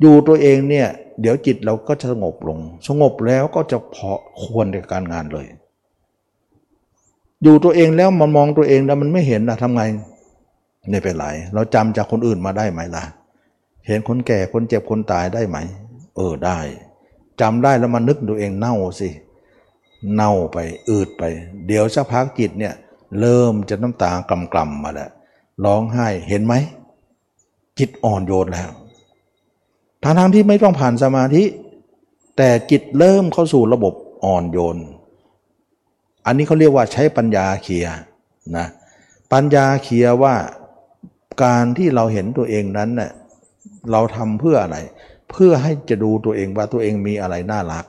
อยู่ตัวเองเนี่ยเดี๋ยวจิตเราก็จะสงบลง สงบแล้วก็จะพอควรในการงานเลย อยู่ตัวเองแล้วมันมองตัวเองแล้วมันไม่เห็นนะทำไงไม่เป็นไรเราจำจากคนอื่นมาได้ไหมล่ะ เห็นคนแก่คนเจ็บคนตายได้ไหม เออได้จำได้แล้วมานึกตัวเองเน่าสิเน่าไปอืดไป เดี๋ยวสักพักจิตเนี่ยเริ่มจะน้ำตากลำๆมาแล้วร้องไห้เห็นไหมจิตอ่อนโยนแล้ว ทางทางที่ไม่ต้องผ่านสมาธิ แต่จิตเริ่มเข้าสู่ระบบอ่อนโยน อันนี้เขาเรียกว่าใช้ปัญญาเคลียนะปัญญาเคลียว่าการที่เราเห็นตัวเองนั้นเน่ยเราทำเพื่ออะไร เพื่อให้จะดูตัวเองว่าตัวเองมีอะไรน่ารัก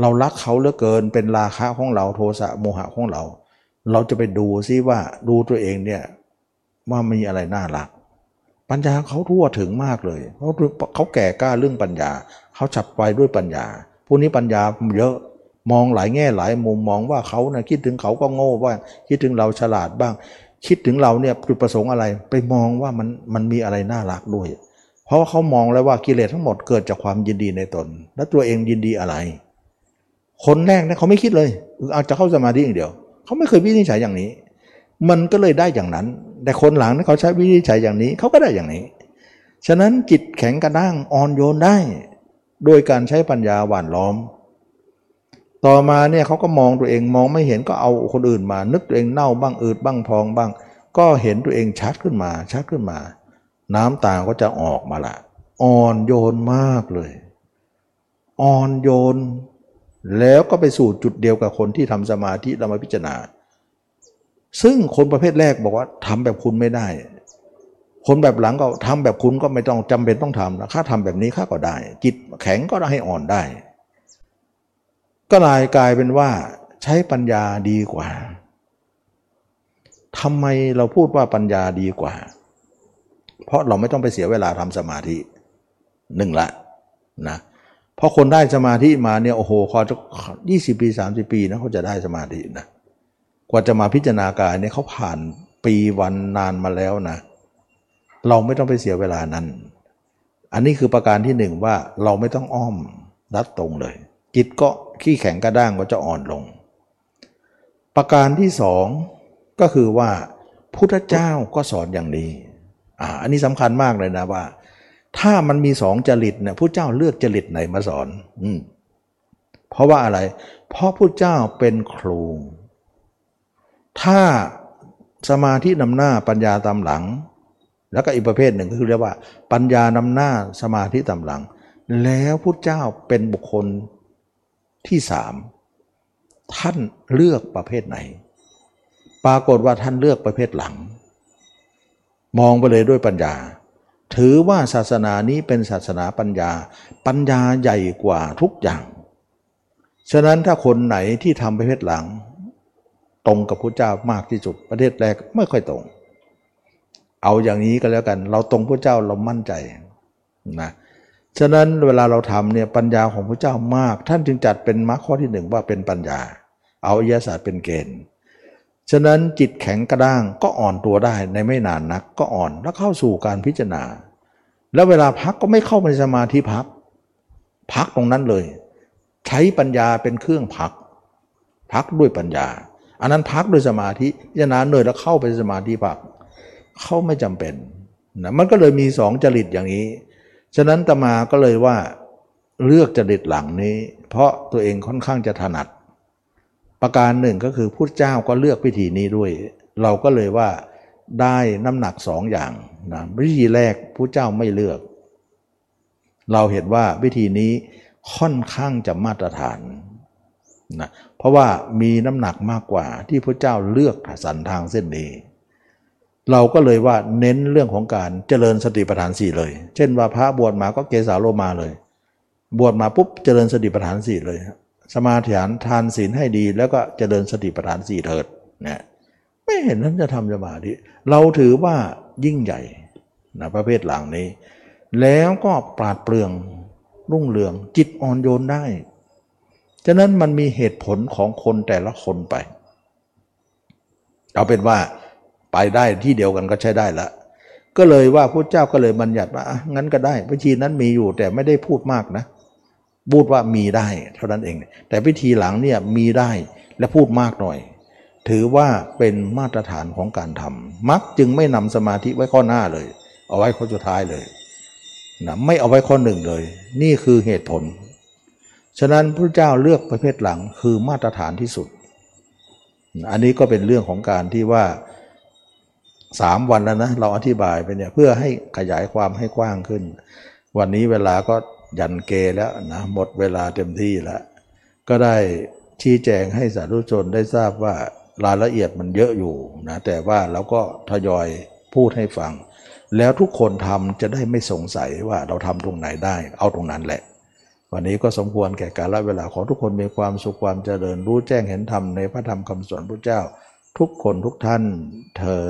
เรารักเขาเหลือเกินเป็นราคะของเราโทสะโมหะของเรา เราจะไปดูซิว่าดูตัวเองเนี่ยว่ามีอะไรน่ารัก ปัญญาเขาทั่วถึงมากเลยเขาเขาแก่กล้าเรื่องปัญญา เขาฉับไวด้วยปัญญาพวกนี้ปัญญาเยอะมองหลายแง่หลายมุมมองว่าเขานะคิดถึงเขาก็โง่บ้างคิดถึงเราฉลาดบ้าง คิดถึงเราเนี่ยจุดประสงค์อะไรไปมองว่ามันมันมีอะไรน่ารักด้วย เพราะว่าเขามองแล้วว่ากิเลสทั้งหมดเกิดจากความยินดีในตน แล้วตัวเองยินดีอะไร คนแรกเนี่ยเขาไม่คิดเลยอาจะเข้าสมาธิอย่างเดียว เขาไม่เคยวินิจฉัยอย่างนี้ มันก็เลยได้อย่างนั้น แต่คนหลังเนี่เขาใช้วินิจฉัยอย่างนี้เขาก็ได้อย่างนี้ ฉะนั้นจิตแข็งกระด้างอ่อนโยนได้ โดยการใช้ปัญญาหว่านล้อม ต่อมาเนี่ยเขาก็มองตัวเองมองไม่เห็นก็เอาคนอื่นมา นึกตัวเองเน่าบ้างอืดบ้างพองบ้าง ก็เห็นตัวเองชัดขึ้นมาชัดขึ้นมา น้ำตาก็จะออกมาละอ่อนโยนมากเลยอ่อนโยน แล้วก็ไปสู่จุดเดียวกับคนที่ทำสมาธิเรามาพิจารณา ซึ่งคนประเภทแรกบอกว่าทำแบบคุณไม่ได้ คนแบบหลังก็ทำแบบคุณก็ไม่ต้องจำเป็นต้องทำนะข้าทำแบบนี้ข้าก็ได้ จิตแข็งก็ได้ให้อ่อนได้ ก็ลายกลายเป็นว่าใช้ปัญญาดีกว่าทำไมเราพูดว่าปัญญาดีกว่า เพราะเราไม่ต้องไปเสียเวลาทำสมาธิหนึ่งละนะเพราะคนได้สมาธิมาเนี่ยโอ้โหพอจะยี่สิบปีสามสิบปีนะเขาจะได้สมาธินะ กว่าจะมาพิจารณากายเนี่ยเขาผ่านปีวันนานมาแล้วนะ เราไม่ต้องไปเสียเวลานั้น อันนี้คือประการที่หนึ่งว่าเราไม่ต้องอ้อมรัดตรงเลย จิตก็ขี้แข็งกระด้างก็จะอ่อนลง ประการที่สองก็คือว่าพุทธเจ้าก็สอนอย่างนี้อ่าอันนี้สำคัญมากเลยนะว่า ถ้ามันมีสองจริตเนี่ยพระเจ้าเลือกจริตไหนมาสอน อืมเพราะว่าอะไร เพราะพระเจ้าเป็นครู ถ้าสมาธินำหน้าปัญญาตามหลัง แล้วก็อีกประเภทหนึ่งก็คือเรียกว่า ปัญญานำหน้าสมาธิตามหลัง แล้วพุทธเจ้าเป็นบุคคลที่สามท่านเลือกประเภทไหน ปรากฏว่าท่านเลือกประเภทหลัง มองไปเลยด้วยปัญญา ถือว่าศาสนานี้เป็นศาสนาปัญญา ปัญญาใหญ่กว่าทุกอย่าง ฉะนั้นถ้าคนไหนที่ทำประเภทหลัง ตรงกับพระเจ้ามากที่สุด ประเทศแรกไม่ค่อยตรง เอาอย่างนี้ก็แล้วกัน เราตรงพระเจ้าเรามั่นใจนะฉะนั้นเวลาเราทำเนี่ยปัญญาของพระเจ้ามาก ท่านจึงจัดเป็นมรรคข้อที่หนึ่งว่าเป็นปัญญา เอาอิยศาสตร์เป็นเกณฑ์ฉะนั้นจิตแข็งกระด้างก็อ่อนตัวได้ในไม่นานนักก็อ่อนแล้วเข้าสู่การพิจารณา แล้วเวลาพักก็ไม่เข้าไปสมาธิพัก พักตรงนั้นเลย ใช้ปัญญาเป็นเครื่องพัก พักด้วยปัญญา อันนั้นพักด้วยสมาธิพิจารณาเหนื่อยแล้วเข้าไปสมาธิพัก เข้าไม่จำเป็นนะมันก็เลยมีสองจริตอย่างนี้ ฉะนั้นตมาก็เลยว่าเลือกจริตหลังนี้ เพราะตัวเองค่อนข้างจะถนัด ประการหนึ่งก็คือพุทธเจ้าก็เลือกวิธีนี้ด้วย เราก็เลยว่าได้น้ำหนักสองอย่างนะวิธีแรกพุทธเจ้าไม่เลือก เราเห็นว่าวิธีนี้ค่อนข้างจะมาตรฐาน นะเพราะว่ามีน้ำหนักมากกว่าที่พระเจ้าเลือกสันทางเส้นนี้เราก็เลยว่าเน้นเรื่องของการเจริญสติปัฏฐานสี่เลย เช่นว่าพระบวชมาก็เกสาโลมาเลย บวชมาปุ๊บเจริญสติปัฏฐานสี่เลย สมาธิานทานศีลให้ดีแล้วก็เจริญสติปัฏฐานสี่เถิดนะไม่เห็นนั้นจะทำสมาธิเราถือว่ายิ่งใหญ่นะประเภทหลังนี้ แล้วก็ปราดเปรื่องรุ่งเรืองจิตอ่อนโยนได้ ฉะนั้นมันมีเหตุผลของคนแต่ละคนไป เอาเป็นว่าไปได้ที่เดียวกันก็ใช้ได้ละ ก็เลยว่าพระเจ้าก็เลยบัญญัติว่างั้นก็ได้วิธีนั้นมีอยู่แต่ไม่ได้พูดมากนะพูดว่ามีได้เท่านั้นเอง แต่วิธีหลังเนี่ยมีได้และพูดมากหน่อย ถือว่าเป็นมาตรฐานของการทำมักจึงไม่นำสมาธิไว้ข้อหน้าเลย เอาไว้ข้อสุดท้ายเลยนะไม่เอาไว้ข้อหนึ่งเลย นี่คือเหตุผล ฉะนั้นพระเจ้าเลือกประเภทหลังคือมาตรฐานที่สุด อันนี้ก็เป็นเรื่องของการที่ว่าสามวันแล้วนะเราอธิบายไปเนี่ยเพื่อให้ขยายความให้กว้างขึ้น วันนี้เวลาก็ยันเกแล้วนะหมดเวลาเต็มที่แล้ว ก็ได้ชี้แจงให้สาธุชนได้ทราบว่ารายละเอียดมันเยอะอยู่นะแต่ว่าเราก็ทยอยพูดให้ฟัง แล้วทุกคนทำจะได้ไม่สงสัยว่าเราทำตรงไหนได้ เอาตรงนั้นแหละ วันนี้ก็สมควรแก่กาลเวลาขอทุกคนมีความสุขความเจริญรู้แจ้งเห็นธรรมในพระธรรมคำสอนพระเจ้า ทุกคนทุกท่านเธอ